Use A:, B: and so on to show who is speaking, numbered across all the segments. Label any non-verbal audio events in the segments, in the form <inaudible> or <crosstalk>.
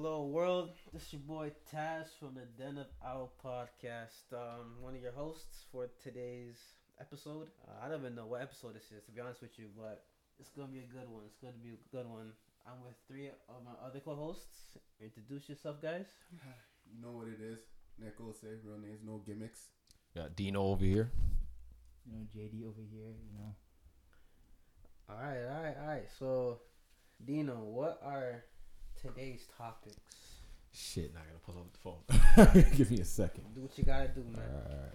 A: Hello, world. This is your boy Taz from the Den of Owl podcast. Um, one of your hosts for today's episode. Uh, I don't even know what episode this is, to be honest with you, but it's gonna be a good one. It's gonna be a good one. I'm with three of my other co-hosts. Introduce yourself, guys. <sighs>
B: You know what it is. Nick Osei real names, no gimmicks.
C: Got Dino over here.
D: You know, JD over here. You know,
A: All right, all right, all right. So, Dino, what are today's topics?
C: Shit, not gonna pull up the phone. <laughs> Give me a second.
A: Do what you gotta do, man.
C: Alright.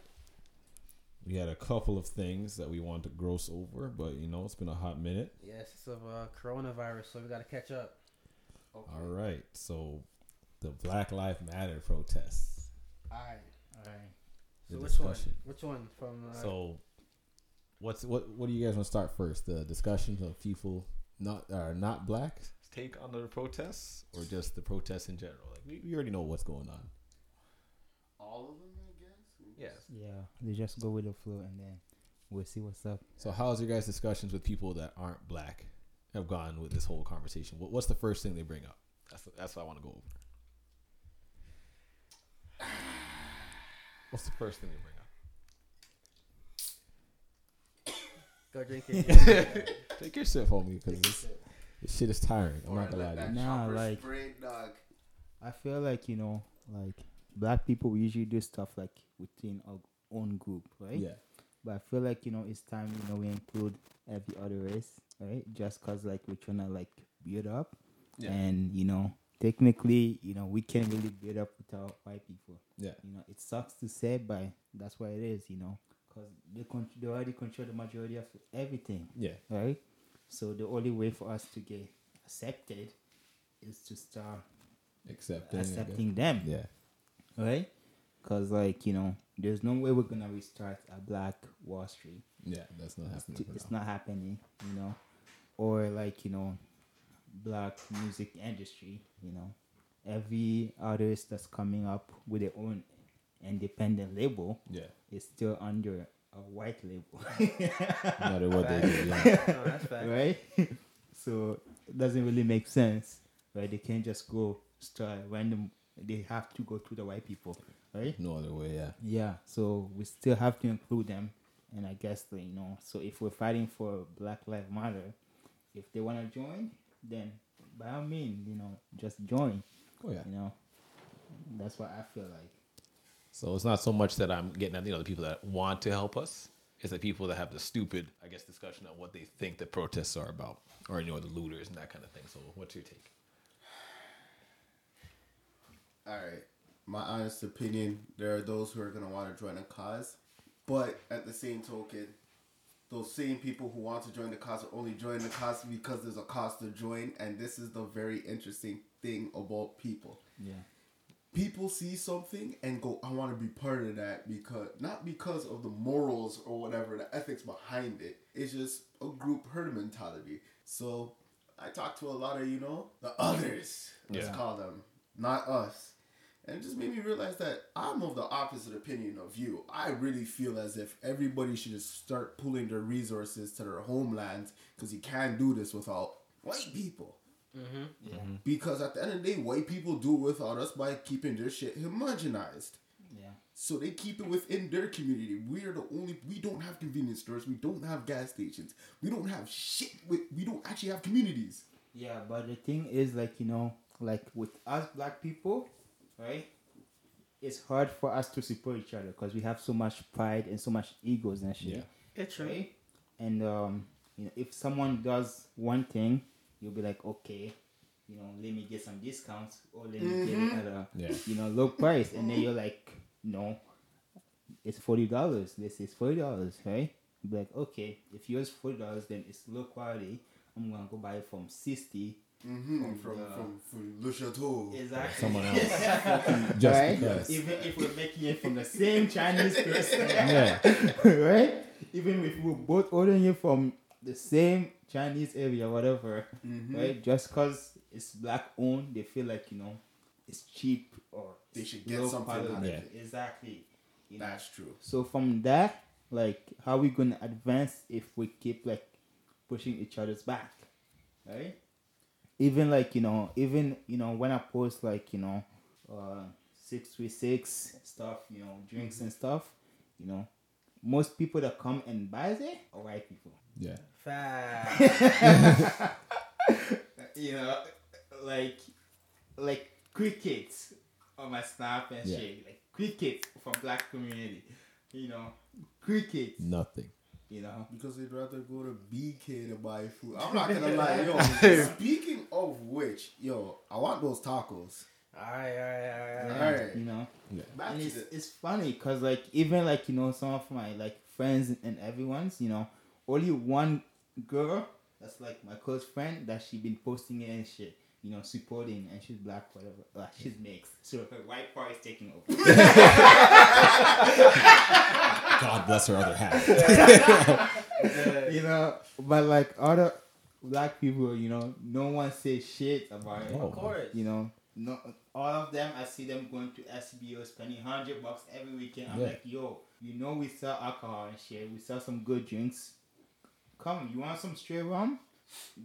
C: We had a couple of things that we wanted to gross over, but you know, it's been a hot minute.
A: Yes, it's of uh, coronavirus, so we gotta catch up.
B: Okay.
C: All right. So, the Black Lives Matter protests.
A: All right.
D: all right.
C: The
A: So which one? Which one from? Uh,
C: So, what's what? What do you guys want to start first? The discussion of people not are not black take on the protests, or just the protests in general? Like we, we already know what's going on.
B: All of them, I guess.
C: Yes.
D: Yeah, they just go with the flow, and then we'll see what's up.
C: So, how's your guys' discussions with people that aren't black have gone with this whole conversation? What, what's the first thing they bring up? That's that's what I want to go over. <sighs> What's the first thing they bring up?
A: go drink <laughs> it.
C: Take your sip, homie, because this, this shit is tiring. I'm not gonna lie to you.
D: Nah, like-
B: Spray, dog.
D: I feel like you know, like black people we usually do stuff like within our own group, right?
C: Yeah,
D: But I feel like you know it's time you know we include every other race, right? Just cause like we're trying to like build up,
C: Yeah.
D: and you know technically you know we can't really build up without white people.
C: yeah,
D: You know it sucks to say, but that's what it is. You know, cause they con- they already control the majority of everything.
C: yeah,
D: right? So the only way for us to get accepted is to start
C: accepting,
D: accepting them,
C: Yeah,
D: right? Because like you know, there's no way we're gonna restart a Black Wall Street.
C: yeah, that's not
D: It's,
C: happening.
D: t- it's not happening, you know, or like you know, Black music industry. You know, every artist that's coming up with their own independent label
C: Yeah,
D: is still under a white label.
C: no matter what they do. Yeah, <laughs>
A: no, that's fact.
D: right? <laughs> so it doesn't really make sense, right? They can't just go start random. They have to go to the white people, right?
C: no other way. Yeah,
D: Yeah. So we still have to include them, and I guess like, you know. So if we're fighting for Black Lives Matter, if they want to join, then by all means, you know, just join.
C: oh yeah.
D: You know, that's what I feel like.
C: So it's not so much that I'm getting at you know the people that want to help us. It's the people that have the stupid, I guess, discussion on what they think the protests are about, or you know the looters and that kind of thing. So what's your take?
B: All right. My honest opinion, there are those who are gonna want to join a cause, but at the same token, those same people who want to join the cause are only joining the cause because there's a cost to join, and this is the very interesting thing about people.
D: Yeah.
B: People see something and go, I want to be part of that because not because of the morals or whatever, the ethics behind it. It's just a group herd mentality. So I talked to a lot of, you know, the others, let's
C: Yeah.
B: call them, not us. And it just made me realize that I'm of the opposite opinion of you. I really feel as if everybody should just start pulling their resources to their homelands because you can't do this without white people.
A: Mm-hmm.
D: Yeah.
B: Because at the end of the day, white people do it without us by keeping their shit homogenized.
D: Yeah.
B: So they keep it within their community. We're the only. We don't have convenience stores. We don't have gas stations. We don't have shit. With, we don't actually have communities.
D: Yeah, but the thing is, like you know, like with us black people, right? It's hard for us to support each other because we have so much pride and so much egos and shit.
C: Yeah.
A: It's.
D: Right? And um, you know, if someone does one thing, you'll be like, okay, you know, let me get some discounts or let me get it at a
C: Yeah.
D: you know low price, and then you're like, no, it's forty dollars. This is forty dollars, right? Be like, okay, if yours forty dollars, then it's low quality. I'm gonna go buy it from sixty.
B: Mm-hmm. From
D: the-
B: from from Le Chateau.
D: Exactly.
C: Someone <laughs> else. Just
D: right?
C: because.
D: Even if we're making it from the same Chinese person,
C: Yeah. <laughs>
D: right? Even if we're both ordering it from the same Chinese area, whatever,
B: Mhm.
D: right? Just because it's black owned, they feel like you know it's cheap or
B: They should get something
D: quality.
B: out of it.
D: Exactly. You know?
B: That's true.
D: So from that, like, how we gonna advance if we keep like pushing each other's back, right? even like you know, even you know when I post like you know, uh, six three six stuff, you know, drinks and stuff, you know, most people that come and buys it are white people.
C: Yeah.
A: Fact. <laughs>
D: you know, like like crickets on my snap and
C: Yeah.
D: shit, like crickets from black community, you know, crickets,
C: Nothing.
D: you know.
B: Because they'd rather go to BK to buy food. I'm not gonna <laughs> lie, yo. <laughs> speaking of which, yo, I want those tacos.
A: Alright, alright, alright, alright.
B: Alright.
D: You know,
B: Back
D: and it's, it's funny because like even like you know some of my like friends and everyone's you know only one girl that's like my close friend that she been posting it and shit you know supporting and she's black whatever uh, she's mixed so her white part is taking over <laughs>
C: God bless her other half. <laughs>
D: you know but like other black people you know no one says shit about it
C: Oh.
A: Of course.
D: you know no all of them i see them going to LCBO spending 100 bucks every weekend. I'm
C: Yeah.
D: like yo you know we sell alcohol and shit. We sell some good drinks. Come you want some straight rum?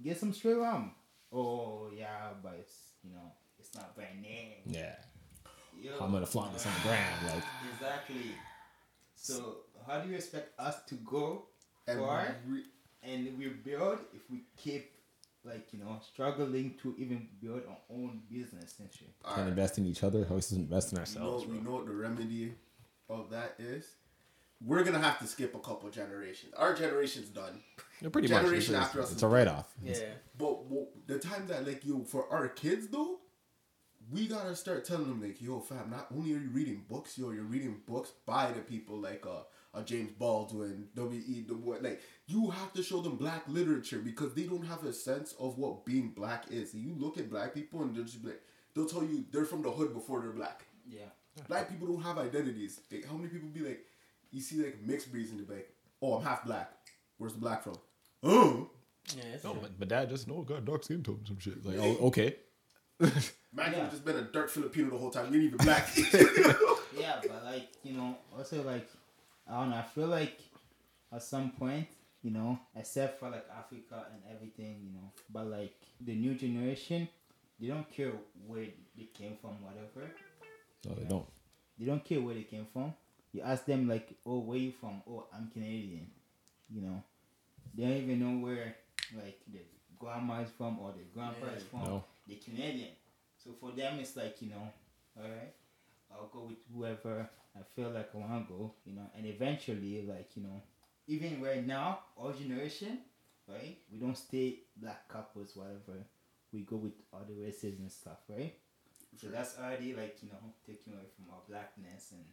D: Get some straight rum. Oh yeah but it's you know it's not brand name
C: Yeah.
D: Yo,
C: I'm gonna flaunt this on the ground, Like,
D: exactly. So how do you expect us to go
B: And
D: far and we build if we keep like you know struggling to even build our own business and shit
C: can't invest in each other. How is invest in
B: you know,
C: ourselves?
B: you
C: bro?
B: know what the remedy of that is? We're gonna have to skip a couple generations. Our generation's done.
C: Yeah, pretty much. It's,
B: generation
C: it's-
B: after us
C: it's a write off.
A: Yeah.
B: But w- the time that like yo for our kids though, we gotta start telling them like yo fam, not only are you reading books, yo, you're reading books by the people like uh, uh James Baldwin, W. E. Du Bois. Like you have to show them black literature because they don't have a sense of what being black is. You look at black people and they'll just be like, they'll tell you they're from the hood before they're black.
D: yeah
B: Black people don't have identities. Like, how many people be like, you see like mixed breeds in the back? Oh, I'm half black. Where's the black from? Oh.
A: Yeah, it's
C: No,
A: true.
C: but, but dad just no got dark skin tone some shit. Like, oh, okay.
B: Man,
D: Yeah.
B: you've just been a dirt Filipino the whole time. You ain't even black. <laughs> <laughs>
D: yeah but like you know I also like i don't know i feel like at some point you know except for like africa and everything you know but like the new generation they don't care where they came from whatever.
C: No, they don't.
D: they don't care where they came from. You ask them like oh where you from? Oh i'm canadian. You know? They don't even know where like the grandma is from or the grandpa is from.
C: No.
D: they're canadian. So for them it's like you know all right i'll go with whoever i feel like i want to go you know and eventually like you know even right now our generation right we don't stay black couples whatever we go with other races and stuff right so that's already like you know taking away from our blackness and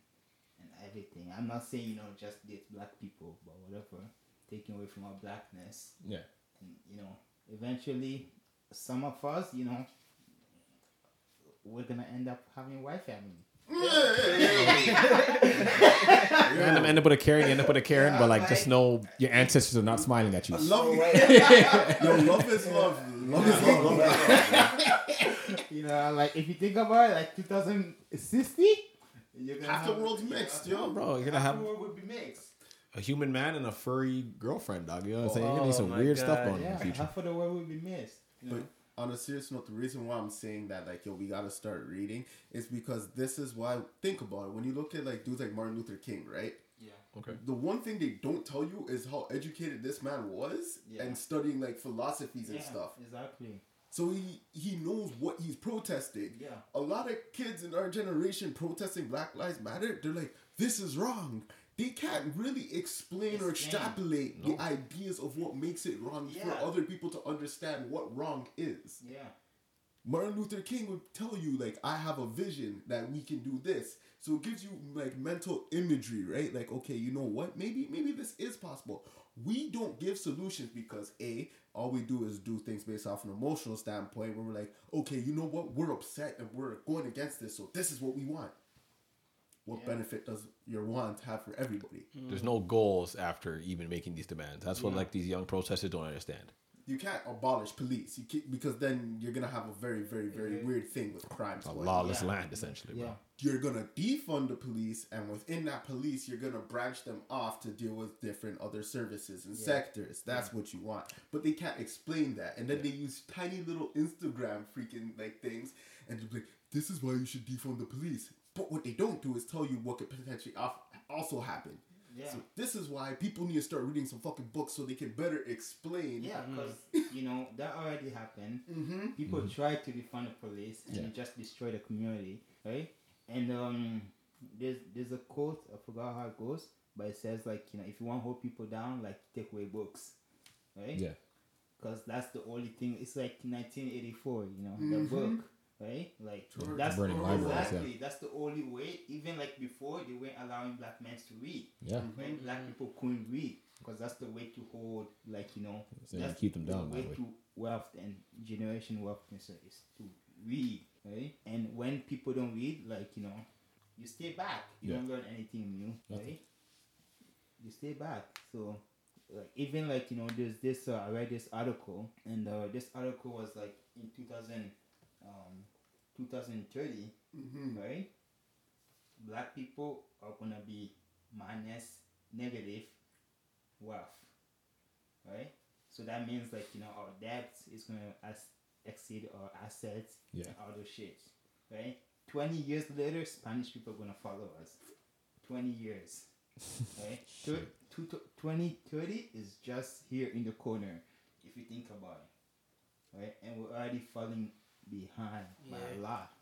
D: and everything. I'm not saying you know just date black people, but whatever, taking away from our blackness
C: Yeah.
D: and you know eventually some of us you know we're gonna end up having white family.
C: You end up, end up with a Karen, you end up with a Karen, but like just know your ancestors are not smiling at you.
B: love Yo, <laughs> love is love. Love is love. Love is love.
D: you know, like if you think about it, like 2060, you're gonna
B: Half the world's mixed, yo.
C: Bro, you're gonna
D: half
C: have
D: the world would be mixed.
C: a human man and a furry girlfriend, dog. You know what I'm saying? You're gonna
A: Oh
C: need some
A: my
C: weird stuff
A: God,
C: going on in the future.
D: half of the world would be mixed. You know?
B: But on a serious note, the reason why I'm saying that, like, yo, we gotta start reading is because this is why. Think about it. When you look at like dudes like Martin Luther King, right?
D: yeah.
C: Okay.
B: The one thing they don't tell you is how educated this man was
D: Yeah.
B: and studying like philosophies and stuff.
D: Exactly.
B: So he he knows what he's protesting.
D: Yeah.
B: A lot of kids in our generation protesting Black Lives Matter, they're like, this is wrong. They can't really explain or
D: Explain.
B: extrapolate the ideas of what makes it wrong
D: Yeah.
B: for other people to understand what wrong is.
D: Yeah.
B: Martin Luther King would tell you, like, I have a vision that we can do this. So it gives you like mental imagery, right? Like, okay, you know what? Maybe maybe this is possible. We don't give solutions because A, all we do is do things based off an emotional standpoint where we're like, okay, you know what? We're upset and we're going against this, so this is what we want. What
D: Yeah.
B: benefit does your want have for everybody? Hmm.
C: There's no goals after even making these demands. That's what
D: Yeah.
C: like these young protesters don't understand.
B: you can't abolish police. You can't, because then you're gonna have a very, very, very weird thing with crime.
C: A lawless
D: Yeah.
C: land, essentially, bro.
D: Yeah.
B: You're gonna defund the police, and within that police, you're gonna branch them off to deal with different other services and
D: Yeah.
B: sectors. That's what you want, but they can't explain that, and then they use tiny little Instagram freaking like things, and they're like, "This is why you should defund the police." But what they don't do is tell you what could potentially also happen.
D: Yeah.
B: So this is why people need to start reading some fucking books so they can better explain.
D: Yeah, because you know that already happened.
B: Mm-hmm.
D: People try to defund the police and
C: Yeah.
D: just destroy the community, right? And um, there's there's a quote I forgot how it goes, but it says like you know if you want to hold people down, like take away books, right?
C: Yeah.
D: Because that's the only thing. It's like 1984, you know, the book, right? Like
B: Sure.
D: that's
C: Burning libraries, yeah.
D: exactly that's the only way. Even like before, they weren't allowing black men to read.
C: Yeah.
D: Right? Black people couldn't read because that's the way to hold, like you know,
C: So you
D: that's
C: keep them
D: the
C: down
D: way
C: that way.
D: to wealth and generation wealth is is to read, right? And when people don't read, like you know, you stay back. You
C: Yeah.
D: don't learn anything new,
C: Nothing.
D: right? You stay back. So, like even like you know, there's this. Uh, I read this article, and uh, this article was like in 2000, um, 2030
B: Mm-hmm.
D: right? Black people are gonna be minus negative wealth, right? So that means like you know our debt is gonna as- exceed our assets
C: Yeah.
D: and all those shit, right? Twenty years later, Spanish people are gonna follow us. Twenty years, <laughs> right? Thir- two- two- 2030 is just here in the corner, if you think about it, right? And we're already falling behind by
A: Yeah.
D: lot,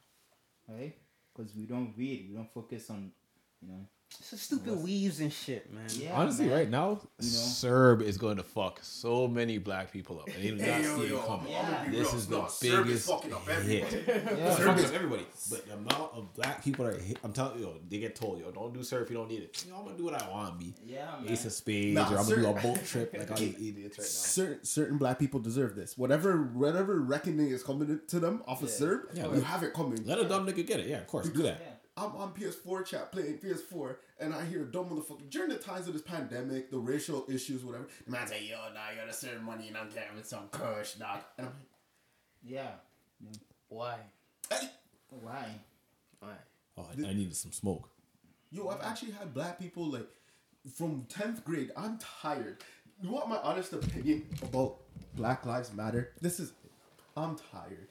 D: right? Because we don't read, we don't focus on, you know.
A: It's a stupid weaves and shit, man.
D: Yeah,
C: Honestly,
D: man.
C: right now,
D: You know?
C: CERB is going to fuck so many black people up. And they do not
B: Hey,
C: see
B: yo,
C: it coming.
D: Yeah.
B: I'm gonna be
C: This
B: real.
C: is the
B: No, CERB is
C: biggest
B: fucking up
C: hit. <laughs>
B: everybody.
D: Yeah.
C: It's
B: CERB
C: fucking
B: is-
C: up everybody. But the amount of black people that hit, I'm telling you, yo, they get told, yo, don't do CERB if you don't need it. Yo, I'm gonna do what I want, be
D: Yeah, man.
C: ace of spades,
B: Nah,
C: or I'm gonna do a boat <laughs> trip like all these idiots right now.
B: Certain certain black people deserve this. Whatever whatever reckoning is coming to them off of
D: Yeah.
B: CERB,
C: Yeah,
B: you
C: let-
B: have it coming.
C: Let a dumb nigga get it. Yeah, of course, do that.
D: Yeah.
B: I'm on PS4 chat playing PS4, and I hear a dumb motherfucker during the times of this pandemic, the racial issues, whatever. The man say, "Yo, nah, you gotta CERB money, and I'm getting some kush, dog." And I'm like,
D: Yeah.
A: Why?
B: hey,
D: Why?
A: Why?
C: Oh, I, I needed some smoke.
B: yo, I've actually had black people like from tenth grade. I'm tired. You want my honest opinion about Black Lives Matter? This is, I'm tired.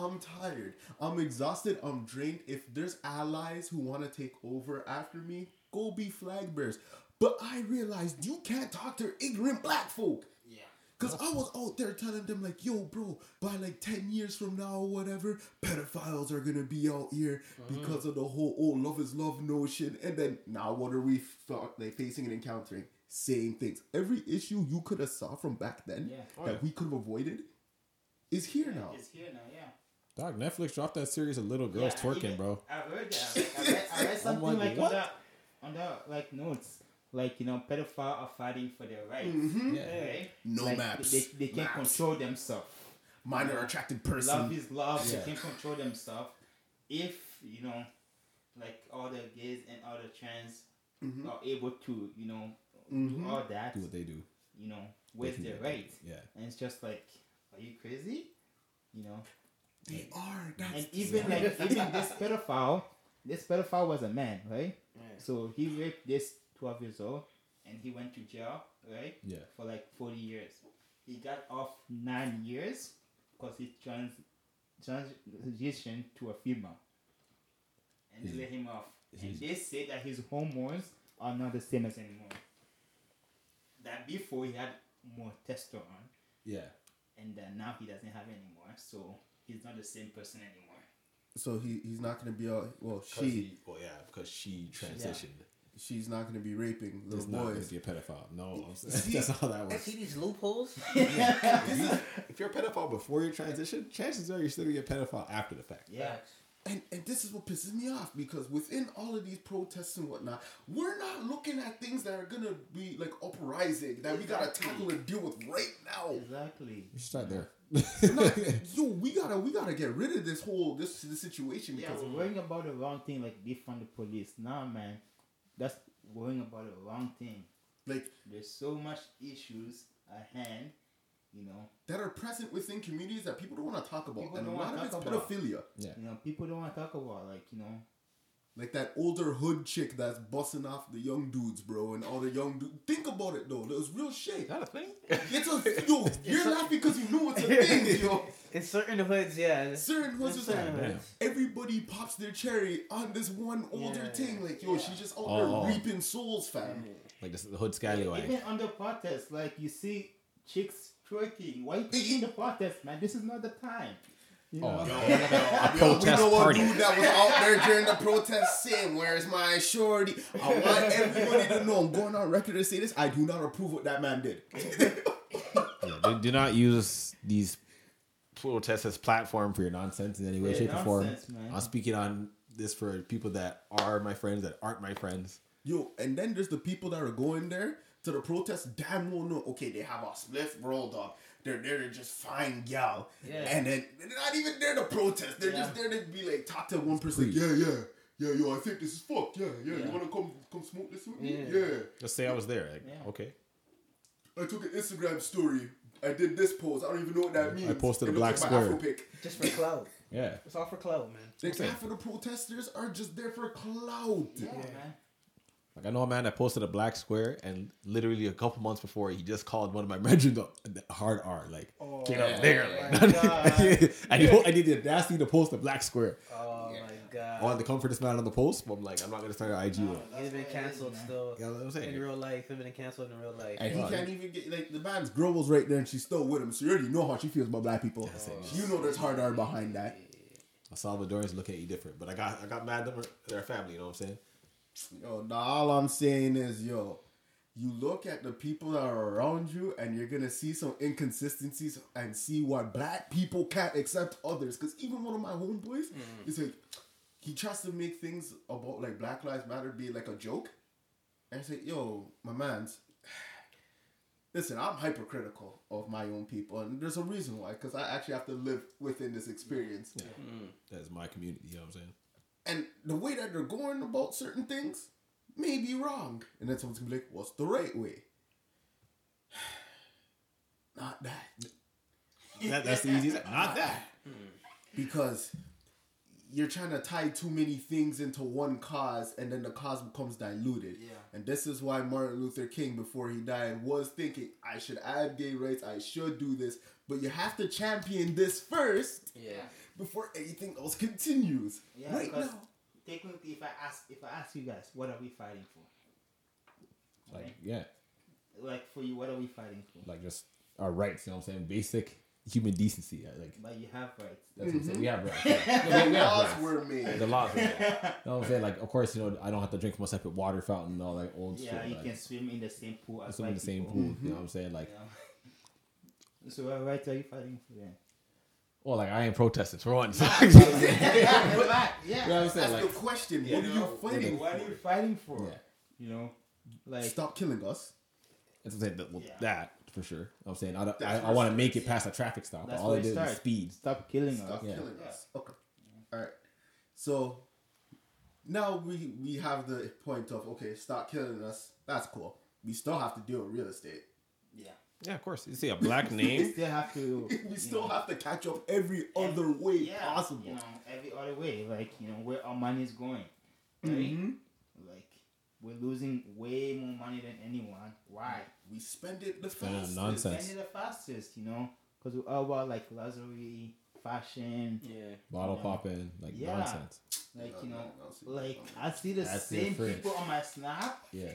B: I'm tired. I'm exhausted. I'm drained. If there's allies who want to take over after me, go be flag bearers. But I realized you can't talk to ignorant black folk.
D: Yeah.
B: Cause I was out there telling them like, yo, bro, by like ten years from now or whatever, pedophiles are gonna be out here mm-hmm. because of the whole oh love is love notion. And then now what are we like facing and encountering? Same things. Every issue you could have saw from back then
D: Yeah.
C: Oh,
B: that
C: yeah.
B: we could have avoided is here now.
D: It's here now, yeah.
C: Dog, Netflix dropped that series of little girls
D: Yeah,
C: twerking,
D: even-
C: bro.
D: I heard that. Like, I read, I read <laughs> something
C: like,
D: like, on the on the like notes, like you know, pedophiles are fighting for their rights.
B: Mhm.
C: Yeah.
D: Right?
B: No
D: like,
B: maps.
D: They, they can't
B: Maps.
D: control themselves.
B: Minor attracted person Love
D: is love.
C: Yeah.
D: They can't control themselves. If you know, like all the gays and all the trans
B: Mhm.
D: are able to, you know,
B: Mhm.
D: do all that,
C: Do what they do.
D: you know, where's
C: They can
D: their
C: do
D: rights?
C: Yeah.
D: And it's just like, are you crazy? You know.
B: They are. That's
D: And even like even this <laughs> pedophile, this pedophile was a man, right?
A: Yeah.
D: So he raped this twelve years old, and he went to jail, right,
C: Yeah.
D: for like forty years. He got off nine years because he trans transitioned to a female, and they let him off. And they say that his hormones are not the same as anymore. That before he had more testosterone,
C: Yeah.
D: and then now he doesn't have anymore. So he's not the same person anymore.
B: so he he's not gonna be out. Well,
C: She,
B: she
C: well, yeah, because she transitioned.
B: she's not gonna be raping
C: It's
B: little
C: not going
B: boys.
C: to be a pedophile. No,
B: See- <laughs>
C: that's all how that
A: I
C: works.
A: see these loopholes. <laughs>
C: if you're a pedophile before your transition, chances are you're still gonna be a pedophile after the fact.
D: Yeah.
B: And and this is what pisses me off because within all of these protests and whatnot, we're not looking at things that are gonna be like uprising that we gotta tackle and deal with right now.
D: Exactly.
C: You should start there.
B: Not- <laughs> yo, we gotta we gotta get rid of this whole this this situation
D: Yeah,
B: because
D: we're worrying about the wrong thing, like defund the police. Nah, man, that's worrying about the wrong thing.
B: like
D: There's so much issues at hand, you know,
B: that are present within communities that people don't want to talk about,
D: People
B: and a lot of it's
D: talk about.
B: pedophilia.
C: Yeah.
D: you know, people don't want to talk about like you know,
B: Like that older hood chick that's busting off the young dudes, bro, and all the young dudes. Think about it though, that was real shit.
C: Is that a thing?
B: It's a yo. <laughs> You're laughing because you know it's a <laughs> thing, yo.
A: In certain hoods, yeah.
B: Certain hoods
A: In
B: is
A: certain
B: like,
A: hoods.
B: everybody pops their cherry on this one older
A: Yeah.
B: thing. Like, yo, she's just out
C: Oh.
B: there reaping souls, fam.
C: Like this, is the hood scallywag.
D: even under protest, like you see chicks twerking. Why you in the protest, man? This is not the time. You know,
C: Oh,
B: Yo,
C: A protest
B: yo, we
C: protest
B: know a dude that was out there during the protest saying, "Where's my shorty?" I want everybody to know. I'm going on record to say this. I do not approve what that man did. <laughs>
C: Yeah, do, do not use these protests as platform for your nonsense in any way,
D: Yeah,
C: shape, or form.
D: man.
C: I'm speaking on this for people that are my friends that aren't my friends.
B: Yo, and then there's the people that are going there to the protest. Damn well know. Okay, they have a spliff rolled up. They're there to just find gal.
A: Yeah.
B: And then they're not even there to protest. They're just
A: Yeah.
B: there to be like talk to one person.
C: Please.
B: Yeah, yeah, yeah. Yo, I think this is fucked. Yeah, yeah. You wanna come come smoke this with me?
A: Yeah.
B: yeah.
C: Just say I was there. Like,
D: Yeah.
C: okay.
B: I took an Instagram story. I did this pose. I don't even know what that means.
C: I posted
B: It
C: a black
B: like
C: square.
B: Afro pic.
A: Just for clout.
C: Yeah.
A: It's all for clout, man.
B: Like
C: saying.
B: half of the protesters are just there for clout.
D: yeah, man.
C: Like I know a man that posted a black square, and literally a couple months before, he just called one of my <laughs> mentions a hard R. Like,
A: Oh,
C: get up there. Like, <laughs> <laughs> and he, po- I did the audacity to post a black square.
A: Oh my
C: I
A: god.
C: wanted to come for this man on the post, but I'm like, I'm not gonna start an IG with.
A: He's been canceled still.
C: You know what I'm saying In
A: real life, he's been canceled in real life.
B: And he
C: Oh,
B: can't even get like the man's girl was right there and she's still with him, so you already know how she feels about black people. You know there's hard R behind that.
C: El Salvadorians look at you different, but I got I got mad at their- their family. You know what I'm saying?
B: Yo, nah, all I'm saying is, yo, you look at the people that are around you and you're gonna see some inconsistencies and see why black people can't accept others. Cause even one of my homeboys mm. is like, he tries to make things about like Black Lives Matter be like a joke. And I say, yo, my man's <sighs> listen, I'm hypercritical of my own people, and there's a reason why, because I actually have to live within this experience.
C: Yeah. Mm. That's my community. You know what I'm saying?
B: And the way that they're going about certain things may be wrong. And then someone's gonna be like, what's the right way? <sighs> Not that.
C: That, that's the easiest. <laughs> Not that. Hmm.
B: Because you're trying to tie too many things into one cause and then the cause becomes diluted.
A: Yeah.
B: And this is why Martin Luther King, before he died, was thinking, I should add gay rights, I should do this, but you have to champion this first
A: Yeah.
B: Before anything else continues.
D: Yeah,
B: right
D: because
B: now.
D: technically, if I ask, if I ask you guys, what are we fighting for?
C: Like yeah,
D: Like for you, what are we fighting for?
C: like just our rights. You know what I'm saying? Basic human decency. Uh, like
D: But you have rights.
C: that's what I'm saying. We have rights. <laughs> Yeah. No, we- we have
B: Laws
C: rights.
B: were made.
C: The laws. are there. <laughs> You know what I'm saying? Like, of course, you know, I don't have to drink from a separate water fountain and all that old
D: Yeah,
C: shit.
D: Yeah, you
C: like,
D: can swim in the same pool as
C: swim in
D: white
C: the same
D: people.
C: pool. You mm-hmm. know what I'm saying? Like,
D: Yeah. <laughs> So what rights are you fighting for then?
C: Well, like I ain't protesting for one. So, <laughs> <laughs>
D: yeah,
C: You know what I'm
B: That's
C: saying?
B: the
C: Like,
B: question.
C: Yeah.
B: what are you fighting
D: What are
B: for?
D: you fighting for?
C: Yeah.
D: You know, like
B: Stop killing us.
C: that's what I'm saying. That, well,
D: Yeah.
C: that for sure. You know what I'm saying I, I, I want to make it past a traffic stop.
D: That's
C: all
D: where
C: I did was speed.
D: stop killing us.
B: Stop
C: Yeah.
B: killing
D: Yeah.
B: us. Okay. All right. So now we we have the point of okay, stop killing us. That's cool. We still have to deal with real estate.
D: Yeah.
C: Yeah, of course. You see a black <laughs>
D: You
C: name.
D: still have to. <laughs>
B: we still
D: know,
B: have to catch up every other way
D: yeah,
B: possible.
D: You know, every other way, like you know, where our money is going. Right?
B: Mhm.
D: Like we're losing way more money than anyone. Why?
B: We spend it the
C: Spend it on
B: fastest.
C: nonsense.
D: Spend it the fastest, you know, because we're all about like luxury, fashion,
A: Yeah.
C: Bottle
D: Yeah.
C: popping, like
D: Yeah.
C: nonsense.
D: like you know, like. I see the
C: That's
D: same
C: different.
D: people on my snap
C: Yeah.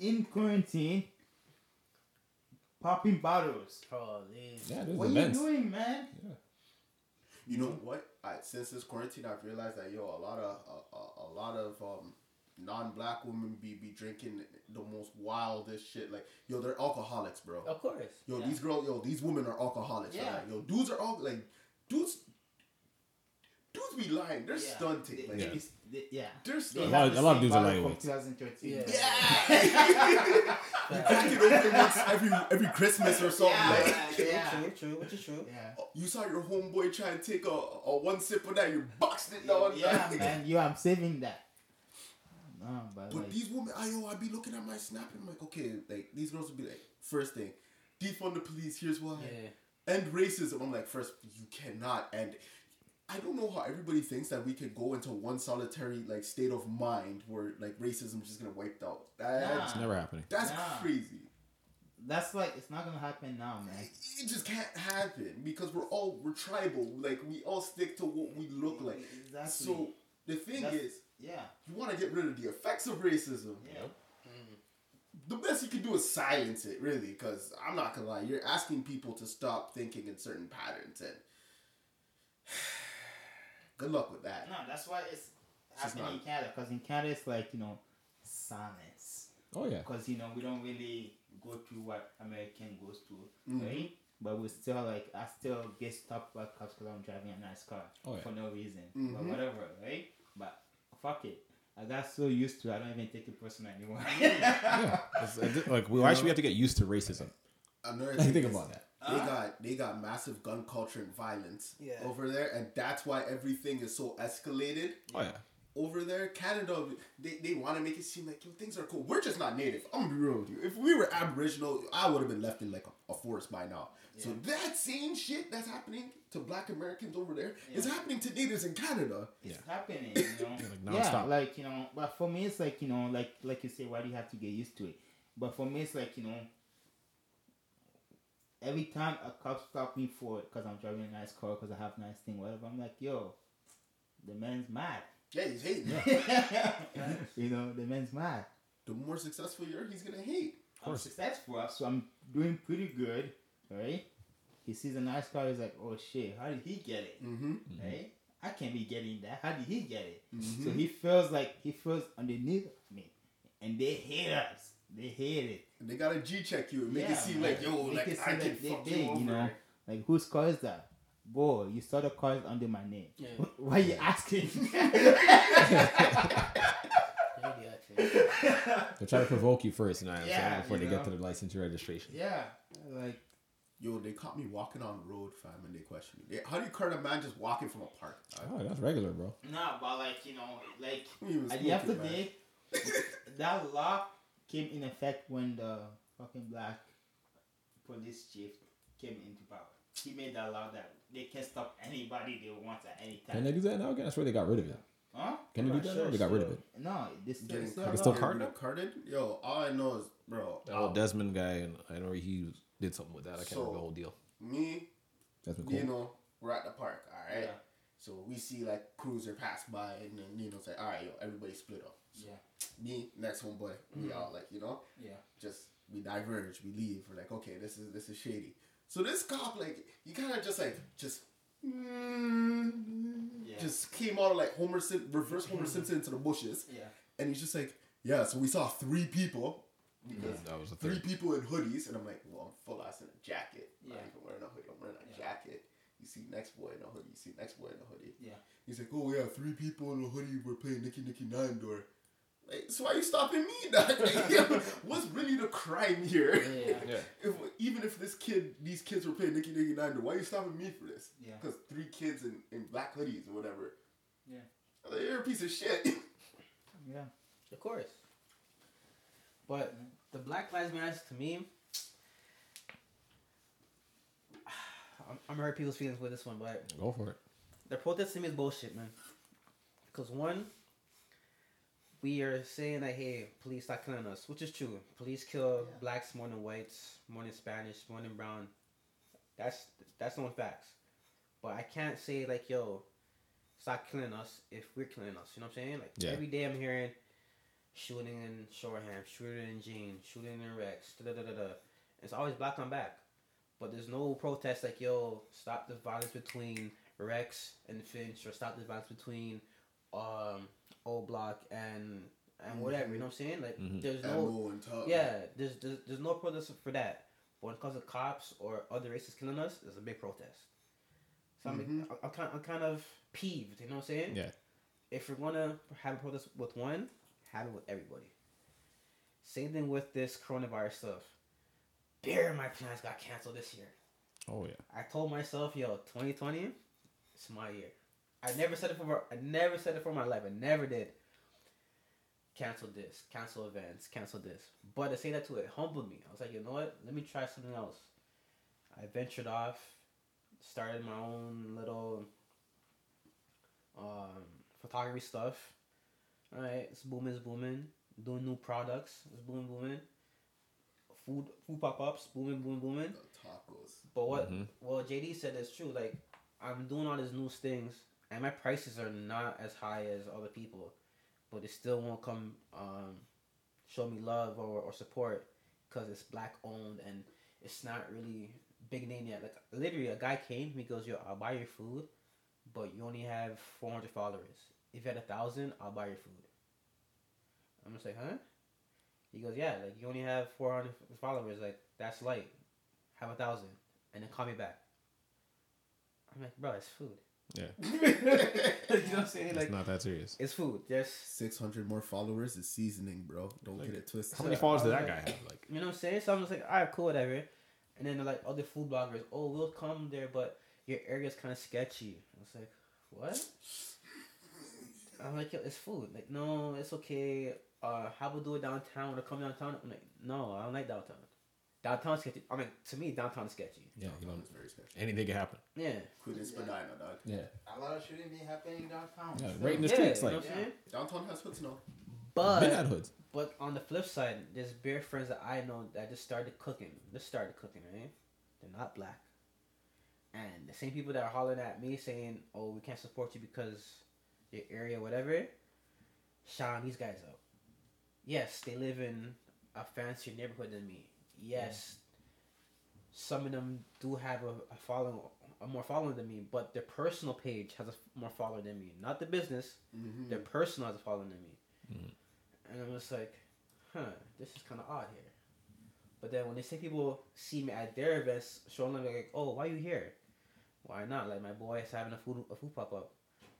D: in quarantine popping bottles.
A: Oh, these.
C: Yeah, there's
D: What
C: events.
D: you doing, man? Yeah.
B: You know what? I, since this quarantine, I've realized that yo, a lot of a, a, a lot of um, non-black women be be drinking the most wildest shit. Like yo, they're alcoholics, bro.
A: Of course.
B: Yo,
D: Yeah.
B: these girls, yo, these women are alcoholics.
D: Yeah.
B: Right? Yo, dudes are all like, dudes, dudes be lying. They're
D: Yeah.
B: stunting. Like,
C: Yeah.
D: it's- they- yeah.
B: they're
D: They.
C: A lot- a lot of dudes are
D: bottle from
C: lightweights.
D: 2013.
A: Yeah.
B: Yeah. <laughs> you crack it open once every every Christmas or something.
D: Yeah,
B: Like,
A: True,
D: yeah.
A: true, true, which is true.
D: Yeah.
B: Oh, you saw your homeboy try and take a, a one sip of that, you boxed it down.
D: Yeah, <laughs> man. You, I'm saving that. No, but,
B: But
D: like,
B: these women, I yo, I be looking at my snap and I'm like, okay, like these girls would be like, first thing, defund the police. Here's why.
A: Yeah.
B: End racism. I'm like, first, you cannot end. I don't know how everybody thinks that we could go into one solitary like state of mind where like racism is just gonna wiped out. That's,
C: It's never happening.
B: that's
D: Nah.
B: crazy.
D: That's like it's not gonna happen now, man.
B: It just can't happen because we're all we're tribal. Like we all stick to what we look like.
D: Exactly.
B: So the thing
D: That's-
B: is,
D: yeah,
B: you want to get rid of the effects of racism.
D: yeah.
B: The best you can do is silence it, really, because I'm not gonna lie, you're asking people to stop thinking in certain patterns, and good luck with that.
D: No, that's why it's
B: It's just
D: happening in Canada. Because in Canada, it's like you know, silence.
C: Oh yeah.
D: Because you know we don't really go through what American goes through,
B: Mhm.
D: right? But we still like I still get stopped by cops because I'm driving a nice car
C: Oh, yeah.
D: for no reason,
B: Mhm.
D: but whatever, right? But fuck it. I got so used to it, I don't even take it personal anymore.
C: yeah. It's- it's- like we actually have to get used to racism.
B: Another
C: Like, think about that.
B: They got they got massive gun culture and violence
A: Yeah.
B: over there, and that's why everything is so escalated
C: Oh yeah.
B: over there. Canada, they, they want to make it seem like yo things are cool. We're just not native. I'm gonna be real with you. If we were Aboriginal, I would have been left in like a, a forest by now. So that same shit that's happening to Black Americans over there is
D: Yeah.
B: happening to natives in Canada.
D: it's
C: Yeah.
D: happening, you <laughs> know.
C: like
D: yeah, like you know, but for me, it's like you know, like like you say, why do you have to get used to it? But for me, it's like you know, every time a cop stop me for it because I'm driving a nice car because I have a nice thing, whatever, I'm like, yo, the man's mad.
B: Yeah, he's hating. <laughs>
D: you know, the man's mad.
B: the more successful you are, he's gonna hate.
D: I'm successful, so I'm doing pretty good, right? He sees a nice car, he's like, oh shit, how did he get it?
B: Mm-hmm.
D: Right? I can't be getting that. How did he get it?
B: Mhm.
D: So he feels like he feels underneath me, and they hate us. They hate it.
B: And they gotta G check you and make
D: Yeah,
B: it seem
D: man.
B: like yo,
D: Make
B: like
D: it
B: I
D: seem
B: can
D: like they
B: fuck
D: big,
B: you
D: you know? Like whose car is that? Boy, you saw the car is under my name.
A: Yeah. <laughs>
D: Why you asking? <laughs>
C: They're trying to provoke you first, and I
D: Yeah,
C: before
D: you
C: they
D: know.
C: get to the license registration.
D: yeah, like
B: Yo, they caught me walking on the road, fam, and they questioned me. How do you cart a man just walking from a park? dog?
C: Oh, that's regular, bro.
D: nah, but like you know, like
B: He was
D: at the end of the day, that law came in effect when the fucking black police chief came into power. He made that law that they can stop anybody they want at any time.
C: Can they do that now? Again, I swear they got rid of it.
D: Huh?
C: Can they do that
A: not
C: now? Or they got rid of it.
D: No, this is
B: Getting
D: still,
B: carded,
C: still carded?
B: carded? Yo, all I know is, bro,
C: That old
B: uh,
C: Desmond guy, and I know he did something with that. I can't
B: So-
C: remember the whole deal.
B: me,
C: Desmond
B: you
C: Cole.
B: know, we're at the park, all right?
D: Yeah.
B: So we see like cruiser pass by, and then Nino's like, all right, yo, everybody split up. So
D: Yeah.
B: me, next homeboy, we mm-hmm. all like, you know,
D: Yeah.
B: just we diverge, we leave. We're like, okay, this is this is shady. So this cop, like, he kind of just like just.
D: Yeah.
B: Just came out of like Homer Sim- reverse Homer <laughs> Simpson into the bushes,
D: Yeah.
B: and he's just like, yeah. So we saw three people, mm-hmm.
C: That was the
B: three
C: third.
B: people in hoodies, and I'm like, well, I'm full ass in a jacket. I'm
D: Yeah.
B: not even wearing a hoodie. I'm wearing a
D: Yeah.
B: jacket. You see next boy in a hoodie. You see next boy in a hoodie.
D: Yeah.
B: He's like, oh yeah, three people in a hoodie were playing Nicky Nicky Nine Door. Like, so why are you stopping me? dog? <laughs> Like, yo, What's really the crime here?
D: Yeah. <laughs>
C: Yeah.
B: If, even if this kid, these kids were playing Nicky Nicky Nine why are you stopping me for this?
D: Yeah.
B: Because three kids in, in black hoodies or whatever.
D: Yeah.
B: Like, you're a piece of shit. <laughs>
D: Yeah.
A: Of course. But the Black Lives Matter to me, <sighs> I'm, I'm gonna hurt people's feelings with this one, but
C: Go for it.
A: the protest to me is bullshit, man. Because one, we are saying that hey, police stop killing us, which is true. Police kill
D: Yeah.
A: blacks more than whites, more than Spanish, more than brown. That's that's known facts. But I can't say like yo, stop killing us if we're killing us. You know what I'm saying? Like
C: Yeah.
A: every day I'm hearing shooting in Shoreham, shooting in Jane, shooting in Rex, da da da da. da. It's always black on black, But there's no protest like yo, stop the violence between Rex and Finch, or stop the violence between um O Block and and whatever. You know what I'm saying? Like
C: Mhm.
A: there's no
B: and top.
A: yeah, there's, there's there's no protest for that. But when it comes to cops or other races killing us, there's a big protest. So I'm,
B: Mhm.
A: I'm, kind, I'm kind of peeved. You know what I'm saying?
C: Yeah.
A: If you're gonna have a protest with one, have it with everybody. Same thing with this coronavirus stuff. Bare my plans got canceled this year.
C: Oh yeah.
A: I told myself, yo, 2020, it's my year. I never said it for I never said it for my life. I never did. Cancel this, cancel events, cancel this. But to say that to it humbled me. I was like, you know what? Let me try something else. I ventured off, started my own little um, photography stuff. All right, it's booming, it's booming. Doing new products, it's booming, booming. Food, food pop ups, booming, booming, booming.
B: The tacos.
A: But what
C: Mhm.
A: what JD said it's true. Like I'm doing all these new things, and my prices are not as high as other people, but it still won't come um, show me love or, or support because it's black owned and it's not really big name yet. Like literally, a guy came. He goes, "Yo, I'll buy your food, but you only have 400 followers. If you had a thousand, I'll buy your food." I'm just like, huh? He goes, "Yeah, like you only have 400 followers. Like that's light. Have a thousand and then call me back. I'm like, bro, it's food.
C: Yeah, <laughs>
A: you know what I'm saying?
C: it's not that serious.
A: it's food. Just,
B: 600 more followers is seasoning, bro. Don't
C: Like,
B: get it twisted.
C: How many followers
A: I
C: did
A: was
C: that guy have? Like,
A: you know what I'm saying? So I'm just like, all right, cool, whatever. And then they're like, other food bloggers, oh, we'll come there, but your area's kind of sketchy. I was like, what? I'm like, yo, it's food. Like, no, it's okay. Uh, how about do it downtown or come downtown? I'm like, no, I don't like downtown. Downtown's sketchy. I mean, to me, downtown's sketchy.
C: yeah, you know,
B: It's very special.
C: anything can happen.
A: Yeah.
B: Queen Spadina, dog.
C: Yeah,
D: A lot of shooting be happening downtown.
C: yeah,
D: So-
C: right in the
A: yeah,
C: streets,
A: you
C: like
A: what I'm saying?
B: Downtown has hoods now.
A: But
C: bad hoods.
A: But on the flip side, there's beer friends that I know that just started cooking. Just started cooking, right? They're not black. And the same people that are hollering at me saying, "Oh, we can't support you because your area, whatever." Shine these guys up. Yes, they live in a fancier neighborhood than me. Yes, some of them do have a, a following, a more following than me. But their personal page has a f- more following than me. Not the business.
B: Mm-hmm.
A: Their personal has a following than me.
C: Mhm.
A: And I'm just like, huh, this is kind of odd here. But then when they say people see me at their events, showing them like, oh, why you here? Why not? Like my boy is having a food a food pop up,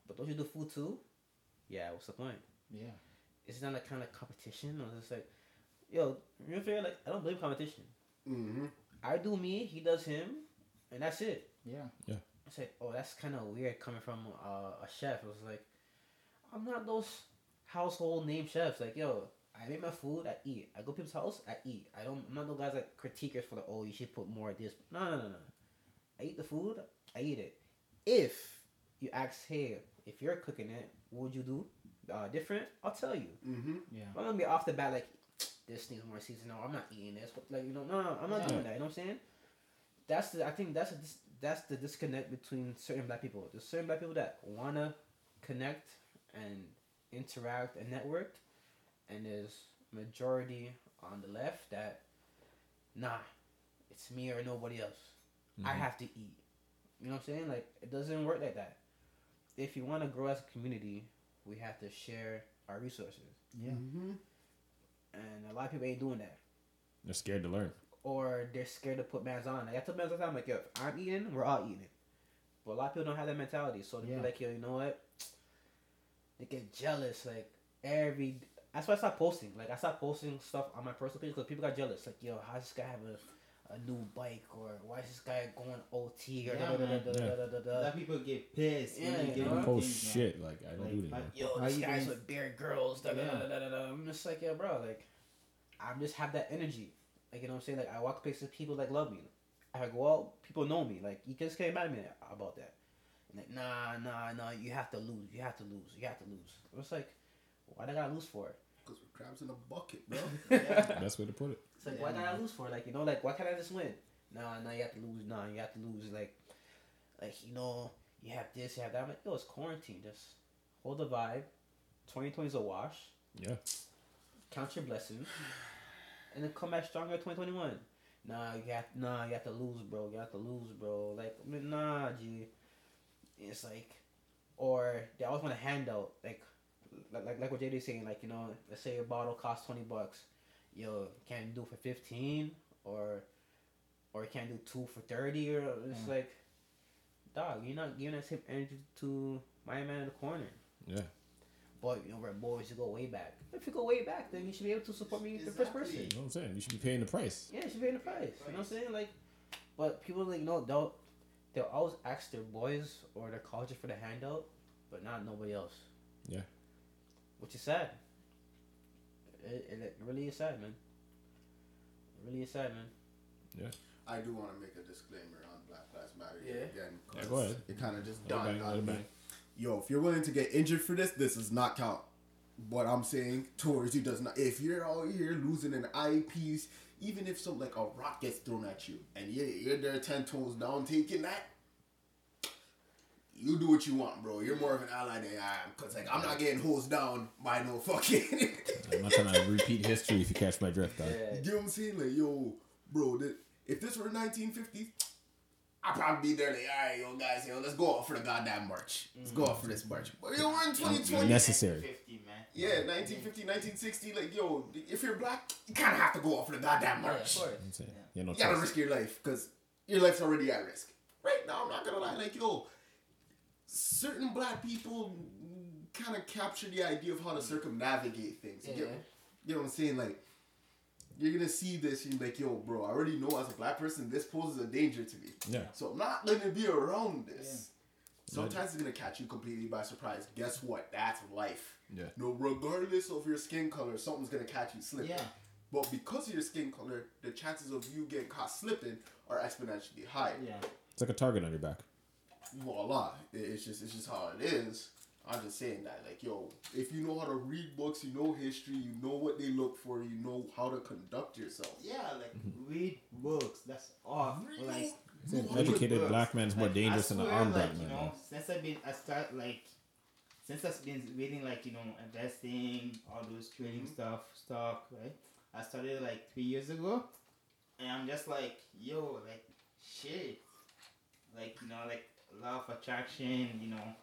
A: but don't you do food too? Yeah, what's the point?
D: Yeah.
A: It's not a kind of competition. I was just like, yo, real fair. Like I don't blame competition.
B: Mm-hmm.
A: I do me, he does him, and that's it.
D: Yeah. Yeah.
A: I said, "Oh, that's kind of weird coming from uh, a chef." I was like, "I'm not those household name chefs. Like, yo, I make my food, I eat. I go to people's house, I eat. I don't. I'm not those guys like critiquers for the oh, you should put more of this. No, no, no, no. I eat the food, I eat it. If you ask, hey, if you're cooking it, what would you do uh, different? I'll tell you.
B: Mm-hmm.
D: Yeah.
A: I'm gonna be off the bat like this needs more season. No, I'm not eating this. Like you know, no, no, I'm not
D: Yeah.
A: doing that. You know what I'm saying? That's the. I think that's a, that's the disconnect between certain black people. There's certain black people that wanna connect and interact and network, and there's majority on the left that, nah, it's me or nobody else. I
C: Mhm.
A: have to eat. You know what I'm saying? Like it doesn't work like that. If you want to grow as a community, we have to share our resources
D: Yeah.
B: Mm-hmm.
A: And a lot of people ain't doing that,
C: They're scared to learn.
A: or they're scared to put man's on. Like I tell man's all the time, like yo, if I'm eating, we're all eating. But a lot of people don't have that mentality, so they
D: Yeah.
A: be like, yo, you know what? They get jealous, like every. That's why I stopped posting. Like I stopped posting stuff on my personal page because people got jealous. Like, yo, how's this guy have a, a new bike, or why is this guy going OT, or
D: Yeah,
A: da da da
D: man.
A: da da da da da.
D: lot people get pissed when
A: Yeah,
D: they get
A: know?
D: new
C: Oh
D: things, man.
C: shit! Like I don't
D: Like,
C: do that.
D: I-
C: anymore.
A: yo,
D: How
A: this
D: you
A: guy's
D: gonna-
A: with beard girls. Da, da,
D: Yeah.
A: da, da, da, da. I'm just like, yeah, bro, like, I'm just have that energy. Like, you know what I'm saying? Like, I walk places, people like love me. I go out, people know me. Like, you just can't mad at me about that. And like, nah, nah, nah, you have to lose. You have to lose. You have to lose. It's like, why do I gotta lose for it?
B: Because we're crabs in a bucket, bro. <laughs>
C: Best way to put it.
A: It's like,
D: Yeah,
A: why gotta
D: man.
A: lose for it? Like, you know, like, why can't I just win? Nah, nah, you have to lose. Nah, you have to lose. Like, like you know, you have this, you have that. I'm like, yo, it's quarantine. Just hold the vibe. 2020 is a wash.
C: Yeah.
A: count your blessings, and then come back stronger. Twenty twenty one. Nah, you have nah, you have to lose, bro. You have to lose, bro. Like I mean, nah, G. It's like, or they always want a handout, like, like like like what JD saying, like you know, let's say a bottle costs twenty bucks, yo, can you do for fifteen, or, or you can't do two for thirty, or it's
D: Yeah.
A: like, dog, you're not giving that same energy to my man in the corner.
C: Yeah.
A: But you know, we're boys. You go way back. If you go way back, then you should be able to support me the first person.
C: You know what I'm saying? You should be paying the price.
A: Yeah, you should be paying the price. You know what I'm saying? Like, but people like you know they'll they'll always ask their boys or their culture for the handout, but not nobody else.
C: Yeah.
A: Which is sad. It, it, it really is sad, man. It really is sad, man. Yeah.
B: I do want to make a disclaimer on Black Lives Matter
A: Yeah.
B: again. 'cause
C: Yeah, go ahead.
B: It kind of just
C: Let it
B: dawned on me. Yo, if you're willing to get injured for this, this does not count. What I'm saying towards you does not. If you're out here losing an eyepiece, even if some like a rock gets thrown at you, and you're, you're there ten toes down taking that, you do what you want, bro. You're more of an ally than I am, cause like I'm not getting hosed down by no fucking. <laughs>
C: I'm not trying to repeat history if you catch my drift, dog.
A: Yeah.
B: You get what I'm saying? Like, yo, bro, that, if this were 1950s, I'd probably be there like, all right, yo, guys, yo, let's go out for the goddamn march. Let's go out for this march. But yo, we're in 2020.
C: Necessary.
D: 50, man.
B: Yeah, 1950, 1960, like, yo, if you're black, you kind of have to go out for the goddamn
A: Yeah, of
B: march.
A: course.
C: I'm yeah,
B: You gotta risk your life, because your life's already at risk. Right now, I'm not gonna lie, like, yo, certain black people kind of capture the idea of how to mm. circumnavigate things. You,
A: Yeah.
B: get, you know what I'm saying? Like, you're gonna see this, and you're like, yo, bro, I already know as a black person, this poses a danger to me.
C: Yeah.
B: So I'm not gonna be around this.
C: Yeah.
B: Sometimes it's gonna catch you completely by surprise. Guess what? That's life.
C: Yeah.
B: No, regardless of your skin color, something's gonna catch you slipping.
D: Yeah.
B: But because of your skin color, the chances of you getting caught slipping are exponentially high.
D: Yeah.
C: It's like a target on your back.
B: Voila. It- It's just it's just how it is. I'm just saying that, like, yo, if you know how to read books, you know history, you know what they look for, you know how to conduct yourself.
D: Yeah, like read books. That's all. Like
C: An educated
B: books.
C: black man's more
D: like,
C: dangerous
D: I
C: than an armed
D: like,
C: black
D: you
C: man.
D: know, since I've been, I start like, since I've been reading like you know investing, all those trading
B: Mm-hmm.
D: stuff, stock, right? I started like three years ago, and I'm just like, yo, like, shit, like you know, like law of attraction, you know,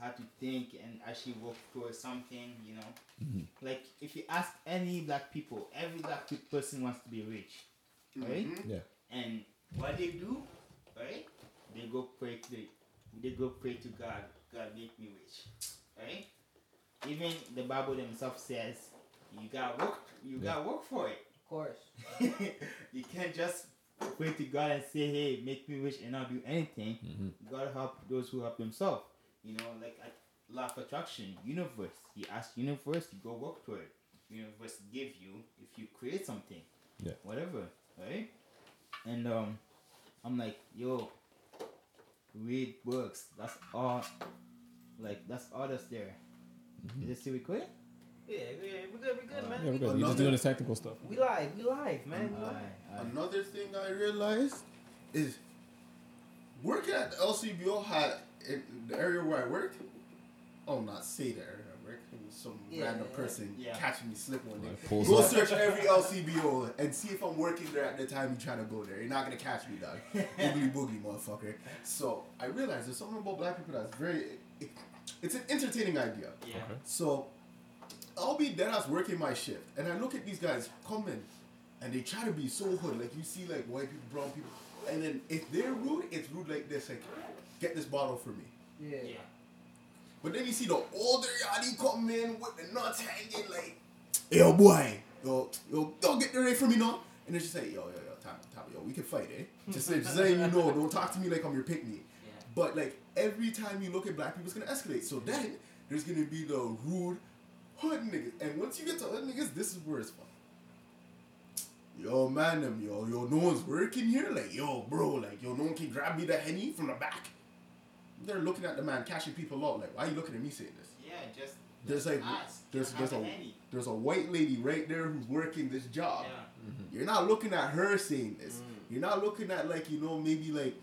D: how to think and actually work towards something, you know.
C: Mm-hmm.
D: Like if you ask any black people, every black person wants to be rich, right?
B: Mhm.
C: Yeah.
D: And what they do, right? They go pray to the, they go pray to God. God make me rich, right? Even the Bible themselves says you gotta work. You
C: Yeah.
D: gotta work for it.
A: Of course. <laughs>
D: you can't just pray to God and say, "Hey, make me rich," and not do anything.
C: hmm
D: God help those who help themselves. You know, like at law of attraction, universe. You ask universe, you go work to it. Universe give you if you create something.
C: Yeah.
D: Whatever, right? And um, I'm like, yo, read books. That's all. Like that's all that's there. Is it still recording?
A: Yeah, yeah, we're good, we're good, man.
C: Yeah, we're
A: We-
C: good. You're just doing this technical stuff.
A: We live, we live, man. We live.
D: Alright, alright.
B: Another thing I realized is working at the LCBO had in the area where I worked. Oh, not say the area I worked. It was some
A: Yeah,
B: random
A: yeah,
B: person
D: yeah.
B: catching me slip one day.
C: Like, pulls
B: Go
C: up.
B: search every LCBO and see if I'm working there at the time you're trying to go there. You're not gonna catch me, dog. Boogly <laughs> boogie, motherfucker. So I realized there's something about black people that's very. It, it's an entertaining idea.
D: Yeah.
C: Okay.
B: So I'll be dead ass working my shift, and I look at these guys coming, and they try to be so hood. Like you see, like white people, brown people, and then if they're rude, it's rude like this, like get this bottle for me.
A: Yeah.
D: Yeah.
B: But then you see the older yadi come in with the nuts hanging, like, yo boy, yo, yo, don't get the rate for me now. And it's just say, yo, yo, yo, time, time, yo, we can fight, eh? Just, just letting you know, don't talk to me like I'm your pick me.
D: Yeah.
B: But like every time you look at black people, it's gonna escalate. So then there's gonna be the rude hood niggas, and once you get to hood niggas, this is where it's fun. Yo, man, them, yo, yo, no one's working here. Like, yo, bro, like, yo, no one can grab me the henny from the back. They're looking at the man cashing people out. Like, why are you looking at me saying this?
D: Yeah. Just.
B: There's like,
D: ask.
B: there's there's
D: a
B: a
D: handy.
B: there's a white lady right there who's working this job.
D: Yeah.
B: You're not looking at her saying this. You're not looking at like you know maybe like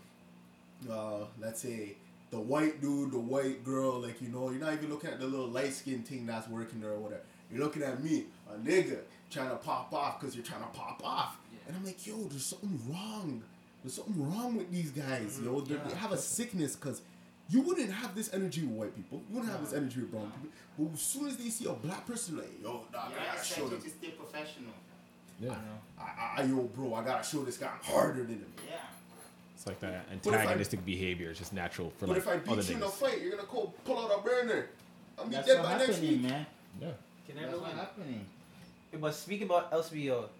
B: uh let's say the white dude, the white girl, like you know, you're not even looking at the little light skin thing that's working there or whatever. You're looking at me, a nigga, trying to pop off because you're trying to pop off. And I'm like, yo, there's something wrong. There's something wrong with these guys, yo. They, they have a sickness because you wouldn't have this energy with white people. You wouldn't have this energy with brown people. But as soon as they see a black person, like, yo, dog,
D: Yeah.
B: I gotta show
D: expect you
B: them.
D: to stay professional.
C: Yeah.
D: You know.
B: I, I, yo, bro, I gotta show this guy I'm harder than him.
D: Yeah.
C: It's like that
B: if I-
C: antagonistic behavior. It's just natural for
B: But
C: like But
B: if I
C: other
B: beat you in a
C: niggas.
B: fight, you're gonna go pull out a burner. I'm be
D: That's
B: dead
D: what
B: by next
D: happening,
B: week.
D: man.
C: Yeah.
A: Can
D: That's
A: never
D: what happening.
A: But speaking about LCBO,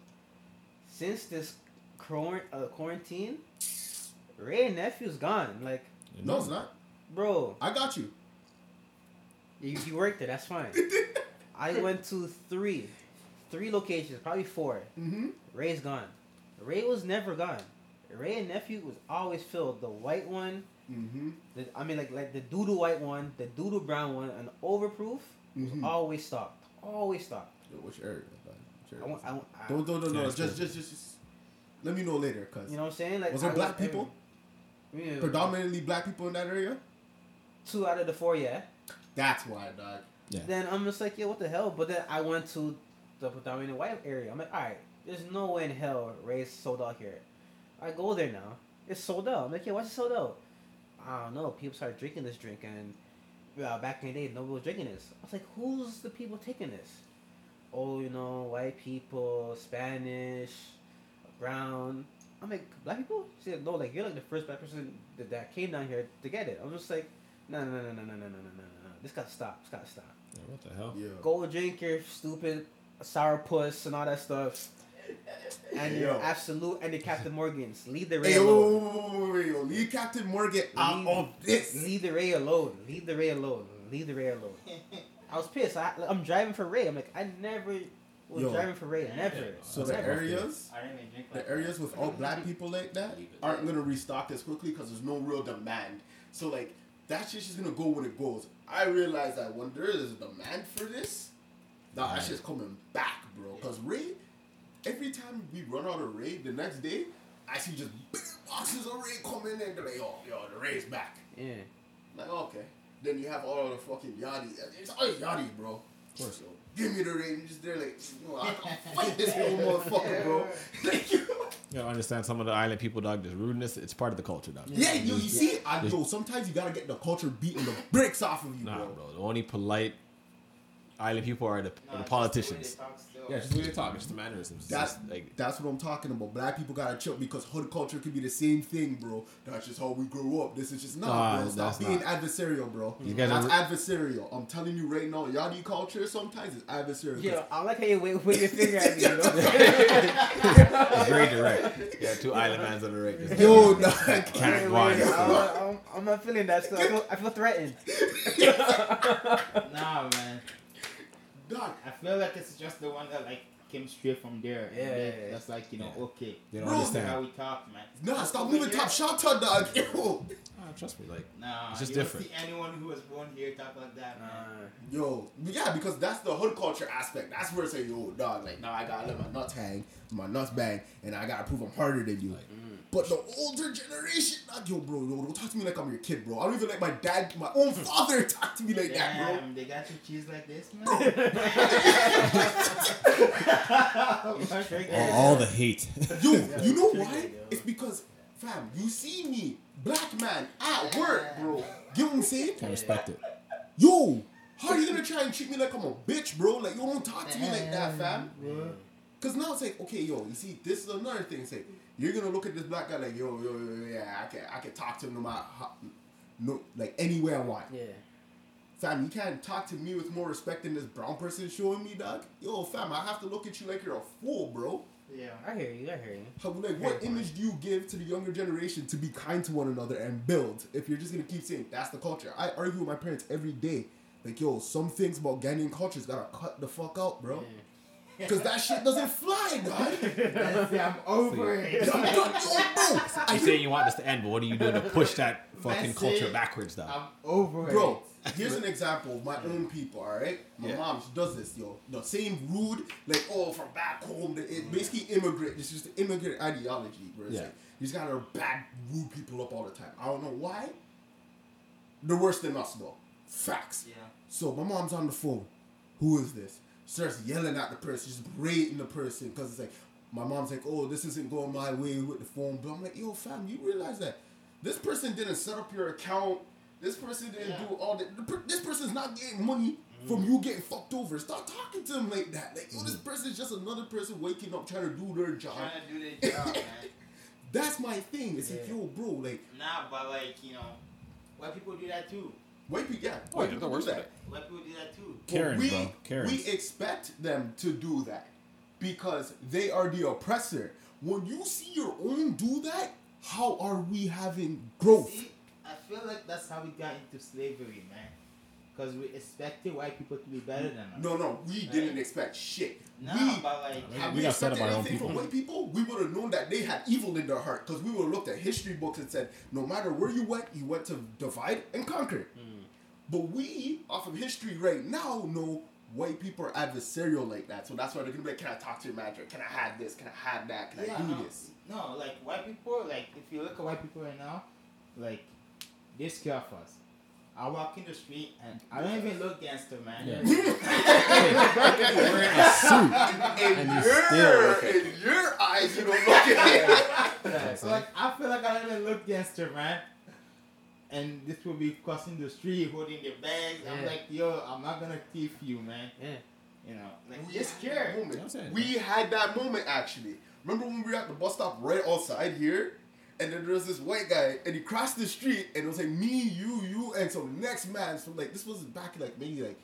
A: since this quar- uh, quarantine, Wray and Nephew's gone. Like,
B: No, it's not.
A: bro,
B: I got you.
A: you, you worked it. That's fine. <laughs> I went to three, three locations, probably four.
B: Mm-hmm.
A: Ray's gone. Ray was never gone. Wray and Nephew was always filled. The white one,
B: Mm-hmm.
A: the, I mean like like the doodle white one, the doodle brown one, and overproof was
B: Mhm.
A: always stocked. Always stocked.
B: Yo, which area? Like, which area?
A: I want, I want, I,
B: Don't, don't, don't,
C: Yeah,
B: no.
C: it's
B: Just, just, just, just. Let me know later, cause
A: you know what I'm saying? Like
B: Was there
A: I
B: black
A: want
B: people?
A: every- yeah,
B: predominantly black people in that area.
A: two out of the four, yeah.
B: That's why, dog.
C: Yeah.
A: Then I'm just like, yeah, what the hell? But then I went to the predominant white area. I'm like, all right, there's no way in hell Ray's sold out here. I go there now. It's sold out. I'm like, yeah, why's it sold out? I don't know. People started drinking this drink, and uh, back in the day, nobody was drinking this. I was like, who's the people taking this? Oh, you know, white people, Spanish, brown. I'm like, black people? She said, no, like, you're like the first black person that, that came down here to get it. I'm just like, no, no, no, no, no, no, no, no, no, no, no. This gotta stop. This gotta stop.
C: Yeah, what the hell?
B: Yeah.
A: Go drink your stupid sourpuss and all that stuff. And your
B: Yo.
A: Absolut and the Captain Morgans. Leave the Ray
B: yo,
A: alone.
B: yo, yo, yo, leave Captain Morgan out
A: Leave-
B: of this.
A: Leave the Ray alone. Leave the Ray alone. Leave the Ray alone. <laughs> I was pissed. I, I'm driving for Ray. I'm like, I never was
B: Yo.
A: driving for Ray. Never.
B: So the
A: Never.
B: areas,
D: I didn't even drink
B: the areas with all black people like that aren't gonna restock as quickly because there's no real demand. So like that shit's just gonna go when it goes. I realize that when there is a demand for this, nah, that shit's coming back, bro. Cause Ray, every time we run out of Ray, the next day I see just big boxes of Ray coming in. They're like, yo, yo, the Ray's back.
A: Yeah.
B: Like, okay. Then you have all the fucking yachty. It's all yachty, bro.
C: Of course.
B: So, give me the ring. Just they're like, no, I can't fight this little motherfucker, <laughs> bro. <laughs> Like, you-
C: You gotta understand some of the island people, dog. There's rudeness. It's part of the culture, dog.
B: yeah, you, you see, I know sometimes you gotta get the culture beating the bricks off of you,
C: Nah,
B: bro.
C: bro. The only polite island people are the,
D: No,
C: the politicians.
D: the way they talk still.
C: Yeah, just the way they talk. It's just the mannerisms. It's
B: That's
C: just, like
B: that's what I'm talking about. Black people gotta chill because hood culture could be the same thing, bro. That's just how we grew up. This is just not,
C: Nah,
B: bro. Stop
C: that's
B: being
C: not.
B: adversarial, bro.
C: You guys
B: that's
C: are-
B: adversarial. I'm telling you right now, yachty culture sometimes is adversarial.
A: Yeah, I like how you wave, wave your finger at me, you know?
C: it's very direct. Yeah, two island mans on the right. Just-
B: Yo, nah,
C: Can't
A: Wait,
C: run.
A: wait, I'm, I'm, I'm not feeling that stuff. I feel, I feel threatened. <laughs>
D: Nah, man.
B: Dog,
D: I feel like it's just the one that like came straight from there.
A: Yeah,
D: And then
A: yeah, yeah.
D: That's like you know,
C: Yeah.
D: okay.
C: They don't
B: Bro,
D: This is how we talk, man.
B: nah, stop
D: Over
B: moving
D: here-
B: top shot, dog. <laughs> Yo.
C: Ah, trust me, like
D: Nah,
C: It's just
D: you don't
C: different.
D: see anyone who was born here talk like that, man.
A: Uh,
B: Yo, yeah, because that's the hood culture aspect. That's where it's like, yo, dog, like, nah, I gotta let my nuts hang, my nuts bang, and I gotta prove I'm harder than you. But the older generation, like, yo, bro, yo, don't talk to me like I'm your kid, bro. I don't even let my dad, my own hmm. father, <laughs> talk to me like that, bro.
D: They got you cheese like this, man. <laughs>
C: all, all the hate. <laughs>
B: Yo, you know why? It's because, fam, you see me, black man, at work, bro. Get what I'm saying?
C: Can't respect it.
B: Yo, how are you gonna try and treat me like I'm a bitch, bro? Like, you don't talk to me like that, fam. Cause now it's like, okay, yo, you see, this is another thing. It's like you're gonna look at this black guy like, yo, yo, yo, yeah, I can, I can talk to him no matter how, no, like any way I want.
A: yeah.
B: Fam, you can't talk to me with more respect than this brown person showing me, dog. Yo, fam, I have to look at you like you're a fool, bro.
D: yeah.
A: I hear you. I hear you.
B: How, like, what image do you give to the younger generation to be kind to one another and build? If you're just gonna keep saying that's the culture, I argue with my parents every day. Like, yo, some things about Ghanaian culture's gotta cut the fuck out, bro. Cause that shit doesn't fly, dog.
D: I'm over it.
B: Yo, yo, yo, bro. I
C: You say you want this to end, but what are you doing to push that <laughs> fucking
D: That's
C: culture
D: it.
C: backwards, dog?
D: I'm over it.
B: Bro, here's an example of my own people, alright? My
C: Yeah.
B: mom, she does this, yo. The same rude, like, oh, from back home. the- It basically immigrant. It's just the immigrant ideology, bro. It's
C: Yeah.
B: like, you just gotta bad, rude people up all the time. I don't know why. They're worse than us, though. Facts.
D: Yeah.
B: So my mom's on the phone. Who is this? Starts yelling at the person, just berating the person because it's like my mom's like, oh, this isn't going my way with the phone. But I'm like, yo, fam, you realize that this person didn't set up your account. This person didn't
D: Yeah.
B: do all that. The per- This person's not getting money from you getting fucked over. Stop talking to them like that. Like, yo, this mm. person's just another person waking up trying to do their job.
D: Trying to do their job, <laughs> man.
B: That's my thing. It's like,
A: Yeah.
B: yo, bro, like,
D: Nah, but like you know, white people do that too.
B: White people, yeah,
C: Oh,
B: white
C: yeah,
B: people
C: that works
B: do that.
C: it.
D: White people do that too.
B: But
C: Karens,
B: we,
C: bro. Karens.
B: We expect them to do that because they are the oppressor. When you see your own do that, how are we having growth?
D: See, I feel like that's how we got into slavery, man. because we expected white people to be better than us.
B: No, no, we
D: Right.
B: didn't expect shit.
D: No,
B: we,
D: but like,
B: had
C: We
B: we,
C: got set
B: expected
C: up our own
B: anything from white people, we would have known that they had evil in their heart because we would have looked at history books and said, no matter where you went, you went to divide and conquer.
C: Hmm.
B: But we, off of history right now, know white people are adversarial like that. So that's why they're gonna be like, can I talk to your manager? Can I have this? Can I have that? Can
D: yeah,
B: I do
D: no,
B: this?
D: no, like white people, like if you look at white people right now, like they scare of us. I walk in the street and I don't even look gangster, man.
C: Yeah. <laughs> <laughs>
B: in
C: And you
B: your,
C: still-
B: in your eyes, you don't look at it. <laughs>
D: Yeah, so like I feel like I don't even look gangster, man. And this will be crossing the street, holding their bags. I'm like, yo, I'm not gonna thief you, man.
A: Yeah.
D: You know, like
B: We
D: you're
B: had that
D: scared.
B: moment.
C: Yeah, I'm.
B: We had that moment actually. Remember when we were at the bus stop right outside here? And then there was this white guy, and he crossed the street, and it was like me, you, you, and some next man from like this was back like maybe like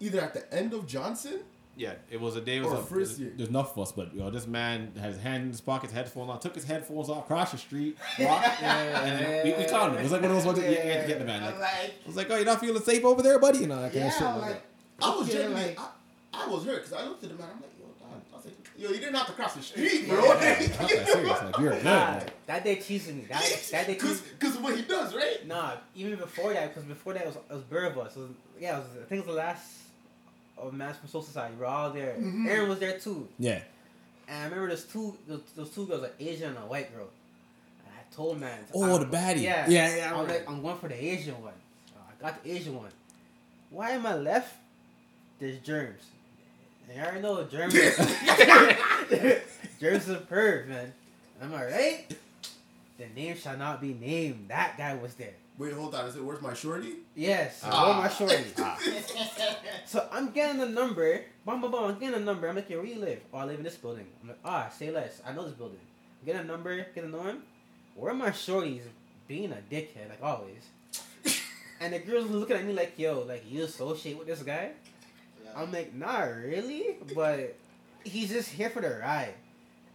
B: either at the end of Johnson.
C: Yeah, it was a day. It was
B: Or
C: a,
B: first
C: there's,
B: year.
C: there's enough of us, but you know, this man had his hand in his pocket, headphones on, took his headphones off, crossed the street, walked, <laughs> and then we, we caught him. It was like one of those ones. that- Yeah, yeah, get the man. Like,
D: I'm <laughs> like,
C: I was like, oh, you're not feeling safe over there, buddy? You know, that kind
D: yeah,
C: of shit.
D: I'm
C: Like,
D: like,
B: I was
D: okay,
B: genuinely,
D: like,
B: I, I was hurt because I looked at the man. I'm like, yo, dog. I was like, yo, you didn't have to cross the street, bro.
C: not <laughs> that serious. Like, you're good.
A: Nah, that day cheesing me. That, that day
B: Because
A: cheesing
B: because of what he does, right?
A: Nah, even before that, because before that it was, it was Burr of us. It was, yeah, it was, I think it was the last of Mass from Soul Society. We were all there.
B: Mhm.
A: Aaron was there too.
C: yeah.
A: And I remember there's two, those, those two girls, an Asian and a white girl. And I told man.
C: Oh,
A: I'm-
C: the baddie.
A: Yeah,
C: Yeah, yeah,
A: I'm like, I'm going for the Asian one. So I got the Asian one. Why am I left? There's germs. And you already know germs. <laughs> <laughs> germs is a perv, man. I'm I right? The name shall not be named. That guy was there.
B: Wait, hold on. I said, where's my shorty?
A: Yes,
B: Ah.
A: ah. my shorty. <laughs> So I'm getting a number. Bum, bum, bum, I'm getting a number. I'm like, yo, where you live? Oh, I live in this building. I'm like, ah, say less. I know this building. Get a number, get to norm. Where are my shorties being a dickhead, like always? <laughs> and the girls looking at me like, yo, like, you associate with this guy? I'm like, not really, but he's just here for the ride.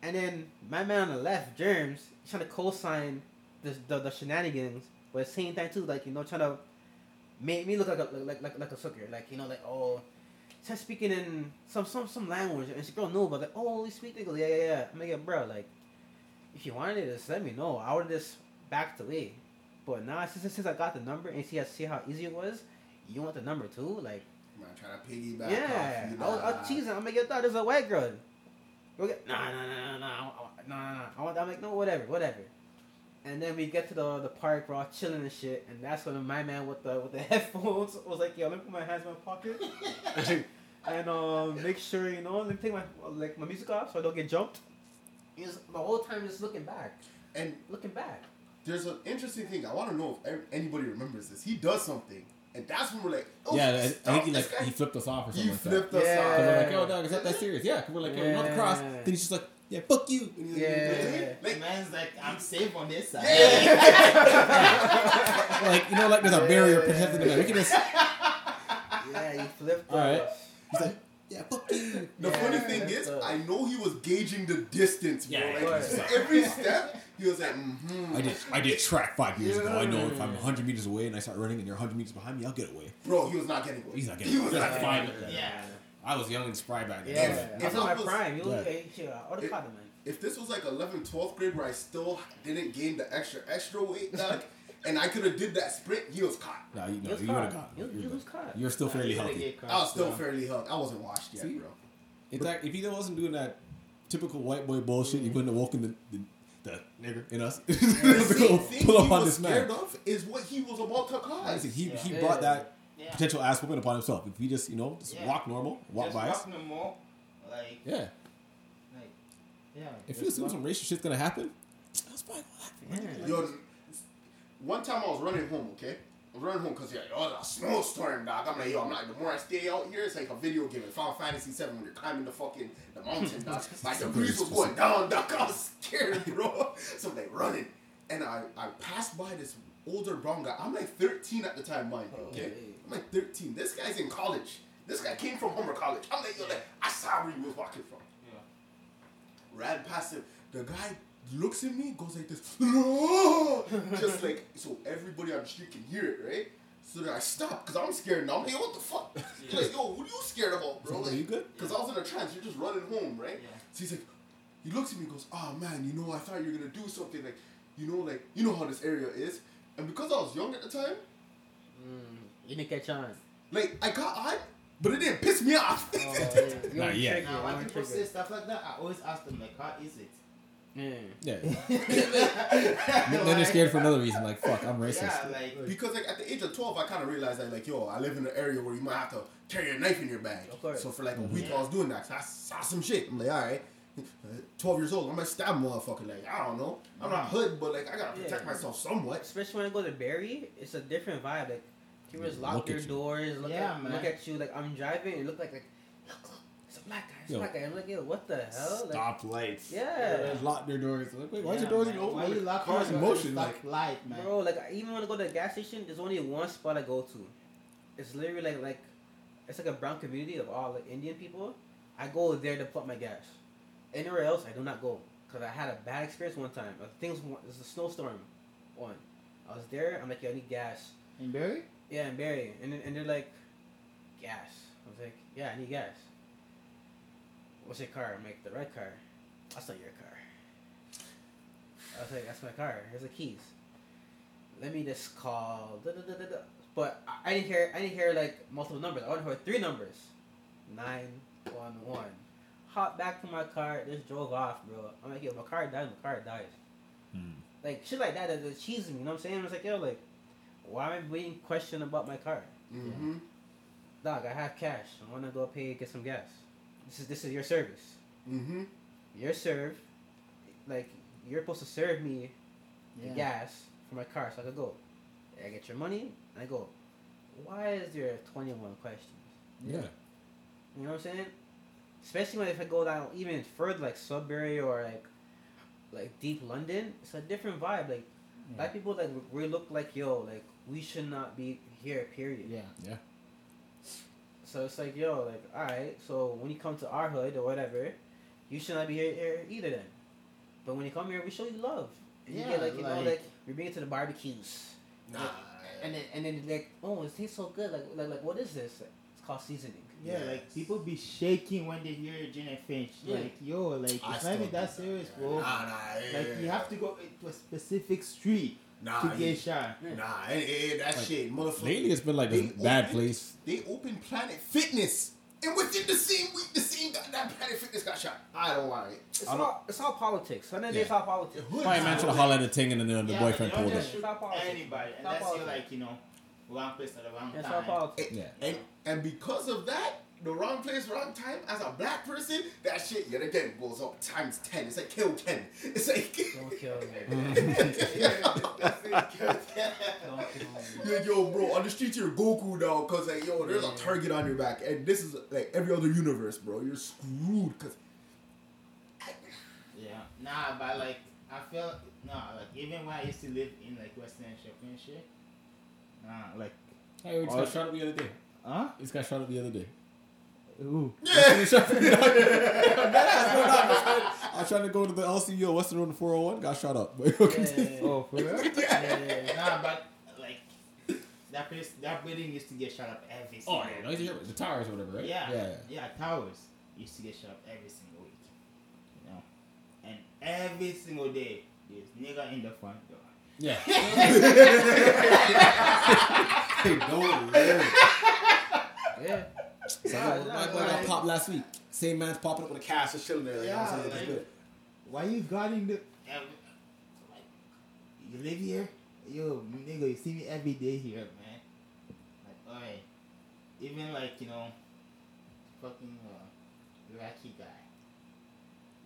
A: And then my man on the left, Germs, trying to co-sign the, the, the shenanigans, but at the same time too, like you know, trying to make me look like a like like like a sucker, like you know, like oh, just speaking in some some some language, and this girl knew about like oh, you speak English, yeah yeah yeah. I'm like, yeah, bro, like if you wanted it, just let me know. I would have just backed away. But now since since I got the number and see see how easy it was, you want the number too, like.
B: Man, trying to piggyback
A: Yeah,
B: off you.
A: I was, I
B: nah.
A: was cheesing. I'm like, yo, thought there's a white girl. Go get, nah, nah, nah, nah, nah, nah, nah, nah. I want, I'm like, no, whatever, whatever. And then we get to the the park, we're all chilling and shit, and that's when my man with the with the <laughs> headphones was like, yo, let me put my hands in my pocket <laughs> and um make sure you know, let me take my like my music off so I don't get jumped. He was the whole time just looking back,
B: And
A: looking back.
B: there's an interesting thing. I want to know if anybody remembers this. He does something, and that's when we're like, oh,
C: yeah, I, I think he like
B: guy.
C: he flipped us off or
B: He
C: something like that.
B: flipped us
A: Yeah.
B: off.
C: And we're like, yo, dog, is that that serious? Yeah, we're like, yo, you're not the cross. Then he's just like, yeah, fuck you. And he's like,
A: Yeah.
B: Like,
D: man's like, I'm safe on this side.
B: yeah. <laughs>
C: like you know, like there's a barrier protecting the man. We can just.
A: Yeah, he flipped
C: All right.
A: us.
C: He's like, yeah, fuck you.
B: The
A: Yeah,
B: funny thing is,
A: the-
B: I know he was gauging the distance, bro.
C: Yeah,
B: like,
A: of
B: every step, he was like, mm-hmm.
C: I did. I did track five years ago. I know if I'm 100 meters away and I start running and you're 100 meters behind me, I'll get away.
B: Bro, he was not getting away.
C: He's not getting
B: He
C: away.
B: was
C: He's
B: not
C: like
B: getting
C: five.
B: away.
D: Yeah.
C: I was young and spry back then.
A: Yeah,
B: If-
A: I
B: if
A: was in
B: I
A: my
B: was-
A: prime. You
C: Yeah.
A: hey, shit, I would have
B: If-
A: caught him, man.
B: If this was like 11th, 12th grade where I still didn't gain the extra, extra weight, <laughs> dog, and I could have did that sprint, he was caught.
C: No, you, no,
A: was
C: you would have
A: caught.
C: got.
A: He was- was caught.
C: You're still fairly healthy.
D: caught.
B: I was still
C: Yeah.
B: fairly healthy. I wasn't washed yet,
C: See?
B: bro.
C: In fact, if he wasn't doing that typical white boy bullshit, he wouldn't have woken the, the, the nigger in us
B: The
C: to
B: thing
C: pull
B: he
C: up on
B: was
C: this man.
B: of is what he was about to cause.
C: Listen, he, he
A: Yeah.
C: brought that
D: Yeah.
C: potential ass whooping upon himself. If he just, you know, just
D: Yeah.
C: walk normal, walk
D: Just
C: by us.
D: walk no more. Like,
C: Yeah.
D: like, yeah.
C: If you assume some racist shit's gonna happen, that's probably gonna happen.
A: Yeah.
B: Yo, one time I was running home, okay? I was running home because yeah, oh, the snowstorm, dog. I'm like, yo, I'm like, the more I stay out here, it's like a video game. in Final Fantasy 7 when you're climbing the fucking the mountain, dog. <laughs> Like the breeze was going down, dog. I was scared, <laughs> bro. So I'm like running, and I I passed by this older brown guy. I'm like 13 at the time, mind you, oh, okay? I'm like 13. This guy's in college. This guy came from Humber College. I'm like, yo, like, I saw where he was walking from. Yeah. Ran past him. The guy looks at me, goes like this, <laughs> just like so everybody on the street can hear it, right? So then I stop because I'm scared now. I'm like, yo, what the fuck? He's like, yo, what are you scared about, bro?
C: Are you good?
B: because I was in a trance. You're just running home, right?
D: Yeah.
B: So he's like, he looks at me and goes, oh man, you know, I thought you were gonna do something like, you know, like you know how this area is, and because I was young at the time,
A: You didn't catch on.
B: like I got on, but it didn't piss me off.
A: Oh, yeah.
C: Not yet.
D: Now, when
A: weren't
D: people say stuff like that, I always ask them like, how is it?
A: Yeah.
C: Yeah. <laughs> then they're scared for another reason. Like, fuck, I'm racist.
D: Yeah, like
B: Because like at the age of twelve, I kind of realized that like yo, I live in an area where you might have to carry a knife in your bag.
A: Of course.
B: So for like a mm-hmm. week, I was doing that. So I saw some shit. I'm like, all right, uh, twelve years old, I'm gonna stab a motherfucker. Like I don't know, I'm not mm-hmm. hood, but like I gotta protect
A: Yeah.
B: myself somewhat.
A: Especially when I go to Barrie, it's a different vibe. Like people just
C: Yeah,
A: lock
C: look
A: their
C: at
A: doors, look
D: Yeah,
A: at
D: man.
A: look at you. Like I'm driving, and look like like look, look, it's a black guy, it's
C: Yo.
A: a black guy. I'm like, yo, what the hell? Like,
C: Stop lights.
A: Yeah.
C: lock their doors. Like, wait, why's
D: yeah,
C: your doors
D: man,
C: even open?
D: Why you lock
C: Cars in motion. Like,
D: light, man.
A: bro, like I even when I go to the gas station, there's only one spot I go to. It's literally like like it's like a brown community of all like Indian people. I go there to put my gas. Anywhere else, I do not go because I had a bad experience one time. I think it was, was a snowstorm. One, I was there. I'm like, yo, I need gas.
D: In Barrie?
A: Yeah, in Barrie, and and they're like, gas. I was like, yeah, I need gas. What's your car? I'm like, the red car. That's not your car. I was like, that's my car. Here's the keys. Let me just call. Da, da, da, da, da. But I, I didn't hear. I didn't hear like multiple numbers. I only heard three numbers. Nine one one. Hop back to my car. Just drove off, bro. I'm like, yo, my car died. My car dies.
C: Hmm.
A: Like shit like that. That, that cheesing me. You know what I'm saying? I was like, yo, like, why am I being questioned about my car?
B: Mm-hmm.
A: Dog, I have cash. I want to go pay get some gas. This is this is your service.
B: Mm-hmm.
A: You're served. Like you're supposed to serve me the gas for my car so I could go. I get your money and I go. Why is there 21 questions?
C: yeah.
A: You know what I'm saying? Especially when if I go down even further like Sudbury or like like deep London, it's a different vibe. Like
D: Yeah.
A: black people like we look like yo like we should not be here. Period.
D: Yeah.
C: Yeah.
A: So it's like, yo, like, alright, so when you come to our hood or whatever, you should not be here, here either then. But when you come here, we show you love. And you
D: Yeah,
A: get like, you know,
D: like-
A: like, we bring it to the barbecues.
B: Nah.
A: And then, and then like, oh, it tastes so good. Like, like, like what is this? It's called seasoning.
D: Yeah,
B: Yes.
D: like people be shaking when they hear Jane and Finch.
A: Yeah.
D: Like, yo, like it's not
B: still
D: even that
B: do
D: serious,
B: Nah,
D: bro.
B: nah,
D: Like you have to go to a specific street
B: nah,
D: to
B: you-
D: get shot.
B: Nah, eh, eh, that
C: Like,
B: shit, motherfucker.
C: Lately, it's been like
B: a
C: bad
B: opened-
C: place.
B: They opened Planet Fitness, and within the same week, the same goddamn Planet Fitness got shot. I don't want it.
A: It's
C: I don't-
A: all, it's all politics. Sunday
C: Yeah.
A: it's all politics.
C: Probably man trying to holler at the thing and then the
D: Yeah,
C: boyfriend pulled
D: don't
C: up.
D: just
A: It's all politics.
D: Anybody, and
A: It's all
D: that's your like you know, wrong place at the wrong
A: It's all
D: time.
A: politics.
C: Yeah.
B: And and because of that, the wrong place, wrong time. As a black person, that shit yet again goes up times ten. It's like kill ten. It's like <laughs>
A: Don't kill me. Don't kill me.
B: yo, yo, bro, on the streets you're Goku now, cause like yo, there's a target on your back, and this is like every other universe, bro. You're screwed, cause
D: Yeah, nah, but like I felt nah, like even when I used to live in like Western Shopping and shit, nah, like
C: Hey, this
D: Oh,
C: guy shot up the other day.
D: huh?
C: This guy shot up the other day.
D: Ooh,
B: yeah.
C: I was trying to go to the LCU Weston Road 401, got shot up. But
A: Yeah, yeah, yeah.
D: oh for real?
A: Yeah, yeah, yeah.
D: nah, but like that place, that building used to get shot up every oh, single.
C: Oh, yeah, no, he's here. The towers or whatever, right?
D: Yeah,
C: Yeah.
D: yeah, towers used to get shot up every single week. You know, and every single day there's nigga in the front door.
C: Yeah. <laughs>
B: Hey, don't live.
A: Yeah.
C: So
A: Yeah,
C: my
A: yeah,
C: boy got popped last week. Same man's popping up with a cast just chilling there. Like,
D: Yeah,
C: I'm saying, that's good.
D: Why you guarding the? Like, you live here, yo, nigga. You see me every day here, man. Like, alright, even like you know, fucking uh, Iraqi guy.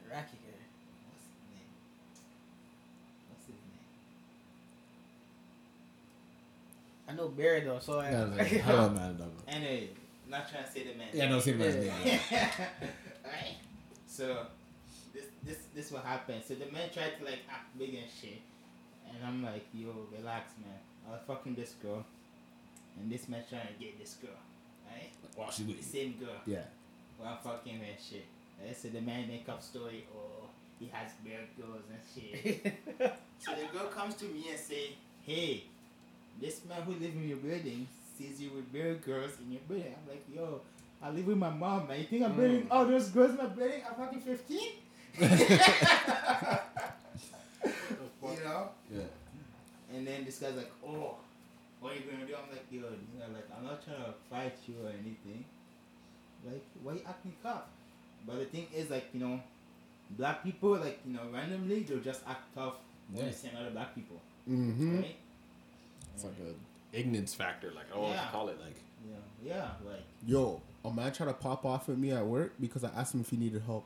A: Iraqi guy.
D: What's his name? What's his name?
A: I know Barry though, so I.
C: Yeah, I was like, hello, man. dog.
D: Anyway, not trying to say the man.
C: Yeah, no, same man's name. <laughs>
D: Alright. So this this this what happened. So the man tried to like act big and shit. And I'm like, yo, relax man. I was fucking this girl. And this man trying to get this girl. Right?
C: Wow, she
D: The
C: with
D: same girl.
C: Yeah.
D: Well fucking her and shit. Right? So the man make up story, oh he has bear girls and shit. <laughs> so the girl comes to me and say, Hey, this man who live in your building sees you with bare girls in your building. I'm like, yo, I live with my mom, man. You think I'm building all those girls in my building? I'm fucking 15? <laughs> you know?
B: Yeah.
D: And then this guy's like, oh, what are you gonna do? I'm like, yo, you know, like, I'm not trying to fight you or anything. Like, why you acting tough? But the thing is, like, you know, black people, like, you know, randomly, they'll just act tough when
C: Yeah.
D: they see other black people.
B: Mm-hmm.
D: Right?
C: It's like a ignorance factor, like I always
D: Yeah.
C: call it. Like
D: Yeah, yeah, like,
B: Yo, a man tried to pop off at me at work because I asked him if he needed help.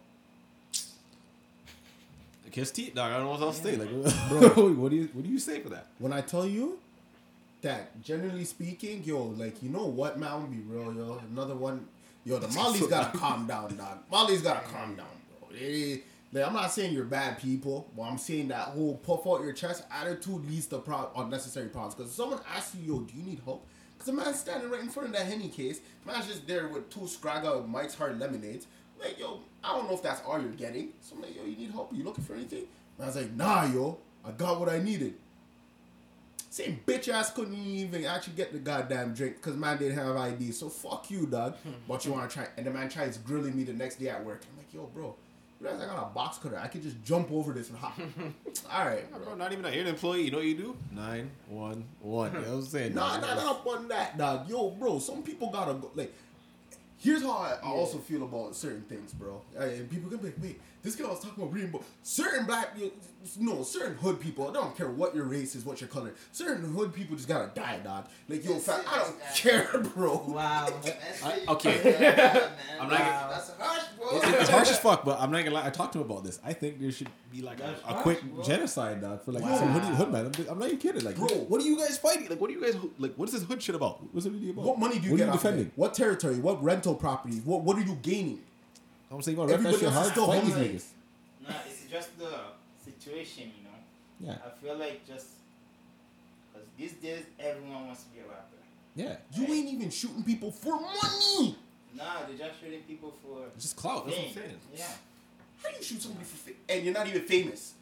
C: kiss teeth, dog. I don't know what else to say. Like, <laughs>
B: Bro.
C: what do you what do you say for that?
B: When I tell you that, generally speaking, yo, like, you know what, man? I'm gonna be real, yo. Another one, yo, the <laughs> Molly's gotta calm down, dog. Molly's gotta calm down, bro. Eh, like, I'm not saying you're bad people, but I'm saying that whole puff out your chest attitude leads to pro- unnecessary problems. Because if someone asks you, yo, do you need help? Because the man's standing right in front of that Henny case. Man's just there with two Scragga Mike's Hard Lemonades. Like, yo, I don't know if that's all you're getting. So I'm like, yo, you need help? you looking for anything? Man's like, nah, yo, I got what I needed. Same bitch ass couldn't even actually get the goddamn drink because man didn't have ID. So fuck you, dog. Hmm. but you want to try, and the man tries grilling me the next day at work. I'm like, yo, bro, you realize I got a box cutter. I could just jump over this and hop. <laughs> All right,
C: Bro,
B: bro.
C: not even an employee. You know what you do? Nine one one. You know what I'm saying? <laughs>
B: Nah, nah, nah, up on that, dog. Yo, bro, some people gotta go. Like, here's how I, I also feel about certain things, bro. Uh, And people can be like, wait, this guy was talking about reading, but certain black, you no, certain hood people, I don't care what your race is, what your color. Certain hood people just gotta die, dog. Like, yo, fam, I don't care, bro.
A: Wow.
C: I- okay. <laughs> I'm not
A: Wow.
D: That's harsh, bro.
C: It's, it's harsh as fuck, but I'm not gonna lie. I talked to him about this. I think there should be like a,
D: That's
C: a quick
D: bro.
C: genocide, dog, for like
A: Wow.
C: some hood, hood man. I'm, I'm not even kidding. Like,
B: Bro.
C: what are you guys fighting? Like, what are you guys like? What is this hood shit about? What's it really about?
B: What money do you
C: what
B: get
C: are you
B: off of
C: defending?
B: it? What territory? What rental properties? What What are you gaining?
C: I'm saying, well, that
B: Everybody
C: shit
B: else is
C: hard.
B: still
C: Fight these
B: hungry.
C: niggas.
D: Nah, it's just the situation, you know.
C: Yeah,
D: I feel like just because these days everyone wants to be a rapper.
C: yeah.
B: You ain't even shooting people for money.
D: Nah, they're just shooting people for
C: It's just clout. That's what I'm saying.
D: Yeah,
B: How do you shoot somebody for fa- and you're not even famous?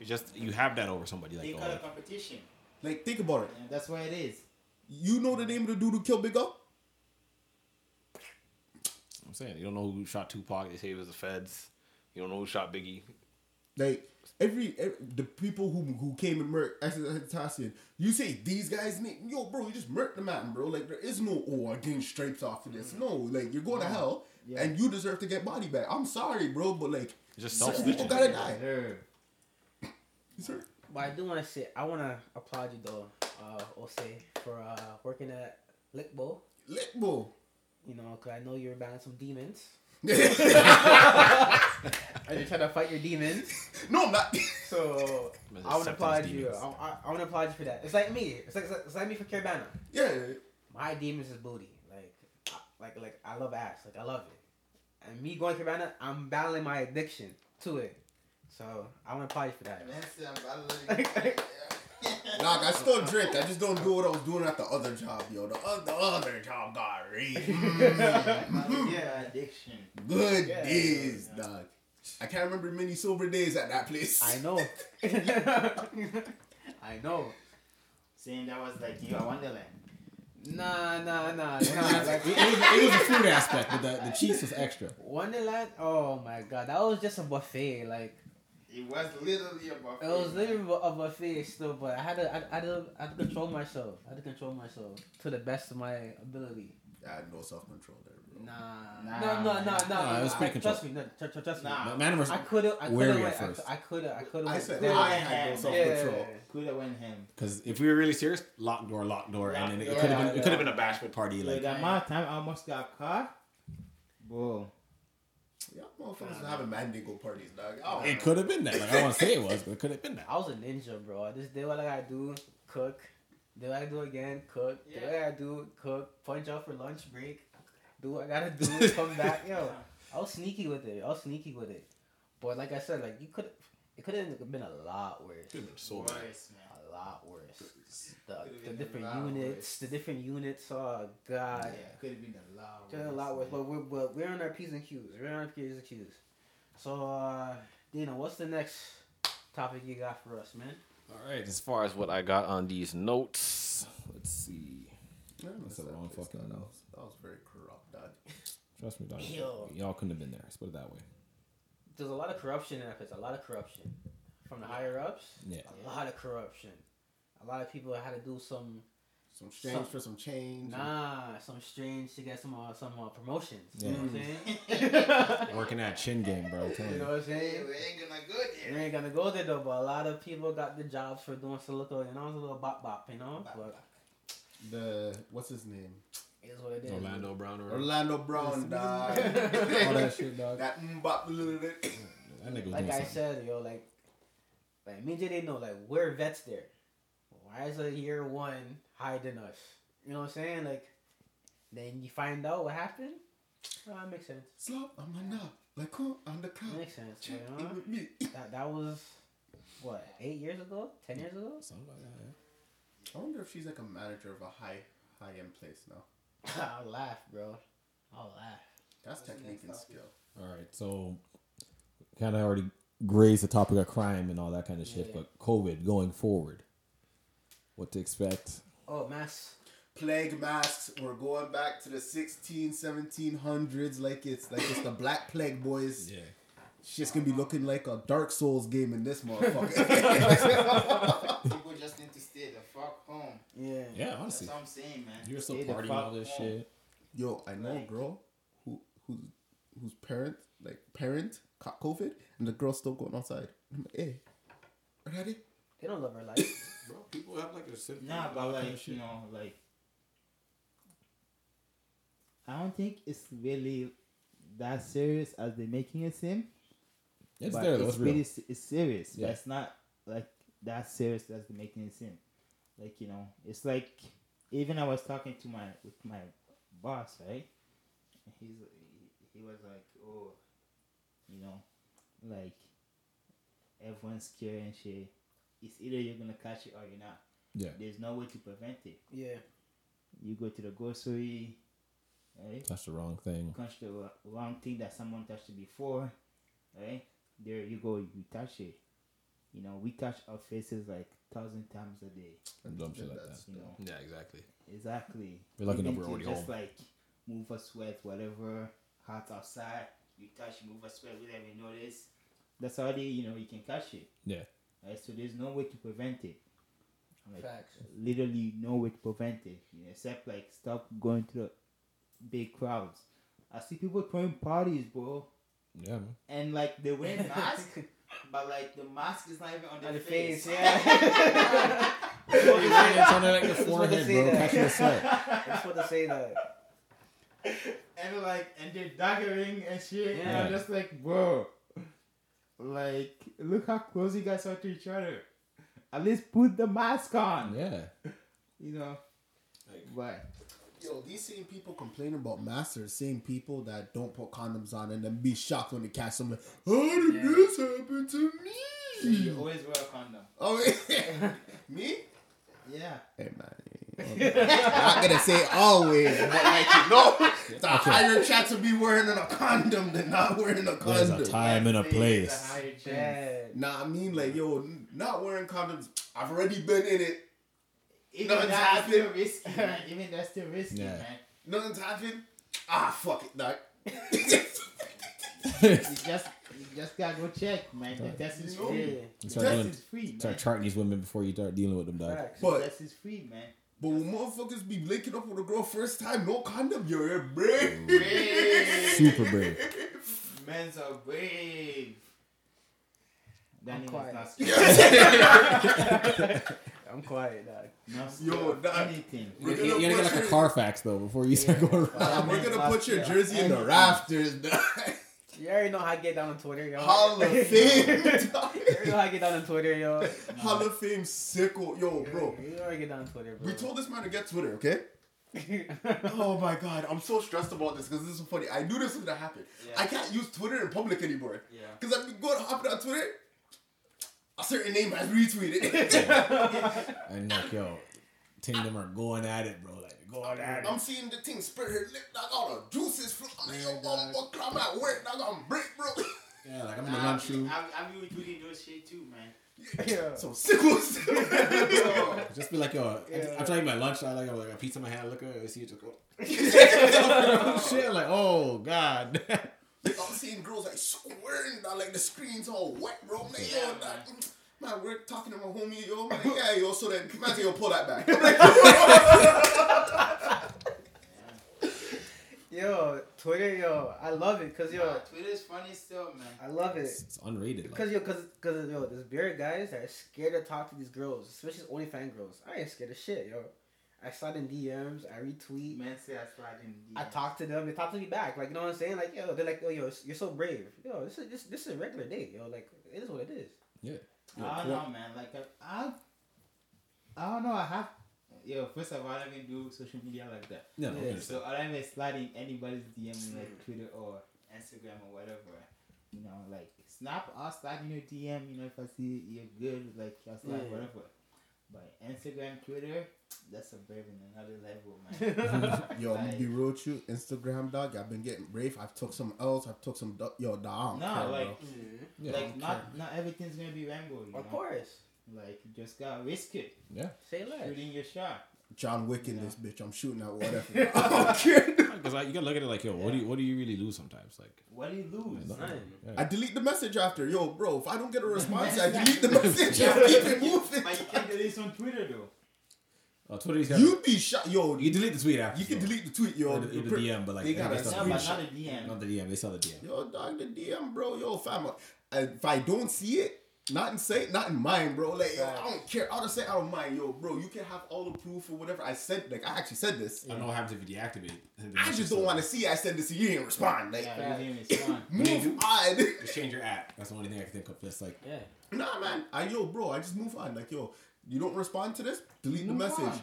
C: You just you have that over somebody.
D: they
C: Like,
D: call
C: oh,
D: it competition.
B: Like, think about it.
D: And that's why it is.
B: You know the name of the dude who killed Big O?
C: I'm saying you don't know who shot Tupac. They say it was the feds. You don't know who shot Biggie.
B: Like every, every the people who who came and murked Tassian, you say these guys name yo bro, you just murked the man, bro. Like there is no oh I gained stripes off of this. No, like you're going to hell
D: Yeah.
B: and you deserve to get body back. I'm sorry, bro, but like
C: Just
B: certain
C: self-snitching.
B: people gotta die.
D: Her. <laughs>
B: Sir.
A: But I do want to say, I want to applaud you though, uh, Ose, for uh, working at Lickbo.
B: Litbo.
A: You know, because I know you're battling some demons.
B: no,
A: And you're trying to fight your demons.
B: No, I'm not.
A: So I want to applaud you. I, I, I want to applaud you for that. It's like me. It's like it's like me for Caribana.
B: yeah.
A: My demons is booty. Like, I- like, like I love ass. Like I love it. And me going Caribana, I'm battling my addiction to it. So I want to applaud you for that. <laughs>
D: Nancy, I'm.
B: Dog, I still drink. I just don't do what I was doing at the other job, yo. The, other the other job got raid. <laughs> Mm.
D: yeah, addiction.
B: Good
A: Yeah.
B: days, dog. I can't remember many sober days at that place.
A: I know. <laughs> I know.
D: Saying that was like you are Wonderland.
A: Nah, nah, nah, nah. <laughs> Like,
C: it, was, it was a food aspect, but the, the cheese was extra.
A: Wonderland. Oh my god, that was just a buffet. Like
D: It was literally a buffet.
A: it was literally of a buffet still, but I had to, I, I had to, I had to control myself. I had to control myself to the best of my ability.
B: I had no self control there, bro.
A: Nah,
D: Nah.
A: no, no, no, no.
C: Nah, it was
A: I-
C: pretty
A: Trust me, no, tr- tr- trust me.
D: Nah.
C: Man
A: I could have, I could have, I,
C: first.
A: I could have, I could have.
B: I said
D: Yeah.
B: I had no self control.
D: Could have went him.
C: because if we were really serious, lock door, lock door, and then it
D: Lock
C: could have
D: door.
C: been it could have been a bashment party.
D: Like
C: Like
D: the amount of time I almost got caught. Bro.
B: Yeah, motherfuckers are having Mandingo parties, dog. Oh,
C: it could have been that. Like I want to say it was, but it could have been that.
A: I was a ninja, bro. I just did what I gotta do, cook. Did what I do again, cook. Did what I gotta do, cook. Punch out for lunch break. Do what I gotta do, come <laughs> back. Yo, I was sneaky with it. I was sneaky with it. But like I said, like you could, it could have been a lot worse.
C: Could have been so bad.
D: Worse, man.
A: A lot worse. The, the different units,
D: worse.
A: the different units. Oh God.
D: Yeah, could have been a lot.
A: Just a lot worse, but we're, but we're on our P's and Q's. We're on our P's and Q's. So, uh, Dino, what's the next topic you got for us, man?
C: All right, as far as what I got on these notes, Let's see.
B: Yeah,
C: That's the
B: that
C: wrong fucking-
B: dog. That was, that was very corrupt, dog.
C: Trust me, dog.
A: Yo.
C: Y'all couldn't have been there. Let's put it that way.
A: There's a lot of corruption in that place. A lot of corruption from the higher ups.
C: Yeah.
A: A lot of corruption. A lot of people had to do some
B: Some change
A: Some-
B: for some change.
A: nah, some strange to get some uh, some uh, promotions.
C: Yeah.
A: You know what I'm saying? <laughs>
C: Working that chin game, bro. I'm
A: you know what I'm saying?
D: We ain't gonna go
A: You ain't gonna go there though, but a lot of people got the jobs for doing some little, you know, a little bop bop, you know. But
B: The what's his name?
A: it is what it is.
C: Orlando Brown or
B: Orlando Brown, dog. <laughs>
C: all that shit, dog.
B: that mbop little bit.
C: That nigga was
A: Like
C: doing
A: I
C: something.
A: said, yo, like, like me and Jay know, like, we're vets there. Why is a year one higher than us? You know what I'm saying? Like, then you find out what happened. Oh, that makes sense.
B: Slap on my knob, like on the
A: That makes sense.
B: Check
A: You know?
B: me.
A: That that was what eight years ago, ten years ago.
C: Something like that, yeah.
B: I wonder if she's like a manager of a high high end place now. <laughs>
A: I'll laugh, bro. I'll laugh.
B: That's
D: What's
B: technique and
D: topic?
B: skill.
C: All right, so kind of already grazed the topic of crime and all that kind of shit,
A: Yeah.
C: but COVID going forward, what to expect?
A: Oh, mass.
B: Plague masks. We're going back to the 16, 1700s, like it's like it's the Black Plague boys.
C: Yeah,
B: It's just gonna be looking like a Dark Souls game in this motherfucker. <laughs> <laughs>
D: People just need to stay the fuck home.
A: Yeah.
C: yeah. honestly.
D: That's
C: Honestly,
D: what I'm saying, man.
C: you're still partying all this
D: home.
C: shit.
B: Yo, I know a girl who who's whose parent like parent caught COVID and the girl's still going outside. I'm like, hey, ready?
A: They don't love her life. <coughs>
C: Bro, people have like a sit.
D: Nah, but like you know, like I don't think it's really that serious as they're making it seem.
C: it's there.
D: It's
C: It's real.
D: really it's serious.
C: Yeah.
D: But it's not like that serious as they're making it seem. Like you know, it's like even I was talking to my with my boss, right? He's he, he was like, oh, you know, like everyone's scared and shit. It's either you're gonna catch it or you're not.
C: Yeah,
D: There's no way to prevent it.
A: yeah.
D: You go to the grocery, right?
C: that's the wrong thing.
D: Touch the wr- wrong thing that someone touched it before, right? There you go, you touch it. You know, we touch our faces like thousand times a day.
C: And dumb shit like that.
D: You know,
C: Yeah, exactly.
D: exactly.
C: We're lucky enough we're already
D: just
C: home.
D: like move a sweat, whatever, hot outside. You touch, move a sweat without even notice. That's already you know you can catch it.
C: Yeah.
D: Right, so there's no way to prevent it. Like,
A: Facts.
D: literally no way to prevent it, you know, except like stop going to the big crowds. I see people throwing parties, bro,
C: Yeah, man.
D: and like they wear <laughs> masks, but like the mask is not even on their
A: On the
D: face.
A: face, <laughs> yeah.
C: it's on like the
A: Just wanted to
C: forehead, bro.
A: that.
C: Catching the sweat.
A: I just want to say that.
D: and like and they're daggering and shit. And I'm just like, bro, like look how close you guys are to each other. At least put the mask on,
C: Yeah. <laughs>
D: you know. Like, but
B: Yo, these same people complaining about masks are the same people that don't put condoms on and then be shocked when they catch someone. How did
A: Yeah.
B: this happen to me?
D: you
B: me?
D: always wear a condom.
B: Oh, <laughs> me?
D: Yeah.
B: Hey man, I'm not gonna say always, but like you know, it's a higher chance of me wearing a condom than not wearing a condom.
C: There's a time and a place.
D: higher
B: Nah, I mean like yo, not wearing condoms. I've already been in it.
D: Even
B: Nothing's
D: that's
B: happened.
D: still risky, man. Even that's still risky,
C: Yeah.
D: man.
B: Nothing's happened. Ah, fuck it, dog. <laughs>
D: You just you just gotta go check, man. The test is
B: No.
D: free.
A: Yeah.
D: The
C: Start
D: test
C: doing-
D: is free,
C: Start
D: man.
C: charting these women before you start dealing with them, dog.
A: Facts.
B: But-
D: The test is free, man.
B: But when motherfuckers be linking up with a girl first time, no condom, you're brave.
C: Super brave.
D: Men's are brave. That
A: I'm quiet.
D: not <laughs> scared.
A: I'm quiet, dog.
D: Not scared
B: Yo,
D: of
B: that-
D: anything.
B: We're
C: You
B: gonna
C: gotta get like a Carfax though before you start going around.
B: Uh, we're gonna put your
D: scared of
B: jersey in the rafters, dog.
A: You already know how I get down on Twitter, yo.
B: Hall of <laughs> Fame,
A: you already <laughs> know how I get down on Twitter, yo.
B: Hall of Fame sickle, yo, bro.
A: You already get down on Twitter, bro.
B: We told this man to get Twitter, okay? <laughs> Oh my god, I'm so stressed about this because this is so funny. I knew this was gonna happen.
D: Yeah.
B: I can't use Twitter in public anymore.
D: Yeah.
B: Because I've been going hopping on Twitter, a certain name has retweeted.
C: And like, yo, team them are going at it, bro. Like going at
B: I'm seeing the thing spread her lip, dog, all the juices flow. I'm like, yo,
C: Yeah,
B: I'm,
C: dog.
B: I'm at work, dog, I'm break, bro. <laughs>
C: Yeah, like I'm in the
D: lunchroom.
C: lunch room.
D: I, I be retweeting those shit too, man.
A: Yeah.
B: Some sickles. <laughs>
C: Just be like, yo,
A: Yeah.
C: I'm trying to eat my lunch. I like, I'm like a pizza in my hand. Look at it. I see it just go. <laughs> Shit, like, oh god.
B: Like, I'm seeing girls like squirting down like the screen's all wet, bro. I'm like, yo, that, man, we're talking to my homie, yo. I'm <laughs> yeah, yo. So then, man, yo, pull that back. <laughs> I'm like, <laughs>
A: Yo, Twitter, yo, I love it because yo,
D: Twitter's funny still, man.
A: I love it.
C: It's unrated.
A: Because
C: Like,
A: yo, cause, cause yo, there's bare guys that are scared to talk to these girls, especially OnlyFans girls. I ain't scared of shit, yo. I slide in DMs, I retweet,
D: Man say I slide in.
A: I talk to them, they talk to me back. Like you know what I'm saying? Like yo, they're like, oh yo, you're so brave. Yo, this is this this is a regular day, yo. Like it is what it is.
C: yeah.
D: I don't know, man. Like I, I, I don't know. I have. Yo, first of all, I don't even do social media like that.
C: Yeah, no, I
A: Yeah,
C: understand.
D: So I don't even slide in anybody's DM like Twitter or Instagram or whatever. You know, like Snap, I'll slide in your DM. You know, if I see you're good, like I'll slide
A: Yeah.
D: whatever. But Instagram, Twitter, that's a brave in another level, man. <laughs> <laughs>
B: yo, I'm gonna be real with you. Instagram dog, I've been getting brave. I've took some L's. I've took some. du- Yo, dog.
D: No,
B: care,
D: like-
B: bro. Mm-hmm.
C: Yeah.
D: like not not everything's gonna be rainbow. You
A: Of
D: know?
A: course.
D: Like you just gotta risk it.
C: yeah.
A: Say less.
D: Shooting your shot.
B: John Wick in
D: Yeah.
B: this bitch. I'm shooting at <laughs> whatever. I don't care.
C: Because like, you gotta look at it like, yo, what do you what do you really lose sometimes? Like,
D: What do you lose?
C: nothing.
A: Nothing.
C: Yeah.
B: I delete the message after. Yo, bro, if I don't get a response, I delete the message. I keep it moving.
D: But you can't delete on Twitter though.
C: Oh, Twitter's got
B: You be shot, yo.
C: you delete the tweet after.
B: You can
C: so.
B: delete the tweet, yo.
C: Or the, or the DM, but like
B: they got
C: they
B: a
D: but
B: screenshot.
D: not a DM.
C: not the DM. They saw the DM.
B: Yo, dog, the DM, bro. Yo, fam. I- If I don't see it, not in sight, not in mind, bro. Like, yo, I don't care. Out of sight, out of mind, yo, bro. You can have all the proof or whatever. I said, like, I actually said this.
C: I don't know what happens if you deactivate.
B: I just don't want to see. I said this. You didn't respond. Like,
D: Yeah, you didn't <laughs> respond.
B: move on.
C: Just change your app. That's the only thing I can think of. That's like,
A: Yeah.
B: nah, man. I yo, bro. I just move on. Like, yo, you don't respond to this. Delete the message.
D: on.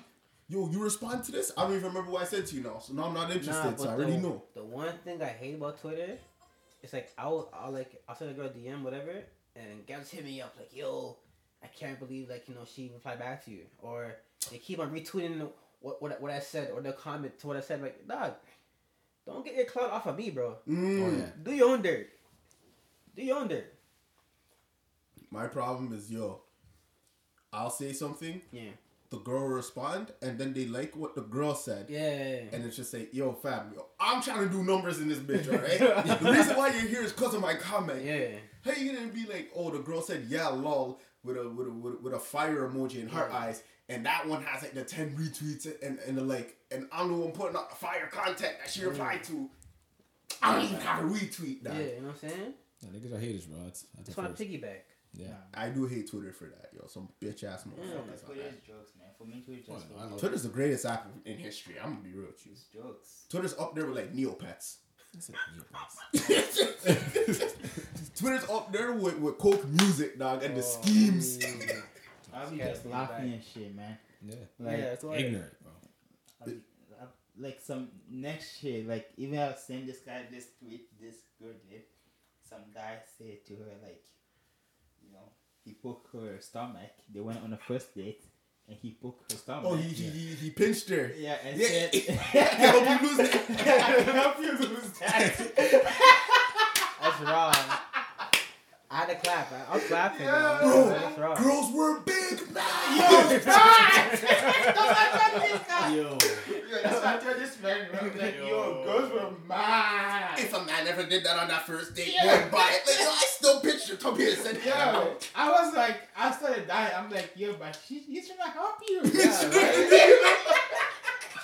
B: Yo, you respond to this. I don't even remember what I said to you now. So now I'm not interested.
A: Nah,
B: so I
A: but
B: already know.
A: The one thing I hate about Twitter, it's like I'll I'll like I'll send a girl a DM whatever, and guys hit me up like yo, I can't believe like you know she replied back to you, or they keep on retweeting what what, what I said or they'll comment to what I said like dog, don't get your clout off of me, bro.
B: Mm.
C: oh yeah.
A: Do your own dirt. Do your own dirt.
B: My problem is, yo, I'll say something.
A: Yeah.
B: The girl will respond, and then they like what the girl said.
A: Yeah.
B: and it's just say, yo, fam, yo, I'm trying to do numbers in this bitch, <laughs> alright? the reason why you're here is because of my comment.
A: Yeah.
B: How you gonna be like, oh, the girl said, yeah, lol, with a with a with a, with a fire emoji in her
A: Yeah.
B: eyes, and that one has like the ten retweets and and the like, and I'm the one putting up the fire content that she replied to. I don't even have a retweet.
A: Yeah.
B: That
A: You know what I'm saying?
C: Yeah, niggas are haters, bro. That's, that's
A: Just
C: the
A: want to piggyback.
C: Yeah.
B: I do hate Twitter for that, yo. Some bitch ass motherfuckers.
D: Twitter is jokes, man. For me, Twitter
C: Oh,
D: just
C: no,
B: Twitter's the greatest app in history. I'm gonna be real with you.
D: is jokes.
B: Twitter's up there with like Neopets.
C: That's it. You guys.
B: Twitter's up there with, with Coke music, dog, and the
A: Oh,
B: schemes. <laughs>
D: I'll be just laughing and shit, man.
C: Yeah.
D: Like,
A: yeah, that's why.
C: Ignorant, bro.
D: I'll be, I'll, like some next shit. Like even I'll send this guy this tweet this girl did. Eh? Some guy said to her like, you know, he poked her stomach. They went on a first date, and he poked her stomach.
B: Oh, he, he, he, he pinched her.
D: yeah, and
B: Yeah.
D: said, <laughs>
B: I hope you lose it. <laughs>
D: I help you lose that. <laughs>
A: That's wrong. I had to clap. I- I was clapping.
D: Yeah.
A: yo.
B: Bro, girls were big, man. <laughs> <laughs>
C: Yo.
D: Yo, that's what I told this man. bro. I'm like, yo, girls were mad.
B: If a man ever did that on that first date,
D: Yeah.
B: boy, buy it. Like, yo, I still picture Toby and said,
D: Yeah, I was like, I started dying. I'm like, yo, but she, he's trying to help you.
A: Yeah, right?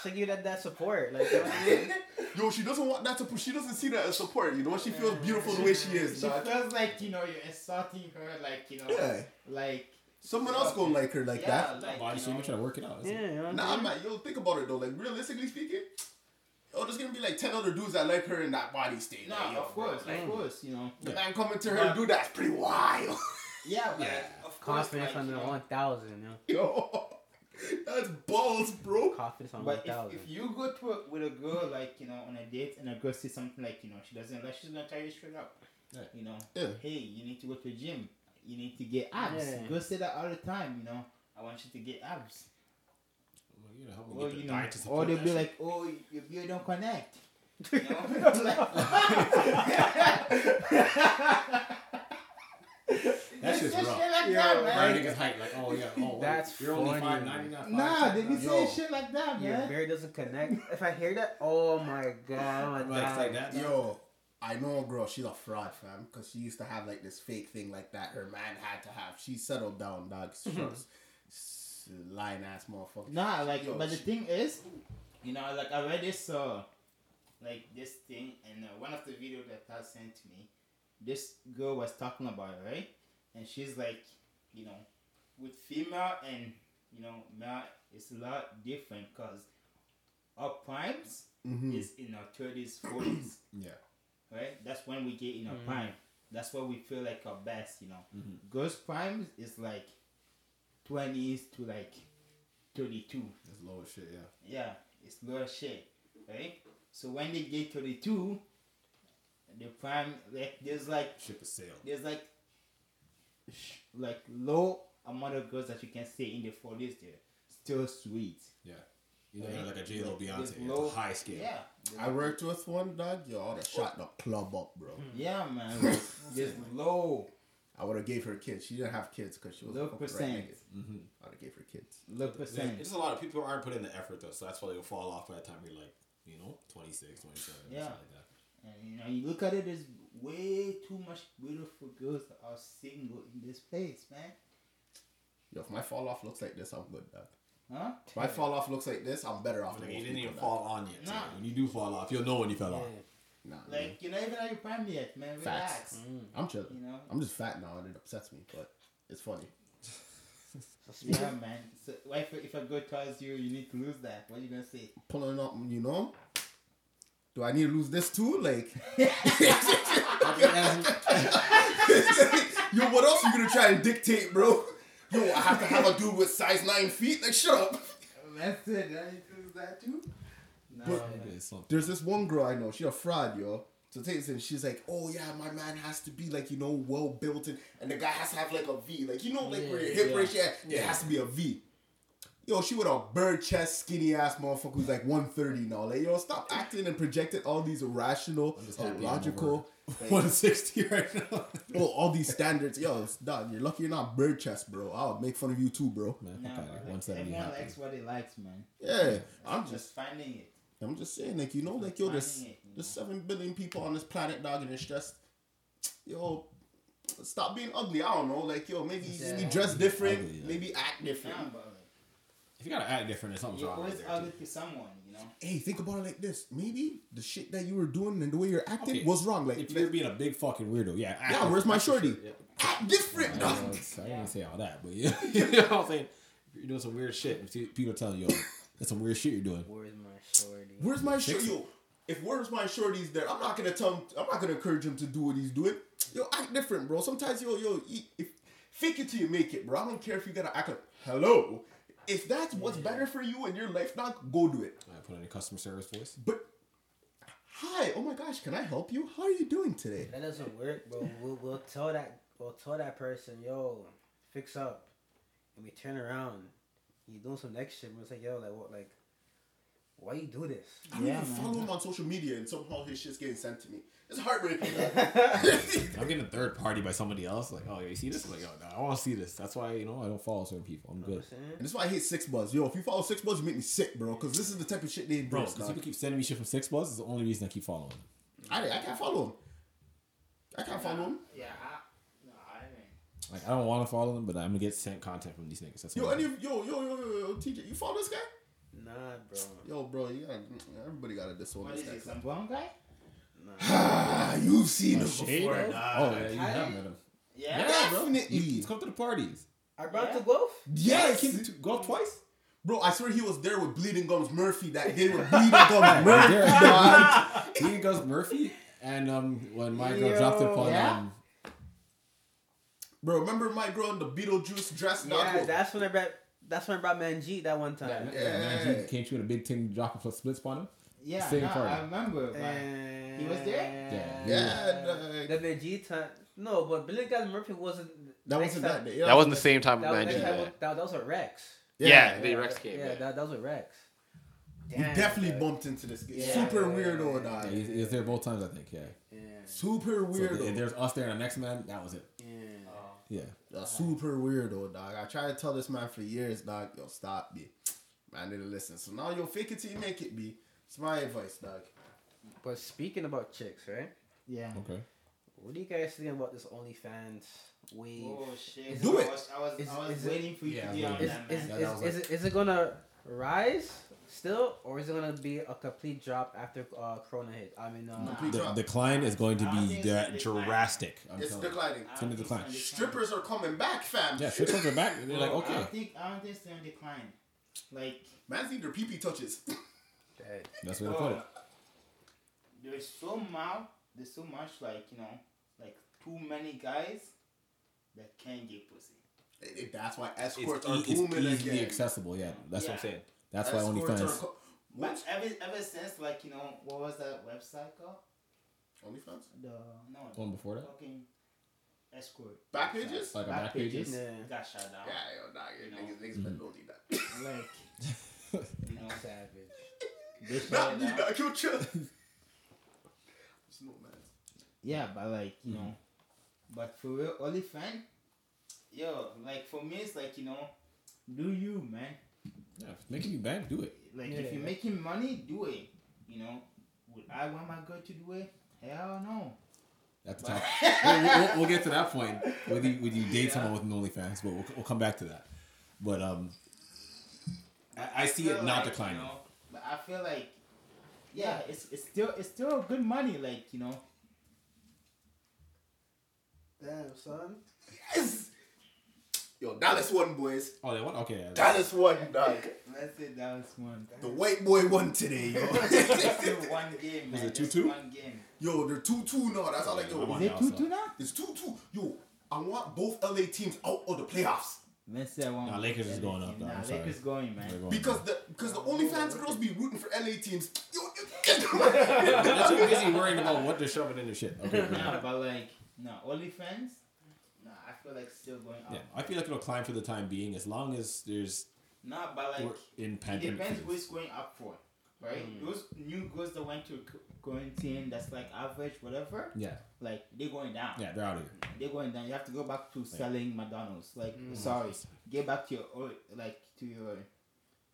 A: So give that that support. Like, you know what I mean? <laughs>
B: Yo, she doesn't want that to push. She doesn't see that as support. You know, she feels beautiful the way she is.
D: She
B: dog.
D: feels like you know you're insulting her, like you know,
B: Yeah.
D: like
B: Someone else gonna like her like
D: yeah,
B: that.
D: like
C: Body
D: you
C: shape,
D: know,
C: you trying to work it out.
A: Yeah, you know what I'm
B: Nah,
A: saying?
B: man, yo, think about it though. Like, realistically speaking, oh, there's gonna be like 10 other dudes that like her in that body state.
D: No,
B: like, yo,
D: of course,
B: bro, like,
D: of mm. course, you know.
B: The man coming to her
D: But-
B: and do that's pretty wild. <laughs>
D: Yeah, but
C: Yeah.
D: of course,
A: Confidence
D: like,
A: on
D: you
A: the 1,000, you know?
B: Yo, that's balls, bro.
A: Confidence on
D: But
A: 1,000.
D: if, if you go to a, with a girl like you know on a date and a girl says something like you know she doesn't like she's gonna tell you straight up,
C: Yeah.
D: you know,
B: Yeah.
D: hey, you need to go to the gym, you need to get abs.
A: Yeah.
D: Girls say that all the time, you know. I want you to get abs.
C: Well, you know, help me
D: Or you know,
C: diet to
D: or they'll be like, oh, your beard don't connect. <laughs> You know? <laughs> Like- <laughs>
C: That just shit's rough.
D: shit like
A: Yo,
D: that,
C: Our
D: man.
C: niggas hype like, oh yeah, oh
A: That's
C: you're only
A: funny,
C: five
A: man.
C: ninety nine.
D: Nah, did you
B: say
D: saying shit like that,
A: Your
D: man.
A: beard doesn't connect. if I hear that, oh my god, I'm
C: Like,
A: like,
C: like that.
B: Yo, I know a girl. She's a fraud, fam. Because she used to have like this fake thing like that. Her man had to have. She settled down, dog. She was s- lying ass motherfucker.
D: Nah, like,
B: Yo,
D: but the thing is, you know, like I read this, uh, like this thing, and uh, one of the videos that Taz sent to me, this girl was talking about right? And she's like, you know, with female and you know male, it's a lot different because our primes
B: Mhm.
D: is in our thirties, forties, <coughs>
C: Yeah.
D: right? That's when we get in our
A: Mhm.
D: prime. That's where we feel like our best, you know.
C: Mhm.
D: Girls' prime is like twenties to like thirty-two.
C: That's low as shit. Yeah.
D: Yeah, it's low shit, right? So when they get to the two, prime like there's like
C: Ship is sailed.
D: there's like sh- like low amount of girls that you can say in the forties there, still sweet.
C: Yeah. You know, like a J Lo Beyonce.
D: there's
C: It's
D: low-
C: a high scale.
D: Yeah,
B: I worked with one dog. Yo, I would have shot the club up, bro.
D: yeah, man. <laughs> there's low,
B: I would have gave her kids. She didn't have kids because she was a
D: low percent,
B: renegade.
C: Mm-hmm.
B: I would have gave her kids.
D: low percent.
C: It's a lot of people aren't putting the effort though, so that's why they'll fall off by the time you're like, you know, 26, 27,
D: Yeah.
C: something like that.
D: And you know, you look at it, there's way too much beautiful girls that are single in this place, man.
B: Yo, if my fall off looks like this, I'm good, dog.
D: Huh?
B: If my fall off looks like this, I'm better off.
C: Like,
B: than
C: you
B: most
C: didn't even
B: dog.
C: fall on yet.
D: Nah.
C: when you do fall off, you'll know when you fell off.
A: yeah.
B: Nah, man.
D: Like you're not even at your prime yet, man. Relax.
B: Facts.
A: Mm.
B: I'm chilling.
D: You know.
B: I'm just fat now, and it upsets me, but it's funny. <laughs>
D: Yeah, man. So if, if a girl tells you you need to lose that, what are you gonna say?
B: Pulling up, you know. Do I need to lose this too? Like, <laughs> yo, what else are you gonna try and dictate, bro? Yo, I have to have a dude with size nine feet. Like, shut up.
D: That's it. I need to lose that too. No,
B: But-
D: man.
B: There's this one girl I know. She a fraud, yo. So take this in. She's like, oh yeah, my man has to be like you know well built and, and the guy has to have like a V, like you know like where your hip
C: Yeah.
B: ratio, at, it has to be a V. Yo, she with a bird chest, skinny ass motherfucker who's like 130 and all that. yo, stop acting and projecting all these irrational,
C: I'm just happy I'm
B: illogical, like,
C: 160 right now. <laughs>
B: oh, all these standards. Yo, it's- dog, you're lucky you're not bird chest, bro. I'll make fun of you too, bro.
C: Man,
D: No,
C: fuck outta
D: but like,
C: 170
D: everyone
C: happy.
D: likes what he likes, man.
B: Yeah, I'm
D: just
B: just,
D: finding it.
B: I'm just saying, like, you know, like, yo, there's,
D: Finding it, you
B: there's seven billion people on this planet, dog, and it's just, yo, stop being ugly. I don't know, like, yo, maybe maybe
A: Yeah.
B: dress different,
C: Ugly, yeah.
B: maybe act different.
D: Yeah, but like,
C: If you gotta act different, then something's
D: you're
C: wrong right
D: always
C: there.
D: ugly
C: too.
D: to someone, you know.
B: Hey, think about it like this. Maybe the shit that you were doing and the way you're acting
C: Okay.
B: was wrong. Like,
C: If you're being a big fucking weirdo, yeah. act
B: Yeah,
C: like-
B: where's my
C: act
B: shorty?
C: like- yeah.
B: act different,
C: I
B: dog.
C: don't know, I didn't say all that, but yeah, <laughs> you know what I'm saying. If you're doing some weird shit, and see- people tell you, yo, that's some weird shit you're doing.
A: Where's my shorty?
B: Where's my
C: Fix
B: shorty? Yo, if where's my shorty's there, I'm not gonna tell him. I'm not gonna encourage him to do what he's doing. Yo, act different, bro. Sometimes, yo, yo, e- if fake it till you make it, bro. I don't care if you gotta act like hello. If that's what's better for you and your life, now go do it.
C: I put in a customer service voice.
B: But hi, oh my gosh, can I help you? How are you doing today?
A: That doesn't work, bro. We'll, we'll tell that we'll tell that person, yo, fix up, and we turn around. You doing some next shit, but it's like, yo, like what, like, why you do this?
B: I don't
D: Yeah,
B: even
D: man.
B: follow him on social media, and somehow his shit's getting sent to me. It's heartbreaking. <laughs>
C: I'm getting a third party by somebody else. Like, oh, you see this? Like, oh, no, I want to see this. That's why you know I don't follow certain people. I'm good,
A: what I'm saying?
B: And that's why I hate 6ixBuzz. Yo, if you follow 6ixBuzz, you make me sick, bro. Because this is the type of shit they
C: do.
B: bro.
C: Because people keep sending me shit from 6ixBuzz. Is the only reason I keep following them.
B: I, I can't follow him. I can't follow him.
D: Yeah, no, I ain't.
C: Like, I don't want to follow them, but I'm gonna get sent content from these niggas. That's
B: Yo,
C: what
B: any yo, yo, yo, yo, yo, TJ, you follow this guy?
A: Nah, bro.
B: Yo, bro, you gotta, everybody gotta disown
D: What
B: this
D: is
B: guy.
D: it? Some brown guy?
A: Nah.
B: Ah, you've seen him before.
C: or not? Oh, yeah, you
A: I-
C: have met him.
D: Yeah.
C: Yeah, bro.
B: Definitely.
C: He's come to the parties.
A: I brought
D: Yeah.
A: the golf.
B: Yes,
C: He came to golf twice.
B: bro. I swear he was there with Bleeding Gums Murphy that day with Bleeding Gums <laughs> Murphy. dog. <laughs>
C: he goes Murphy, and um, when my girl
A: Yo,
C: dropped it on
D: yeah?
C: um,
B: Bro, remember my girl in the Beetlejuice dress?
A: Yeah, that's when I brought. That's when I brought Manjeet that one time.
C: yeah,
B: Yeah.
C: man, he came to with a big thing, dropping for splits on him.
D: Yeah,
C: Same
D: no,
C: party.
D: I remember. but-
A: And
D: He was there?
C: Yeah.
B: Yeah, dog.
A: The Manjeet time. No, but Billy Guy Murphy wasn't.
B: That wasn't
A: time-
B: that day.
E: That wasn't the same time
A: That
E: with
A: was, next
E: Manji.
B: Yeah.
A: that, that was with Rex.
E: Yeah, the Rex came.
A: Yeah,
E: Yeah,
A: that, that was with Rex.
B: We definitely
A: bro.
B: bumped into this guy.
A: Yeah.
B: Super weirdo,
C: Yeah,
B: dog.
C: he, he was there both times, I think. Yeah.
A: Yeah,
B: Super
C: So
B: weirdo.
C: th- there's us there and the next man. That was it.
A: yeah.
C: Yeah.
B: That's super weirdo, dog. I tried to tell this man for years, dog. Yo, stop, B. Man didn't listen. So now yo, fake it till you make it, be. It's my advice, dog.
A: But speaking about chicks, right?
D: Yeah.
C: Okay.
A: What do you guys think about this OnlyFans wave?
D: Oh shit!
A: Is
B: Do
D: I
B: it.
D: was, I was,
A: Is-
D: I was
A: is it-
D: waiting for you
C: Yeah,
D: to be on
C: was
A: Is,
D: that,
A: is,
D: man.
A: is,
C: Yeah, that was
A: is, it, is it gonna rise still, or is it gonna be a complete drop after uh, Corona hit? I mean, uh,
B: Complete
C: The
B: drop.
C: decline is going to be that drastic. I'm
B: It's
C: telling
B: declining.
D: I
C: It's gonna decline.
B: Strippers are coming back, fam.
C: Yeah, strippers are back. They're like,
D: okay. I don't think I don't think it's gonna decline. Like,
B: Man's need their pee pee
A: touches. <laughs>
C: That's what I put it.
D: there's so much, there's so much like you know, like too many guys that can't get pussy.
B: That's why
C: It's,
B: escorts
C: e-
B: are
C: it's
B: booming
C: easily
B: again.
C: accessible. Yeah, that's what I'm saying. That's why
B: Escorts
C: OnlyFans.
B: are co-
D: But ever ever since like you know what was that website called?
B: OnlyFans?
D: The no
C: One before that.
D: fucking escort.
B: Back pages?
C: Like a back pages?
A: Yeah.
D: got shut down.
B: Yeah, yo, dog. yo,
D: No.
B: Niggas, niggas better don't need that.
D: Like <laughs> you know,
A: Savage.
D: they shut
B: Not
D: it
B: need
D: down.
B: that. Yo, chill. It's no man.
D: Yeah, but like you
C: Mm-hmm.
D: know, but for real, OnlyFans, yo, like for me, it's like you know, do you man?
C: Yeah, if it's making you bank, do it.
D: Like
A: Yeah.
D: if you're making money, do it. You know, would I want my girl to do it? Hell no.
C: At the top. we'll, we'll, we'll get to that point with you, with you date
D: Yeah.
C: someone with an OnlyFans, but we'll, we'll come back to that. But um, I, I see
D: feel
C: it not
D: like, you
C: declining.
D: know, but I feel like, yeah, it's it's still it's still good money. Like you know,
A: Damn, son.
B: Yes! Yo, Dallas won, boys.
C: Oh, they won. Okay. yeah.
B: Dallas won, dog.
D: let's say that was one.
B: The white boy won today, yo. <laughs>
D: It's still one game,
C: Was
D: man.
C: it
D: two
C: two?
D: One game.
B: yo, they're 2 2 now. That's all I
C: I'm
B: yo.
C: on
D: Is it
C: now,
D: two
C: so.
D: two now?
B: It's 2 2. Yo, I want both LA teams out of the playoffs.
D: Let's say I want.
C: Nah, Lakers is going up,
D: Though.
C: Nah. I'm sorry.
D: Lakers going, man.
C: They're going
B: Because the because the OnlyFans girls be rooting for LA teams. Yo, you <laughs> get
C: They're too busy worrying about what they're shoving in their shit. Okay.
D: Nah, but like, no, OnlyFans. Nah, I feel like still going up.
C: Yeah, I feel like it'll climb for the time being as long as there's
D: Nah, but like,
C: we're in
D: it depends
C: phase.
D: who it's going up for, right? Mm. Those new girls that went to quarantine, that's like average, whatever.
C: Yeah,
D: Like they're going down.
C: yeah, they're out of here.
D: They're going down. You have to go back to selling McDonald's. Like, mm. sorry, get back to your old, like to your,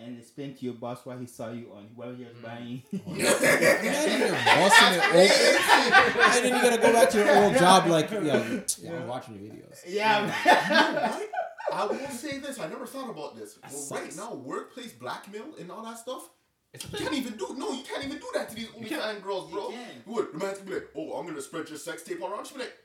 D: and explain to your boss why he saw you on whatever he was mm. buying.
C: Imagine <laughs> you're busting it open, <laughs> and then you gotta go back to your old job. Like, yeah, yeah I'm watching your videos.
D: yeah.
B: What? <laughs> I will say this. I never thought about this. But right now, workplace blackmail and all that stuff.
C: It's
B: You can't even do no. You can't even do that to these OnlyFans girls,
D: You
B: bro.
D: can.
B: What? The man's gonna be like, "Oh, I'm gonna spread your sex tape around." She'll be like,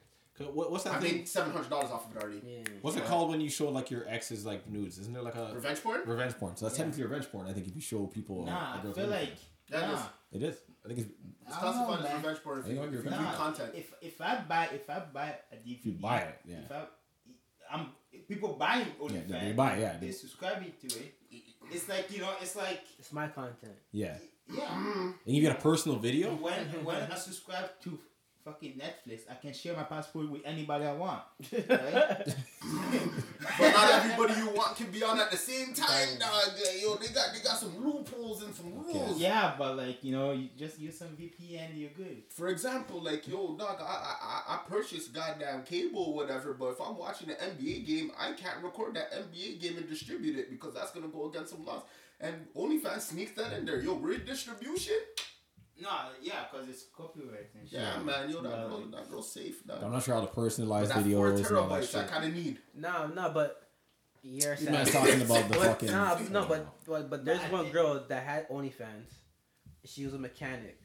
C: What, what's that
B: "I
C: thing?
B: made seven hundred dollars off of it already."
A: Yeah.
C: What's it called when you show like your ex's like nudes? Isn't there like a
B: Revenge porn.
C: revenge porn? So that's
D: Yeah.
C: technically revenge porn. I think if you show people.
D: Nah,
C: a
D: I
C: girl's
D: feel
C: OnlyFans.
D: like
B: That
D: nah.
B: is-
C: it is. I think it's
B: It's
D: I don't know,
B: classified as
D: man.
B: revenge porn if
C: I think
B: you,
C: it might be
B: if you
C: revenge
B: do
D: Nah,
B: content.
D: If if I buy if I buy a DVD,
C: you buy it, yeah.
D: If I, I'm people buying OnlyFans.
C: Yeah, they buy it, yeah,
D: They
C: they-
D: subscribe to it. It's like you know, it's like
A: It's my content.
C: yeah.
D: yeah. Mm-hmm.
C: And you get a personal video.
D: when when <laughs> I subscribe to fucking Netflix, I can share my passport with anybody I want. <laughs> Right?
B: But not everybody you want can be on at the same time, dog. Yeah, Yo, they got they got some loopholes and some rules.
D: yeah, but like you know, you just use some VPN, you're good.
B: For example, like yo, dog, I I I- I purchased goddamn cable or whatever, but if I'm watching an NBA game, I can't record that NBA game and distribute it because that's gonna go against some laws. And OnlyFans sneaks that in there. Yo, redistribution?
D: No, yeah, because it's copyright and shit.
B: Yeah, man. Yo, that
D: But,
B: girl, that girl's safe. Dog.
C: I'm not sure how the
B: But
C: personalized
B: that four
C: videos and all that
B: terabytes, I
C: shit.
B: kind of need.
A: No, no, but you're
C: You man's
A: sad.
C: talking about the <laughs>
A: But-
C: fucking.
A: Nah, no, but but but there's one girl that had OnlyFans. She was a mechanic,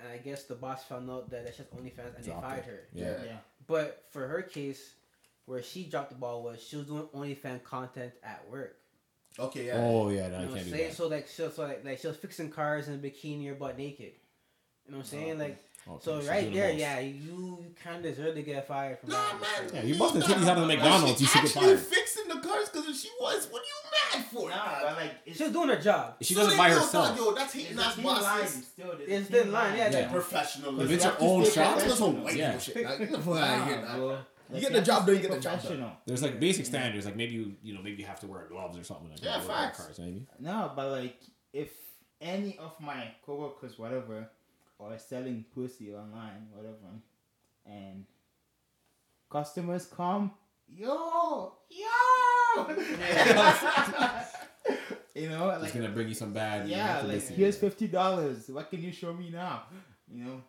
A: and I guess the boss found out that she has OnlyFans and they fired
C: it.
A: her.
C: Yeah.
D: Yeah.
A: But for her case, where she dropped the ball was she was doing OnlyFans content at work.
B: Okay, yeah.
C: Oh yeah, no,
A: You know
C: I
A: what I'm
C: can't do
A: saying?
C: that.
A: So like, she was, so like, like she was fixing cars in a bikini or butt naked. You know what I'm oh, saying? Like,
C: Okay, oh,
A: so
C: she's
A: right
C: doing the
A: there, yeah, you, you kind of deserve to get fired from
B: Nah,
A: that.
B: man.
C: Yeah, you busting titties out of the
B: Like,
C: McDonald's, you should get
B: actually
C: fired.
B: fixing the cars because if she was, what are you mad for?
D: Nah, but like
A: she's doing her job.
C: She
B: So
C: doesn't
B: they
C: by
B: know,
C: herself.
B: dog, Yo, that's hating
D: there's a
B: ass
D: thin line
B: bosses.
D: still. There's
A: It's
D: a thin
A: thin line, yeah,
C: Yeah.
B: Professionalism.
C: If it's your own
D: stay
C: shop,
B: That's
D: professional.
B: some white
C: Yeah.
B: bullshit. Like, get the fuck
D: Nah,
B: out of here, dog.
D: bro.
B: You
D: Like,
B: get the
D: have
B: job
D: to
B: done, you get the job done.
C: There's like basic standards, like maybe you you know maybe you have to wear gloves or something like
B: Yeah,
C: that. with
B: facts.
C: Cars, maybe.
D: No, but like if any of my coworkers, whatever, are selling pussy online, whatever, and customers come yo, yo. <laughs> you know,
C: It's
D: like
C: gonna bring you some bad.
D: yeah, like here's fifty dollars. What can you show me now? You know,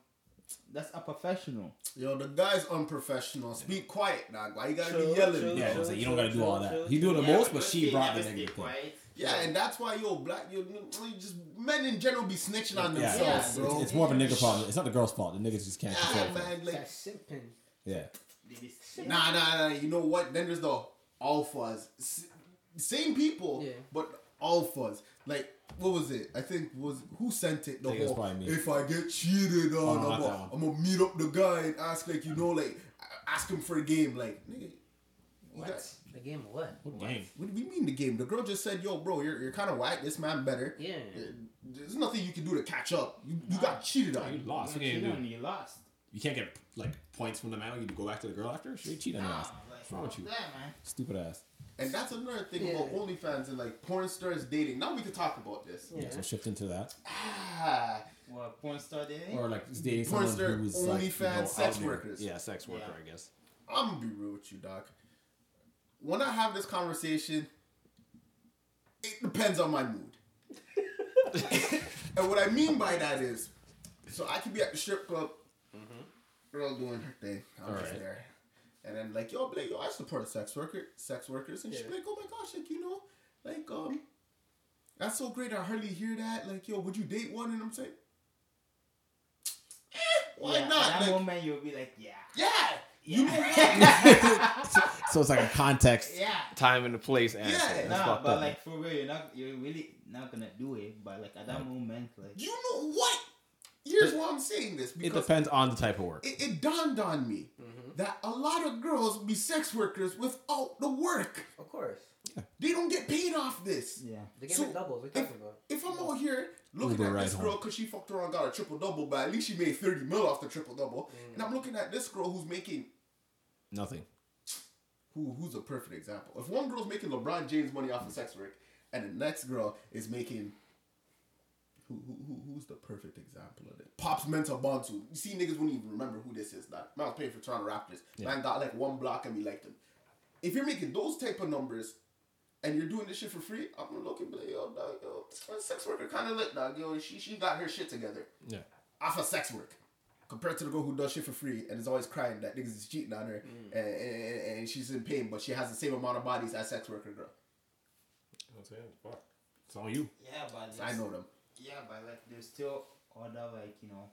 D: that's a professional.
B: Yo, the guy's unprofessional. Speak quiet, dog. Why you gotta
A: True,
B: be yelling?
A: true,
C: Yeah,
B: bro?
C: it's like you don't gotta do all that.
A: True,
C: He doing the
D: Yeah,
C: most, but
D: but
C: she brought the
D: never stay quiet.
B: Yeah, and that's why yo black you, you just men in general be snitching on
C: Yeah,
B: themselves,
C: it's,
B: bro.
C: it's more of a nigga problem. It's not the girl's fault. The niggas just can't
B: yeah,
C: control. it.
B: man. Like,
A: simping.
C: Yeah,
B: nah, nah, nah. You know what? Then there's the alphas. S- same people,
A: Yeah.
B: but alphas. Like, what was it? I think was who sent it? The
C: I think
B: whole,
C: probably me.
B: if I get cheated on,
C: Oh,
B: I'm,
C: not that
B: gonna,
C: one.
B: I'm gonna meet up the guy and ask like you know like ask him for a game. Like, nigga, you
A: What?
B: Got-
A: The game of what?
C: what game?
B: what do you mean the game? The girl just said, "Yo, bro, you're, you're kind of whack. This man better."
A: Yeah.
B: There's nothing you can do to catch up. You, you got cheated on.
C: You
B: on.
C: lost.
D: You
C: You
D: cheated on, you lost.
C: You can't get like points from the man. You go back to the girl after. She cheat on your ass.
D: Nah, like,
C: What's wrong with you?
D: that, man.
C: Stupid ass.
B: And that's another thing
A: Yeah.
B: about OnlyFans and like porn stars dating. Now we can talk about this.
C: Yeah.
A: Yeah.
C: So shift into that,
B: Ah,
D: What porn star dating?
C: or like just dating
B: Porn
C: someone
B: star,
C: who's like you
B: OnlyFans
C: know,
B: sex workers.
C: Yeah, sex worker.
D: Yeah.
C: I guess.
B: I'm gonna be real with you, Doc. When I have this conversation, it depends on my mood. <laughs> and what I mean by that is, so I could be at the strip club, girl doing her thing. I'm just
C: Alright.
B: there. And then like, yo, like, yo, I support a sex worker, sex workers, and she's
A: Yeah.
B: like, oh my gosh, like you know, like um, that's so great. I hardly hear that. Like, yo, would you date one? And I'm saying, eh, why
D: Yeah,
B: not?
D: At that
B: Like,
D: moment, you'll be like, yeah.
B: yeah, you
D: Yeah. <laughs>
B: what?
C: So it's like a context,
D: yeah.
E: Time and the place answer.
B: Yeah.
E: That's
D: Nah, but
E: up.
D: like for real, you're not, you're really not gonna do it. But like at that moment, like,
B: You know what? Here's why I'm saying this
C: It depends on the type of work.
B: it, it dawned on me mm-hmm. that a lot of girls be sex workers without the work.
A: Of course. Yeah.
B: They don't get paid off this.
D: yeah.
A: They get
B: So,
A: it doubles. What
B: if,
A: about?
B: if I'm out here looking
C: Uber
B: at
C: ride
B: this
C: home.
B: girl because she fucked around and got a triple double, but at least she made 30 mil off the triple double, mm. and I'm looking at this girl who's making
C: Nothing.
B: who who's a perfect example. If one girl's making LeBron James money off of sex work, and the next girl is making who, who, who who's the perfect example of it? Pops Mensah-Bonsu. You see niggas wouldn't even remember who this is. That man was paying for Toronto Raptors. Man got like one block and we liked him. If you're making those type of numbers and you're doing this shit for free, I'm gonna look and be like, yo, dog, yo, sex worker kind of lit, dog. Yo, she she got her shit together
C: Yeah.
B: off of sex work. Compared to the girl who does shit for free and is always crying that niggas is cheating on her mm. and, and, and she's in pain, but she has the same amount of bodies as sex worker girl.
C: That's it. Fuck. It's on you.
D: Yeah, but
B: I know them.
D: Yeah, but like there's still other like you know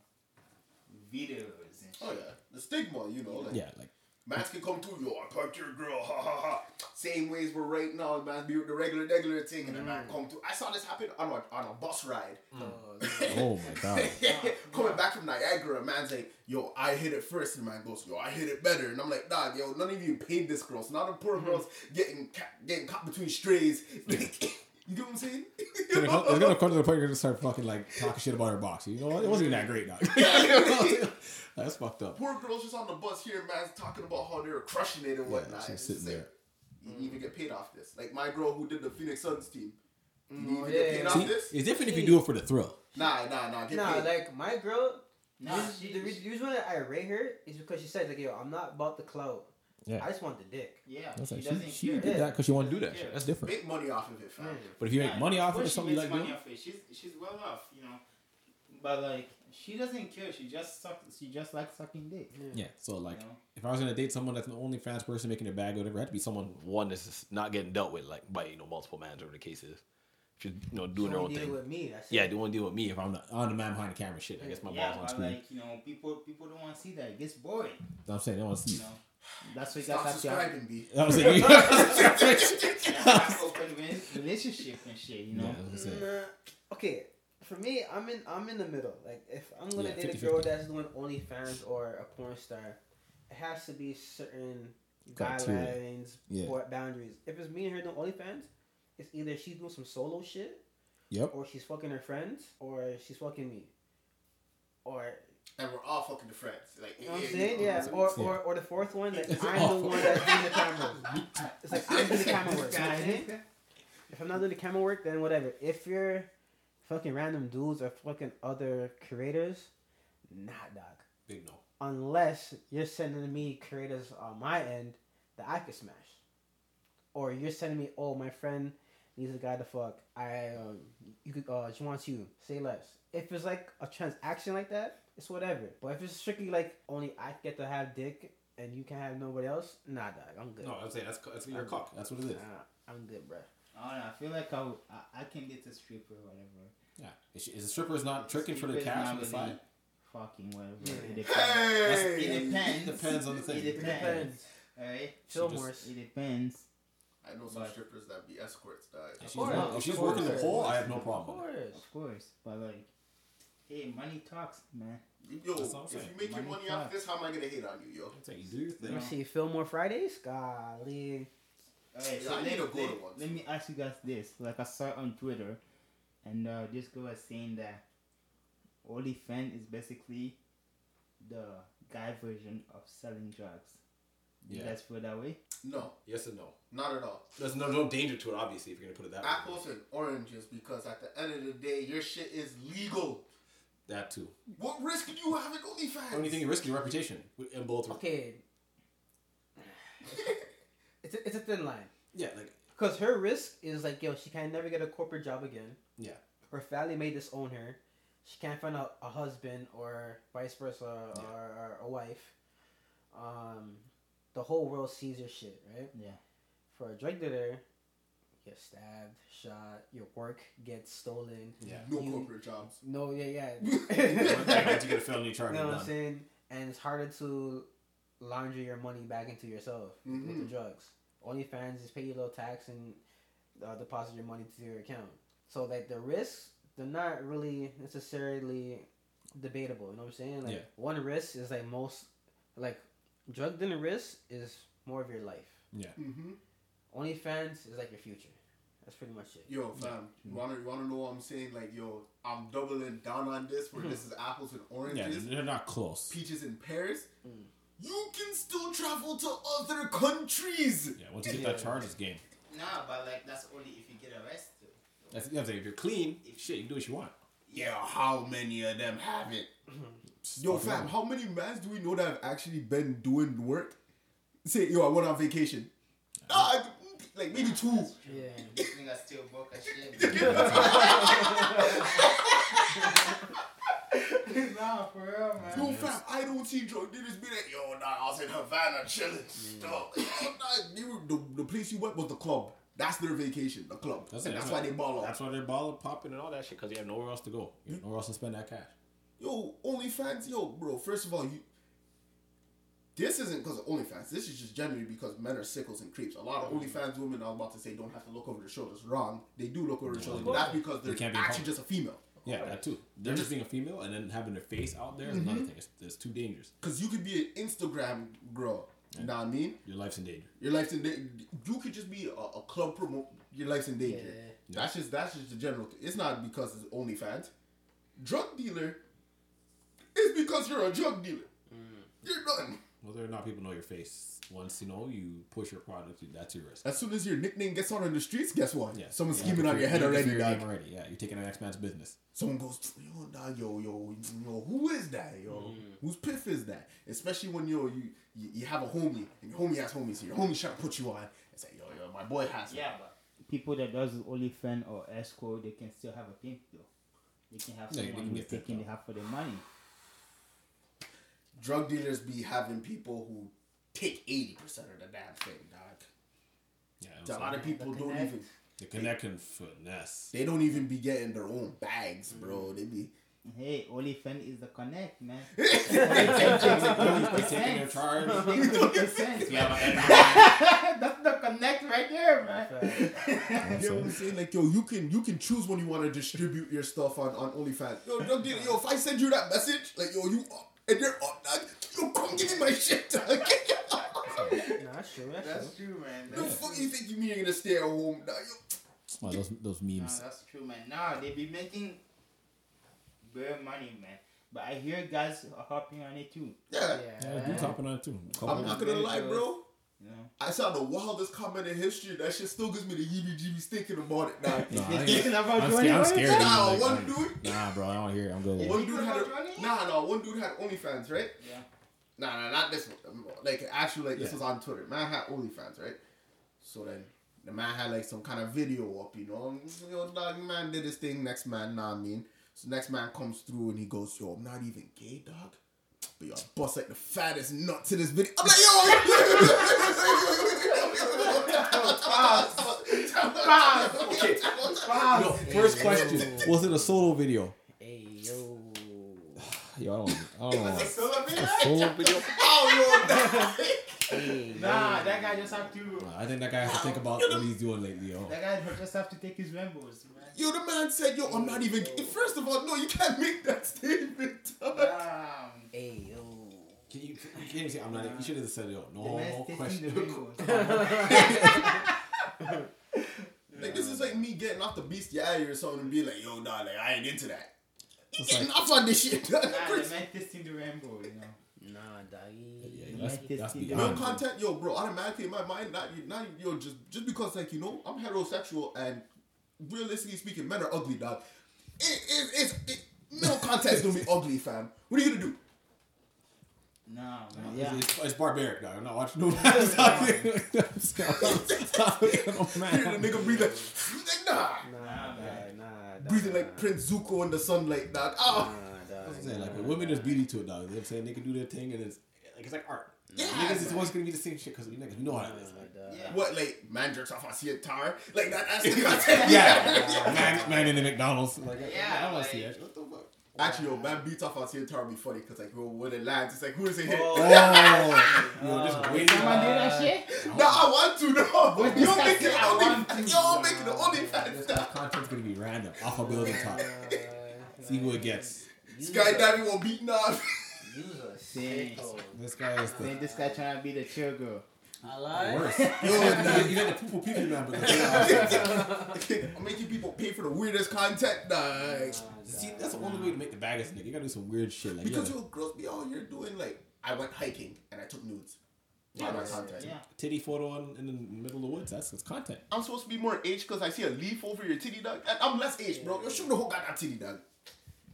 D: videos and oh, shit.
B: Oh yeah, the stigma, you know, like
C: Yeah, like
B: mans can come to yo, I parked your girl, ha ha ha. Same ways we're right now, man, be with the regular regular thing, and then man mm. come to. I saw this happen on a on a bus ride. Mm. <laughs>
C: Oh, <laughs> oh my god. <laughs>
B: Coming back from Niagara, man's like, yo, I hit it first, and man goes, yo, I hit it better, and I'm like, dog, yo, none of you paid this girl, so now the poor mm. girl's getting ca- getting caught between strays. you get what I'm saying?
C: It's gonna come- it's gonna come to the point you're gonna start fucking like talking shit about her box. You know what? It wasn't even that great, dog. That's fucked up.
B: poor girl's just on the bus here, man, talking about how they were crushing it and
C: Yeah,
B: whatnot.
C: she's
B: It's
C: sitting there.
B: like, You even get paid off this. Like my girl who did the Phoenix Suns team. You mm, even
A: Oh,
B: get
A: yeah,
B: paid
A: yeah.
B: off
C: See,
B: this?
C: it's different if you do it for the thrill.
B: Nah, nah, nah. Get
A: Nah,
B: paid.
A: like my girl.
D: Nah,
A: Nah,
D: she-
A: the, reason why I rate her is because she said like, "Yo, I'm not about the clout.
C: Yeah.
A: I just want the dick."
D: Yeah,
C: That's
D: she
C: like,
D: doesn't
C: she, she
D: care.
C: did that because she wanted to do that
D: Yeah.
C: shit. That's different.
B: Make money off of it, fam.
C: But if you make money off of
D: course
C: it,
D: she
C: something you
D: makes
C: like
D: money off it. She's she's well off, you know. But like she doesn't care. She just suck. She just likes sucking dick.
C: yeah. So like,
D: You know?
C: if I was gonna date someone that's an OnlyFans person making a bag, or whatever, it had to be someone
E: One that's just not getting dealt with like by you know multiple mans, whatever the cases. is. She's you know doing her own
A: deal
E: thing.
A: with me. That's
C: yeah,
A: it.
C: they want to deal with me if I'm the, on the man behind the camera. Shit, I guess my
D: yeah,
C: balls on screen.
D: like you know, people people don't want to see that. It gets boring.
C: I'm saying they want to see.
D: You know, that's why you
B: Stop
D: got to have
B: subscribing, B.
C: I'm saying. <laughs> <laughs>
D: have open relationship and shit. You know.
C: Yeah, I was gonna
A: Okay, for me, I'm in I'm in the middle. Like if I'm gonna
C: Yeah,
A: date a
C: 50-50.
A: girl that's doing OnlyFans or a porn star, it has to be certain
C: Criteria.
A: guidelines
C: Yeah.
A: or boundaries. If it's me and her doing OnlyFans, it's either she's doing some solo shit,
C: Yep.
A: or she's fucking her friends, or she's fucking me, or
B: And we're all fucking the friends. Like,
A: you know what I'm saying? Yeah, or,
C: Yeah.
A: or or the fourth one, like I'm
C: awful.
A: the one that's doing the camera. <laughs> It's like I'm doing the camera work. You know what I'm saying? If I'm not doing the camera work, then whatever. If you're fucking random dudes or fucking other creators, nah, dog.
C: Big no.
A: Unless you're sending me creators on my end that I could smash. Or you're sending me, oh, my friend needs a guy to fuck. I um, you could uh, she wants you. Say less. If it's like a transaction like that, it's whatever. But if it's strictly like only I get to have dick and you can have nobody else, nah, dog, I'm good.
C: No, I'm saying that's that's your cock. That's what it is.
A: Nah, I'm good, bro.
D: I don't know. I feel like I, I, I can get a stripper or whatever.
C: Yeah. Is, she, is the stripper is not tricking for the cash
D: not
C: on the
D: really
C: side?
D: Fucking whatever.
A: Yeah.
D: It depends.
B: Hey!
D: It depends.
C: It depends on the thing.
D: It
A: It
D: depends.
A: depends.
D: Alright.
A: Fillmore's.
D: It depends.
B: I know some
D: But-
B: strippers that be escorts, dog.
C: If she's,
A: course,
C: work- if she's
A: course.
C: working the pole, I have no problem. with it.
A: course.
D: Of course. But like, hey, money talks, man.
B: Yo,
C: That's what I'm
B: if
C: saying.
B: you make your
D: Money
B: money off this, how am I gonna hate on you, yo?
C: I'm saying you do your
A: Let me see. Fillmore Fridays? Golly.
D: Alright,
B: Yeah,
D: so
B: I need to go to one.
D: let me ask you guys this. Like I saw it on Twitter, and uh, this girl was saying that OnlyFans is basically the guy version of selling drugs. You
C: Yeah.
D: guys feel that way?
B: No,
C: Yes and no.
B: not at all.
C: There's no no danger to it, obviously, if you're gonna put it that way.
B: Apples and oranges, because at the end of the day, your shit is legal.
C: That too.
B: What risk do you have in OnlyFans?
C: Only thing you risk your reputation in both.
A: Okay. <laughs> it's, a, it's a thin line.
C: Yeah, like
A: Because her risk is like, yo, she can never get a corporate job again.
C: Yeah.
A: Her family may disown her. She can't find a, a husband or vice versa
C: Yeah.
A: or, or a wife. Um, the whole world sees your shit, right?
D: Yeah.
A: For a drug dealer, you get stabbed, shot, your work gets stolen.
C: yeah.
B: no
A: You-
B: corporate jobs.
A: No, yeah, yeah. <laughs>
C: Once you get a felony <laughs>
A: You
C: charge,
A: know
C: you're
A: what I'm saying? And it's harder to launder your money back into yourself with
B: Mhm.
A: the drugs. OnlyFans is pay you a little tax and uh, deposit your money to your account. So like the risks, they're not really necessarily debatable. You know what I'm saying? Like
C: Yeah.
A: one risk is like most, like drug dealing risk is more of your life.
B: Mm-hmm.
A: OnlyFans is like your future. That's pretty much it.
B: Yo, fam, you wanna wanna know what I'm saying? Like, yo, I'm doubling down on this. Where this is apples and oranges.
C: Yeah,
B: oranges,
C: they're not close.
B: peaches and pears.
A: Mm.
B: You can still travel to other countries.
C: Yeah, once you get that
A: Yeah.
C: charge, it's game.
D: Nah, but like that's only if you get arrested.
C: That's, you know what If you're clean, shit, you can do what you want.
B: Yeah, how many of them have it? Yo, fam,
C: it.
B: how many mans do we know that have actually been doing work? Say, yo, I went on vacation. Ah, like maybe two.
A: Yeah.
D: This nigga still broke a shit. <laughs> <laughs> <laughs> nah, for real, man.
B: Yo, fam, I don't see drug dealers be like, yo, nah, I was in Havana chilling. Dog. <laughs> Yo, nah, the, the place you went was the club. That's their vacation, the club.
C: That's
B: and
C: it.
B: that's why they ball up.
C: That's why they ball up, popping and all that shit because you have nowhere else to go. You have nowhere else to spend that cash.
B: Yo, OnlyFans, yo, bro. First of all, you. This isn't because of OnlyFans. This is just generally because men are sickles and creeps. A lot of OnlyFans women, I was about to say, don't have to look over their shoulders. Wrong. They do look over their shoulders, that's because
C: They
B: they're
C: can't be
B: actually
C: public.
B: just a female.
C: Yeah, that too. They're just being a female and then having their face out there is
B: Mm-hmm.
C: another thing. It's, it's too dangerous.
B: Because you could be an Instagram girl. You know what I mean?
C: Your life's in danger.
B: Your life's in danger. You could just be a, a club promote. Your life's in danger.
A: Yeah.
B: That's just that's just the general. Th- it's not because it's OnlyFans. Drug dealer. It's because you're a drug dealer.
C: Mm.
B: You're done.
C: Whether or not people know your face, once you know you push your product, that's your risk.
B: As soon as your nickname gets out on the streets, guess what?
C: Yeah,
B: Someone's
C: Yeah,
B: scheming on your head already,
C: fair
B: dog.
C: already. Yeah, you're taking the next man's business.
B: Someone goes, yo, dog, yo, yo, yo, who is that, yo?
C: Mm.
B: Whose piff is that? Especially when yo, you, you you have a homie and your homie has homies, so your homie trying to put you on and say, yo, yo, my boy has it.
D: Yeah, but people that does only OnlyFans or escort, they can still have a pimp though. They can have
C: Yeah,
D: someone
C: can
D: who's taking
C: the
D: half of their money.
B: Drug dealers be having people who take eighty percent of the damn thing, dog.
C: Yeah,
B: A lot of people don't
A: connect.
B: even
C: the connect and finesse.
B: they don't even be getting their own bags, bro. Mm-hmm. They be
D: Hey, OnlyFans is the connect, man. <laughs>
C: Taking their charge. <laughs> <laughs>
D: That's the connect right there, man.
A: Fact.
B: You know what I'm saying? Like, yo, you can you can choose when you want to distribute your stuff on, on OnlyFans. Yo, drug dealer, yo, if I send you that message, like, yo, you up and you're up, dog, yo, come give me my shit, dog. <laughs>
A: Nah, that's true. That's,
D: That's
A: true.
D: true, man.
B: the
D: That's
B: fuck
D: true.
B: you think you mean you're gonna stay at home, dog? Yo,
C: Oh, those those
D: Nah, that's true, man. Nah, they be making bare money, man. But I hear guys are hopping on it too.
B: yeah.
C: Yeah, dudes hopping on it too.
B: I'm not gonna lie, bro.
D: You know?
B: I saw the wildest comment in history. That shit still gives me the heebie-jeebies thinking about it, dog.
C: No, <laughs> I ain't-
D: Thinking about
C: I'm,
D: doing
C: scared, I'm
D: it?
C: scared.
B: Nah,
C: Like,
B: one dude-
C: Nah, bro, I don't hear it. I'm good.
B: One dude had a,
D: running?
B: nah, nah. One dude had OnlyFans, right?
D: Yeah.
B: Nah, nah, not this one. Um, like actually, like this
C: Yeah.
B: was on Twitter. Man had OnlyFans, right? So then the man had like some kind of video up, you know. You know, dog, man did his thing. Next man, nah, I mean. So next man comes through and he goes, "Yo, I'm not even gay, dog." But yo, I bust like the fattest nuts in this video. I'm like, yo, <laughs>
C: Okay. No, first question: <laughs> Was it a solo video?
A: Hey yo.
C: Yo, I don't, <laughs> I don't know.
D: Solo video?
C: Solo video?
B: oh, yo,
A: Hey,
D: Nah, that guy just have to.
C: I think that guy has to think about what he's doing lately, yo.
D: That guy just have to take his Rambos, man.
B: yo, the man said, "Yo, I'm not even." gay. First of all, no, you can't make that statement. dog. <laughs>
D: Damn.
A: Hey yo.
C: Can you, you can't even say I'm not. Even? You should have said yo. No, no question.
B: Like this <laughs> is like me getting off the bestiality or something and be like, "Yo, nah, like I ain't into that." You
C: It's like-
B: off on this shit.
D: Nah, <laughs> the man testing the Rambo, you know.
A: Nah, doggy.
C: Yeah, that's, that's
D: Real
B: Real
C: beyond.
B: content, yo, bro. Automatically in my mind, not not yo, just just because like you know I'm heterosexual and realistically speaking, men are ugly, dog. It, it, it's it, male content is gonna be ugly, fam. What are you gonna do?
D: Nah, man.
C: Yeah.
D: Yeah.
C: It's, it's barbaric, dog. <laughs> <laughs> I'm not watching no man. Stop it. Stop it. Stop it. No
B: Hear
C: man.
B: nigga breathe like, like nah,
A: Nah,
D: Nah,
A: dog, nah, dog.
B: breathing like Prince Zuko in the sunlight, dog.
A: Nah,
B: Ah,
A: dog.
C: I'm saying like
A: nah,
C: women, there's
A: dog.
C: beauty to it, dog. You know what I'm saying they can do their thing, and it's like it's like art.
B: Yeah.
C: niggas, it's always gonna be the same shit because you niggas, you know how it is.
A: Nah.
D: Yeah.
B: what like man jerks off on CN Tower? Like that? That's <laughs> the content.
C: Yeah, man, man in the McDonald's. Like,
D: Yeah,
C: I want to
D: like-
C: see that. What the fuck?
B: Actually, yo, man beats off on CN Tower would be funny because like bro, when it lands, it's like who is does it hit?
A: Oh. <laughs> <laughs>
C: Yo, just
A: Uh,
C: waiting.
D: Someone do that shit?
B: No, I want to know.
D: But
B: You're
D: this guy
B: making
D: said,
B: the
D: "I
B: only,
D: want to."
B: you're making the only
C: This
B: fans
C: guy's
B: stuff.
C: content's gonna be random off a building top. See who it gets.
B: Skydiving won't beating off.
A: Use a
D: Dang.
A: sicko.
C: This guy is the
D: Then this guy trying to be the chill girl.
A: I like.
C: worst. Yo, <laughs> you got the poo poo pee man, but the
B: I'm making people pay for the weirdest content, dog.
C: Oh, see, that's the only way to make the baddest nigga. You gotta do some weird shit like
B: Because
C: yeah,
B: yo, girls be out here doing like, I went hiking and I took nudes. Yeah, my content.
D: Yeah.
C: titty photo in, in the middle of the woods. That's that's content.
B: I'm supposed to be more aged because I see a leaf over your titty, dog. And I'm less aged, bro. Yo, show me the whole goddamn titty, dog.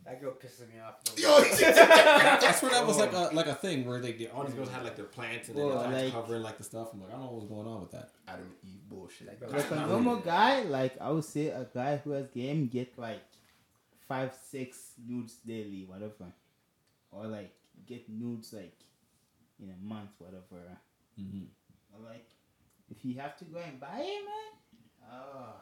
A: That girl pissing me off. Though.
B: Yo, <laughs>
C: I swear that was like a like a thing where like the, all these girls had like their plants and they were
D: like-
C: covering like the stuff. I'm like, I don't know what's going on with that.
B: Adam and Eve bullshit.
A: Like,
D: Like a normal guy, like I would say a guy who has game get like five, six nudes daily, whatever. Or like get nudes like in a month, whatever.
C: Mm-hmm.
D: Or like if you have to go and buy it, man. Oh.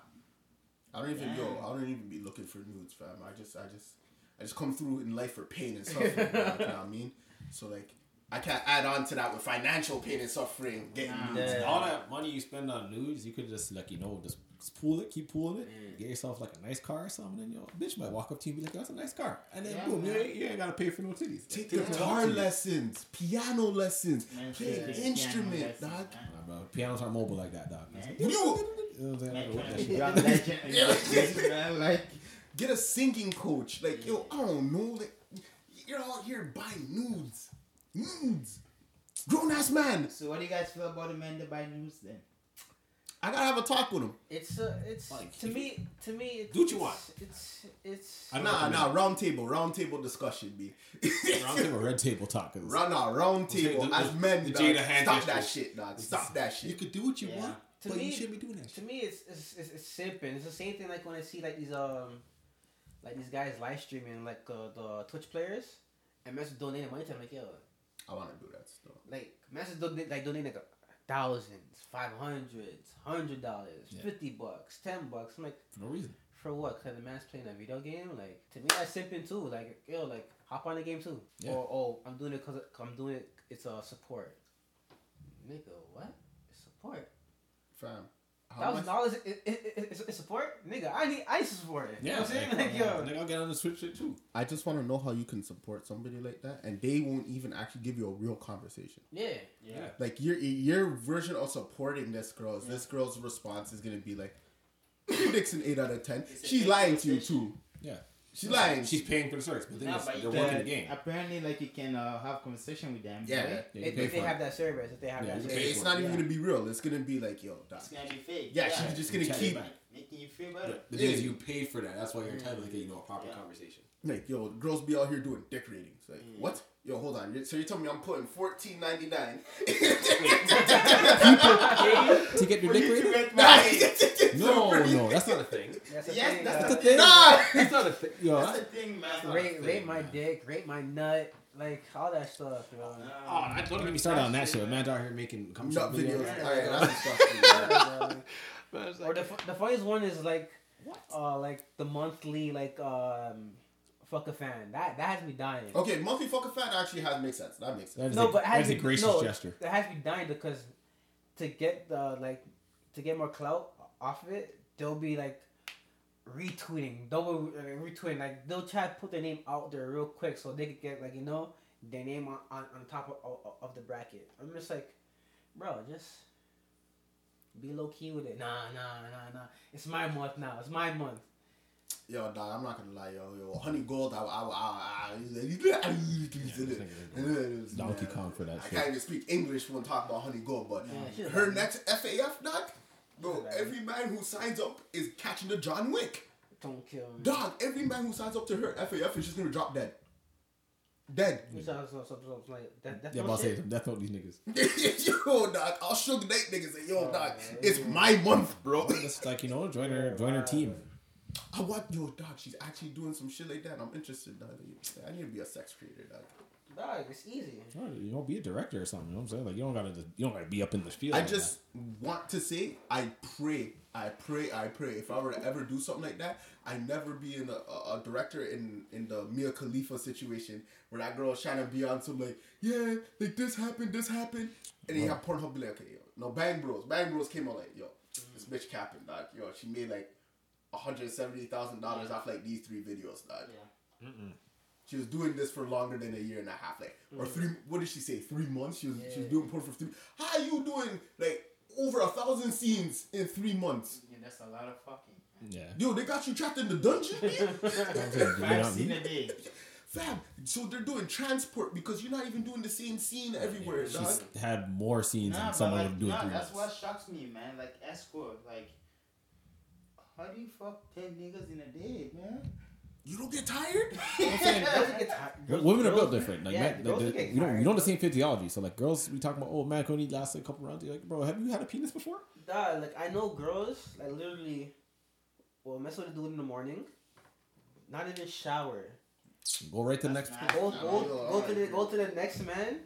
B: I don't even yo. I don't even be looking for nudes, fam. I just, I just, I just come through in life for pain and suffering. you know what I mean? So like, I can't add on to that with financial pain and suffering. Getting
D: Nah.
B: nudes.
A: Yeah.
C: All that money you spend on nudes, you could just like you know just pool it, keep pooling it,
A: Mm.
C: get yourself like a nice car or something, and yo, bitch might walk up to you and be like, "That's a nice car," and then
D: Yeah,
C: boom, you ain't, you ain't gotta pay for no titties.
B: Take
C: They
B: guitar
C: talk to you.
B: lessons, piano lessons,
D: Man,
B: play
D: shit,
B: an instrument,
D: lessons,
B: dog.
D: man.
C: Nah, bro, pianos aren't mobile like that, dog.
D: Man.
B: You
C: You know what I'm saying? I
D: Man,
C: don't know what that <laughs>
D: trying to
C: shit-
D: be young legend and
B: Yeah.
D: this, man, like
B: get a singing coach. Like yo, I don't know. Like you're out here buying nudes, nudes. Grown ass man.
D: So what do you guys feel about the men that buy nudes then?
B: I gotta have a talk with him.
A: It's uh, it's
C: Like,
A: to
C: if
A: me to me it's,
C: Do what you want.
A: It's it's,
C: I don't
B: Nah,
C: recommend
B: nah. Round table, round table discussion, be
C: Round table, red table talk. 'cause
B: Round, nah, round table
C: the-
B: as
C: the-
B: men.
C: the
B: dog.
C: Jada hand
B: Stop that shit, dog. Stop that shit.
C: You
B: shit.
C: could do what you
D: Yeah.
C: want,
A: To
C: but you
A: me-
C: shouldn't be doing that
A: to me it's it's, it's it's simping. It's the same thing like when I see like these um like these guys live streaming like uh, the Twitch players and Messi donating money to them like yo
B: I wanna do that still.
A: like Messi donate like donating like thousands, five hundreds, hundred dollars,
C: Yeah.
A: fifty bucks, ten bucks. I'm like
C: no reason.
A: for what? Cause the man's playing a video game. Like to me, that's simping too. Like yo, like hop on the game too.
C: Yeah.
A: Or oh, I'm doing it cause I'm doing it. It's a support. Nigga, what? Support.
B: Fam. How
A: Thousand
B: much?
A: dollars is is support. Nigga, I need I need to support it. You know
C: Yeah,
A: what I'm saying?
C: like,
A: Like, yo,
C: nigga, I'll get on the switch shit too.
B: I just want to know how you can support somebody like that, and they won't even actually give you a real conversation.
A: yeah.
C: Yeah.
B: Like your your version of supporting this girl is this girl's response is gonna be like, <coughs> "Dick's an eight out of ten. She's lying to you too.
C: Yeah.
B: She's lying.
C: She's paying for the service, but then
D: Nah,
C: it's-
D: but
C: they're
D: you
C: working the game.
D: Apparently, like you can uh, have conversation with them.
B: Yeah.
D: right?
C: Yeah, you
A: If, if they
C: for
A: have that service, if they have
C: Yeah,
A: that service.
B: it's not
C: it.
B: even gonna be real. It's gonna be like, yo, dog.
D: It's gonna be fake.
B: Yeah, she's just gonna keep
C: chat it back.
D: making you feel better.
C: The thing is, you paid for that. That's why you're entitled to get you know a proper
D: Yeah.
C: conversation.
B: like, yo, girls be out here doing dick ratings. Like,
A: Mm.
B: what? Yo, hold on. So you told me I'm putting fourteen ninety nine.
C: to get your dick rated? <laughs> <laughs> No, no, that's not a thing.
A: That's the
B: Yes,
A: thing,
B: that's
A: uh,
B: the thing. Nah.
C: That's not a thing. Yo,
D: That's
C: I,
D: the thing, man.
C: not a
A: Rate,
C: thing,
A: rate my
C: man.
A: dick, rate my nut, like all that stuff, you know.
C: oh, I don't get me started on that shit. Man's out here making cum
B: Nut
C: shot
B: videos.
C: videos.
B: Alright, that's <laughs> disgusting. man.
A: Yeah,
C: Man, it's
A: or the the funniest one is like, uh, like the monthly like um, fuck a fan. That that has me dying.
B: Okay, monthly fucking fan actually has makes sense. That makes sense.
C: That is
A: No,
C: a,
A: but it has
C: that's a
A: to-
C: gracious
A: no,
C: gesture.
A: It has to be dying because to get the like to get more clout off of it, they'll be like retweeting, double uh, retweeting. Like they'll try to put their name out there real quick so they could get like you know their name on on, on top of, of, of the bracket. I'm just like, bro, just be low key with it. Nah, nah, nah, nah. It's my month now. It's my month.
B: Yo, dog, I'm not gonna lie, yo, yo, honey gold, I, I, I, I,
C: Donkey Kong for that
B: I
C: shit.
B: can't even speak English when talking about honey gold, but
A: Yeah,
B: her
A: bad.
B: next FAF, dog, bro, every man who signs up is catching the John Wick.
A: Don't kill me.
B: Dog, every man who signs up to her FAF is just gonna drop dead. Dead.
A: So, so, so, so, like, that, that's
C: Yeah,
A: no
C: about to say some death note these niggas. <laughs>
B: yo, dog, I'll sugar date niggas and yo,
A: Oh,
B: dog,
A: man.
B: it's my month, bro.
C: It's like you know, join her, join her team.
B: I want yo, dog, she's actually doing some shit like that. and I'm interested, dog. I need to be a sex creator, dog.
A: Dog, it's easy.
C: You don't be a director or something. You know what I'm saying? Like you don't gotta, just, you don't gotta be up in the field.
B: I
C: like
B: just want to say, I pray, I pray, I pray. If I were to ever do something like that, I never be in a, a, a director in in the Mia Khalifa situation where that girl trying to be on some like, yeah, like this happened, this happened, and then you have Pornhub be like, okay, yo, no, Bang Bros, Bang Bros came out like, yo, this bitch capping, dog. Yo, she made like hundred seventy thousand dollars off like these three videos, dog.
A: Yeah.
B: She was doing this for longer than a year and a half, like or mm. three. What did she say? Three months. She was she was doing porn for three. How are you doing like over a thousand scenes in three months?
D: Yeah, that's a lot of fucking.
C: yeah.
B: Yo, they got you trapped in the dungeon, man?
C: I'm saying, you know
D: Five scene a day. <laughs>
B: fam. So they're doing transport because you're not even doing the same scene everywhere, dog.
C: She's had more scenes
D: Nah,
C: than someone
D: like,
C: would do in
D: nah,
C: three
D: that's
C: months.
D: what shocks me, man. Like escort, like, how do you fuck ten niggas in a day, man?
B: You don't get tired? <laughs>
A: Girls get tired.
C: Girl- Women are built different. Like
A: yeah,
C: man,
A: girls
C: the-
A: get
C: the- you don't
A: tired.
C: you don't the same physiology. So like girls, we talk about oh man, can only last a couple rounds. You're like bro, have you had a penis before?
A: Dog, like I know girls like literally will mess with a dude in the morning, not even shower.
C: Go right to the next.
D: nice.
A: Go go go to the go to the next man.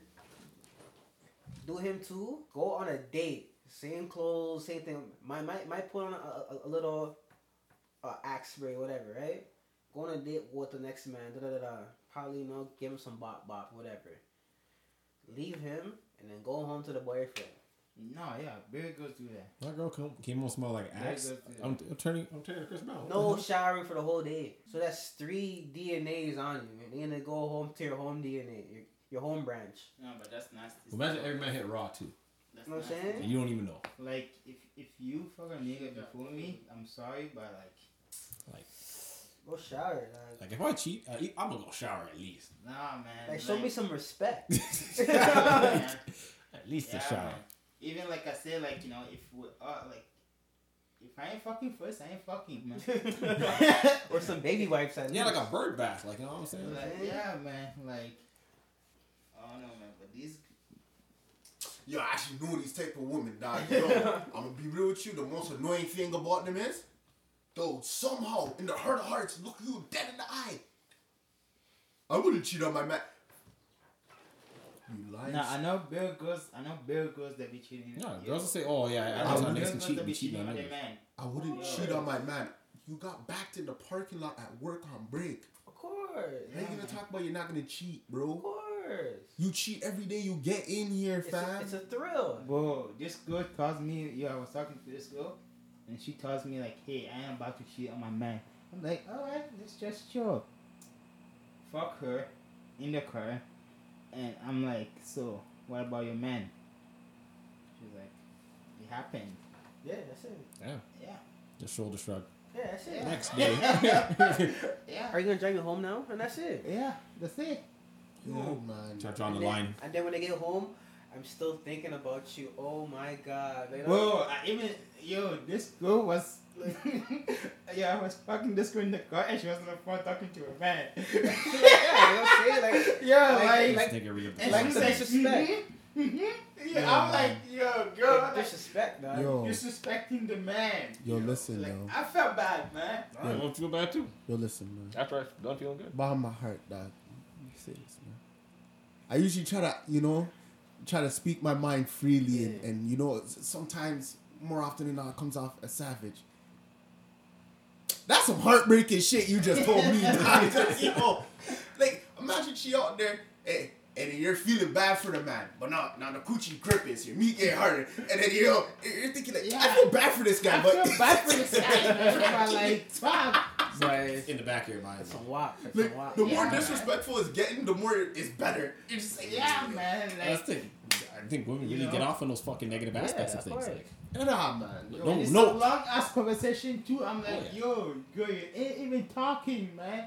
A: Do him too. Go on a date. Same clothes, same thing. Might might might put on a, a, a little uh, axe spray, whatever, right? Go on a date with the next man. Da da da da. Probably you know give him some bop bop, whatever. Leave him and then go home to the boyfriend.
D: No, yeah, very girls do that.
C: My girl came, came home smell like
D: Yeah,
C: axe. I'm, I'm turning I'm turning to Chris Brown.
A: No showering for the whole day. So that's three DNAs on you. And then they go home to your home DNA, your, your home branch.
D: No, but that's nasty.
C: Imagine every man hit raw too,
D: That's
A: You know what I'm saying?
C: and you don't even know.
D: Like, if if you fuck a nigga before me, I'm sorry, but like,
C: Like
A: Go shower. Like,
C: like if I cheat, I, I'm gonna go shower at least.
D: nah, man.
A: like show me some respect.
D: Nah. <laughs> <laughs>
C: At least
D: Yeah,
C: a shower.
D: man. Even like I said, like you know, if we uh, like, if I ain't fucking first, I ain't fucking, man. <laughs>
A: or some baby wipes. At
C: Yeah,
A: least.
C: like a bird bath. Like you know what I'm saying.
D: Like, yeah, man. Like, I don't know, man. But these,
B: Yo, I actually know these type of women, dog. Yo, <laughs> I'm gonna be real with you. The most annoying thing about them is, though somehow in the heart of hearts, look you dead in the eye. I wouldn't cheat on my man. You lying?
D: nah, I know bear girls. I know bear girls that be cheating.
C: No,
D: Yo,
C: girls will say, "Oh yeah,
D: I
C: every
D: know
C: time
D: bear
C: niggas can
D: girls
C: cheat,
D: that
C: we
D: be cheating
C: on
D: on their man.
B: I wouldn't
A: Oh,
B: cheat
A: yeah.
B: on my man. You got backed in the parking lot at work on break.
A: of course.
B: How you gonna talk about you're not gonna cheat,
A: Of
B: bro?
A: Course.
B: You cheat every day you get in here,
A: It's a,
B: fam.
A: it's a thrill.
D: Bro, this girl tells me, yo, I was talking to this girl, and she tells me like, hey, I am about to cheat on my man. I'm like, all right, let's just chill. Fuck her in the car, and I'm like, so what about your man? She's like, it happened.
A: Yeah, that's it.
C: Yeah,
D: Yeah.
C: just shoulder shrug.
A: Yeah, that's it.
C: Next day, <laughs>
D: Yeah.
A: Are you gonna drive me home now? And that's it.
D: Yeah, that's it.
B: Yo, man.
C: start drawing the
A: and then,
C: line.
A: And then when I get home, I'm still thinking about you. Oh my god. They don't-
D: I even yo, this girl was <laughs> yeah, I was fucking this girl in the car and she was on the phone talking to her man. <laughs>
A: yeah, know what I'm saying? Like, <laughs>
D: Yeah,
A: like,
D: like,
A: like,
F: This nigga the
D: and
A: like
D: she was
A: the
D: like,
A: disrespect.
D: mhm, mhm. Yeah, I'm like, yo, girl, like,
A: disrespect, dog.
B: Yo,
D: disrespecting the man.
B: Yo,
D: you know?
B: listen,
D: like,
B: yo.
D: I felt bad, man.
C: I don't feel bad too.
B: yo, listen, man.
C: After I done feeling good.
B: Bottom my heart, dog. Let me say this, man. I usually try to, you know, try to speak my mind freely, and,
A: Yeah.
B: and you know, sometimes more often than not, it comes off as savage. That's some heartbreaking shit you just told me, <laughs> <laughs> <laughs> dog. Yo, like imagine she out there, hey, and then you're feeling bad for the man, but now, now the coochie grip is your meat get harder, and then you know you're thinking like, I feel bad for this guy,
D: I
B: but
D: feel bad for this guy, <laughs> man. Like, fuck.
A: But
F: in the back of your mind.
A: it's some wop. It's
B: like,
A: some wop.
B: the more
D: Yeah.
B: disrespectful it's getting, the more it's better. You're just like,
D: Yeah, man.
F: That's
D: Like,
F: the thing. I think women
D: You
F: really
D: know?
F: get off on those fucking negative aspects of
A: of
F: things.
A: course.
F: Like,
B: Nah, man. Yo,
F: No,
D: and it's
F: no.
D: a long ass conversation too. I'm like,
F: Oh, yeah.
D: yo, girl, you ain't even talking, man.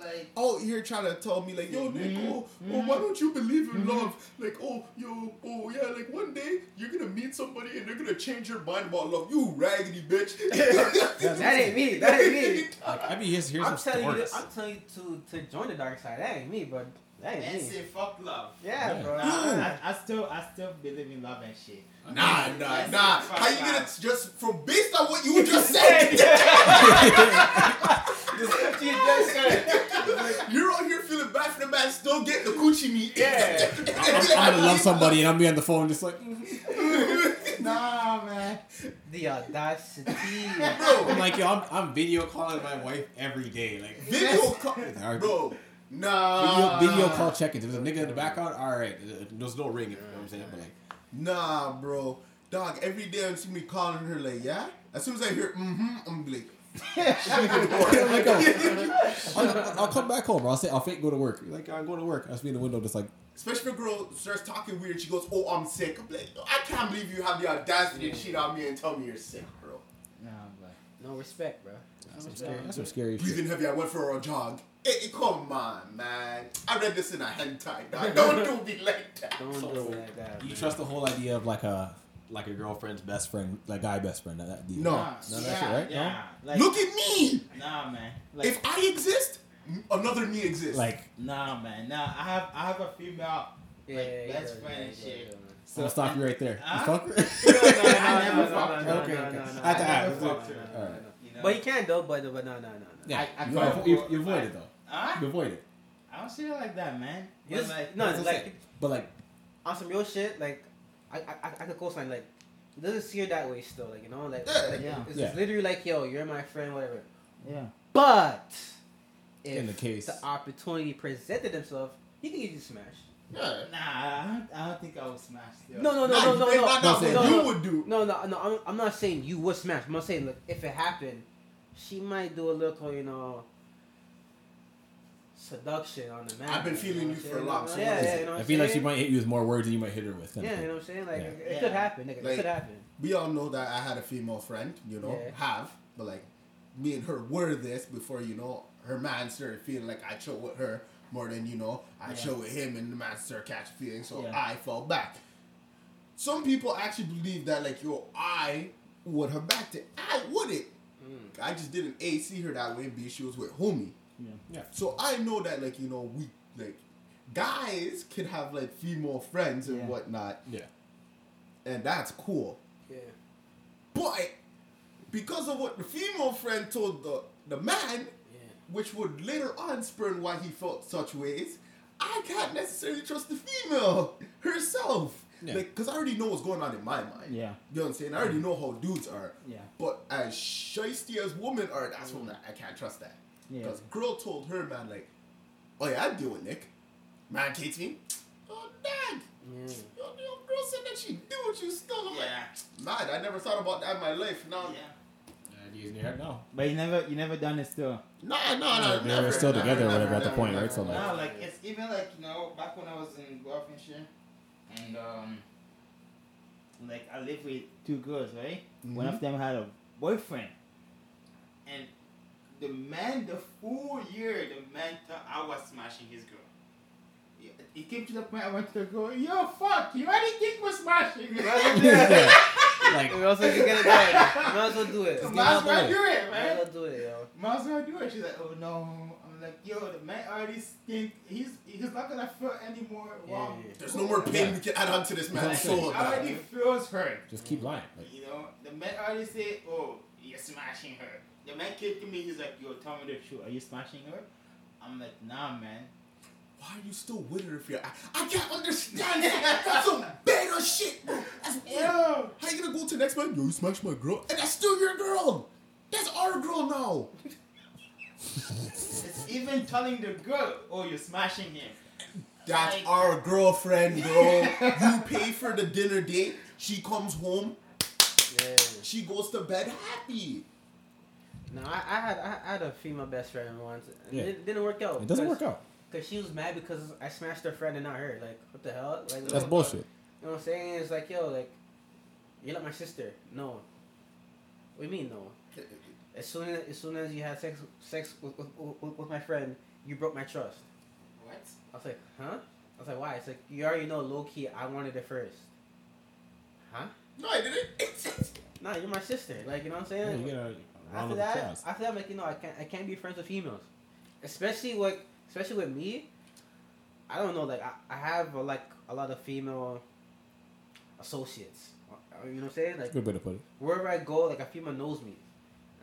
D: Like,
B: Oh, you're trying to tell me like, yo, Nick,
D: Mhm.
B: oh, oh, why don't you believe in
D: Mhm.
B: love? Like, oh, yo, oh, yeah, like one day you're gonna meet somebody and they're gonna change your mind about love. You raggedy bitch. <laughs>
A: that ain't me. That ain't me.
F: like I mean, here's here's
A: I'm
F: some
A: telling you,
F: stories.
A: I'm telling you to to join the dark side. That ain't me, but that ain't
D: and
A: me.
D: say fuck love.
A: Yeah,
F: Yeah.
A: bro.
D: Nah, I, I still, I still believe in love and shit.
B: Nah, nah,
D: That's
B: nah. How you gonna just from based on what you <laughs> just said? <laughs>
A: Just shut you just said.
B: you're out here feeling bad for the man, still getting the coochie meat.
A: Yeah.
F: I'm gonna love somebody and I'm be on the phone just like, <laughs>
D: Nah, man.
A: The audacity. Bro.
F: I'm like, yo, I'm, I'm video calling my wife every day. Like,
B: Video call, bro. Nah.
F: video, video call check-ins. If there's a nigga in the background, all right, uh, there's no ring. You know what I'm saying? But like,
B: Nah, bro. Dog, every day I see me calling her like, yeah. As soon as I hear mm-hmm, I'm like,
F: like, oh, I'll, I'll come back home. I'll say I'll fake go to work. Like I'm going to work. I just be in the window, just like
B: especially if a girl starts talking weird, she goes, Oh, I'm sick. I'm like, I can't believe you have the audacity to cheat on me and tell me you're sick, bro.
D: Nah, but
A: No respect, bro.
F: that's some scary. That's some scary shit.
B: Breathing heavy, I went for a jog. Hey, come on, man. I read this in a hentai, dog. Don't do me like that.
A: Don't
F: So,
A: do it like that.
F: You
A: bro.
F: trust the whole idea of like a like a girlfriend's best friend, like guy best friend. That, that deal.
B: No.
D: nah,
F: None of
D: yeah,
F: shit, right?
D: Yeah. Like,
B: Look at me.
D: nah, man. Like,
B: If I exist, another me exists.
F: Like
D: nah, man. Nah, I have, I have a female.
A: Yeah,
D: like,
A: yeah,
D: best
A: yeah,
D: friend
A: yeah,
D: and shit.
A: yeah,
F: I'm gonna stop you right there.
D: Huh?
F: You fuck her?
A: yeah.
D: I
A: No,
D: never
A: no, no,
D: fucked
A: no,
D: her.
A: no,
F: Okay,
A: no,
F: okay.
A: no, no,
F: I
A: no,
F: had to ask.
A: no, no,
F: Alright.
A: no, no.
D: You know?
A: But you can though, but but no, no, no, no.
F: Yeah,
D: I- I
F: you,
D: call
F: you, you avoid it though.
D: Huh?
F: You avoid it.
D: I don't see it like that, man.
A: You
D: But like,
A: no, it's like.
F: But like,
A: on some real shit. Like I I I I could co-sign like. It doesn't see her that way still, like you know, like,
B: Yeah.
A: like
D: Yeah.
A: It's,
F: Yeah.
A: it's literally like, yo, you're my friend, whatever.
D: yeah.
A: But if
F: In the case-
A: the opportunity presented themselves, he can get you smashed.
B: yeah.
D: Nah, I don't, I don't think I would smash still.
A: No, no, no,
B: Nah,
A: no,
B: you
A: no,
B: may
A: no,
B: not
A: no,
B: know what
A: no,
B: you would do.
A: no, no, no. I'm, I'm not saying you would smash. I'm not saying look if it happened, she might do a little, you know, seduction on the man.
B: I've been feeling
A: know
B: you for a long
A: saying?
B: time.
A: Yeah, yeah, you know
F: I
A: I'm
F: feel like she might hit you with more words than you might hit her with. kind
A: Yeah, you know what I'm saying? Like
F: Yeah.
A: it, it
D: Yeah.
A: could happen. Nigga.
B: Like-
A: it could happen.
B: we all know that I had a female friend, you know,
A: Yeah.
B: have, but like me and her were this before, you know, her man started feeling like I chill with her more than, you know, I
D: Yeah.
B: chill with him and the man started catching feelings, so
D: Yeah.
B: I fell back. Some people actually believe that like yo, I would have backed it. I wouldn't.
A: Mm.
B: I just didn't A see her that way, B she was with homie.
D: Yeah.
F: Yeah.
B: So I know that like, you know, we like guys can have like female friends and
D: Yeah.
B: whatnot,
F: Yeah.
B: and that's cool.
A: Yeah.
B: But because of what the female friend told the the man,
A: Yeah.
B: which would later on spurn why he felt such ways, I can't necessarily trust the female herself.
F: Yeah.
B: Like, cause I already know what's going on in my mind.
D: Yeah.
B: You know what I'm saying? I already mm. know how dudes are.
D: Yeah.
B: But as shisty as women are, that's when I, I can't trust that.
D: Yeah.
B: Because girl told her man like, oh yeah, I deal with Nick. Man hates me. Oh dang.
A: Yeah.
B: Yo, yo, girl said that she do what you still. I'm
D: Yeah.
B: like, mad. I never thought about that in my life. Now,
D: Yeah.
F: Yeah, he's near now.
D: But you never, you never done it still.
B: no, no, no.
F: They're
B: never,
F: still
B: never,
F: together
B: never,
F: whatever at the point,
B: never,
F: right? So, like-
D: No, like it's even like you know back when I was in Guelph and shit, and um, like I lived with two girls, right? One
B: Mhm.
D: of them had a boyfriend, and the man, the full year, the man thought I was smashing his girl. Yeah, It came to the point I went to the girl, yo, fuck, you already think we're smashing.
F: yeah. <laughs> Like,
A: We also can get it done. Might as well do it.
F: Just
D: Might as well do it,
A: Might as
D: man.
A: well do it, yo.
D: Might as well do it. She's like, oh no. I'm I'm like, yo, the man already think he's he's not gonna feel anymore.
A: Yeah,
D: Wow.
A: yeah.
B: There's no more pain we can add on to this man's
F: That's
D: He already feels hurt.
F: Just keep lying. Like,
D: You know, the man already say, "Oh, you're smashing her." The man came to me. He's like, "Yo, tell me the truth. Are you smashing her?" I'm like, "Nah, man."
B: Why are you still with her if you're? I, I can't understand. <laughs> that. That's some beta shit, bro. That's weird.
D: Yo,
B: How you gonna go to the next man? Yo, you smashed my girl, and that's still your girl. That's our girl now.
D: it's even telling the girl, "Oh, you're smashing him."
B: That's
D: Like-
B: our girlfriend, bro. you pay for the dinner date. She comes home.
A: Yeah.
B: She goes to bed happy.
A: No, I, I had I had a female best friend once. and
F: Yeah.
A: It didn't work out.
F: it doesn't work out.
A: Because she was mad because I smashed her friend and not her. Like, what the hell? Like,
F: That's
A: what-
F: bullshit.
A: You know what I'm saying? It's like, yo, like, you're like my sister. No. What do you mean, no? As soon as, as soon as you had sex sex with, with, with, with my friend, you broke my trust.
D: What?
A: I was like, huh? I was like, why? It's like, you already know low key, I wanted it first. Huh?
B: No, I didn't. <laughs>
A: Nah, you're my sister. Like, you know what I'm
F: Yeah,
A: saying?
F: you get a round
A: after that,
F: applause.
A: after that, I'm like, you know, I can't, I can't be friends with females, especially with, especially with me. I don't know, like, I, I have uh, like a lot of female associates. Uh, You know what I'm saying? Like,
F: Good way to put it.
A: wherever I go, like a female knows me.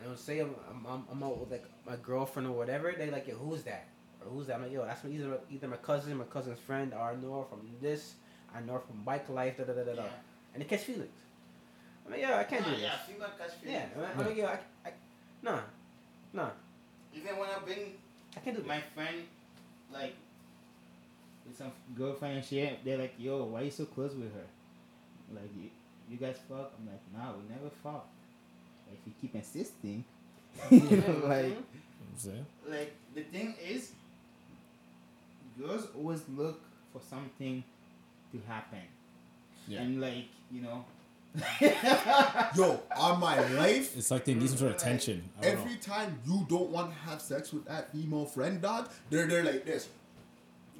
A: And say I'm, I'm, I'm, I'm out with like my girlfriend or whatever. They like, yo, who's that? Or who's that? I'm like, yo, that's my, either either my cousin, my cousin's friend, or I know her from this. I know her from bike life. Da da da da da.
D: Yeah.
A: And they catch feelings. I'm like, yo, I can't do
D: Nah,
A: this.
D: Yeah, female catch
A: Yeah,
D: feelings.
A: I'm like, I'm like, yo, I, I, nah, nah,
D: Even when I bring
A: I can't do that.
D: my friend, like, with some girlfriend and shit, they're like, "Yo, why you so close with her? Like, you, you guys fuck?" I'm like, "Nah, we never fuck." Like, if you keep insisting, <laughs> you know, like.
A: Mhm.
F: You know what I'm saying?
D: like the thing is girls always look for something to happen
F: Yeah.
D: and like you know <laughs>
B: Yo, on my life,
F: It's like they need some sort of tension. I
B: every
F: know.
B: time you don't want to have sex with that female friend, dog, they're there like this,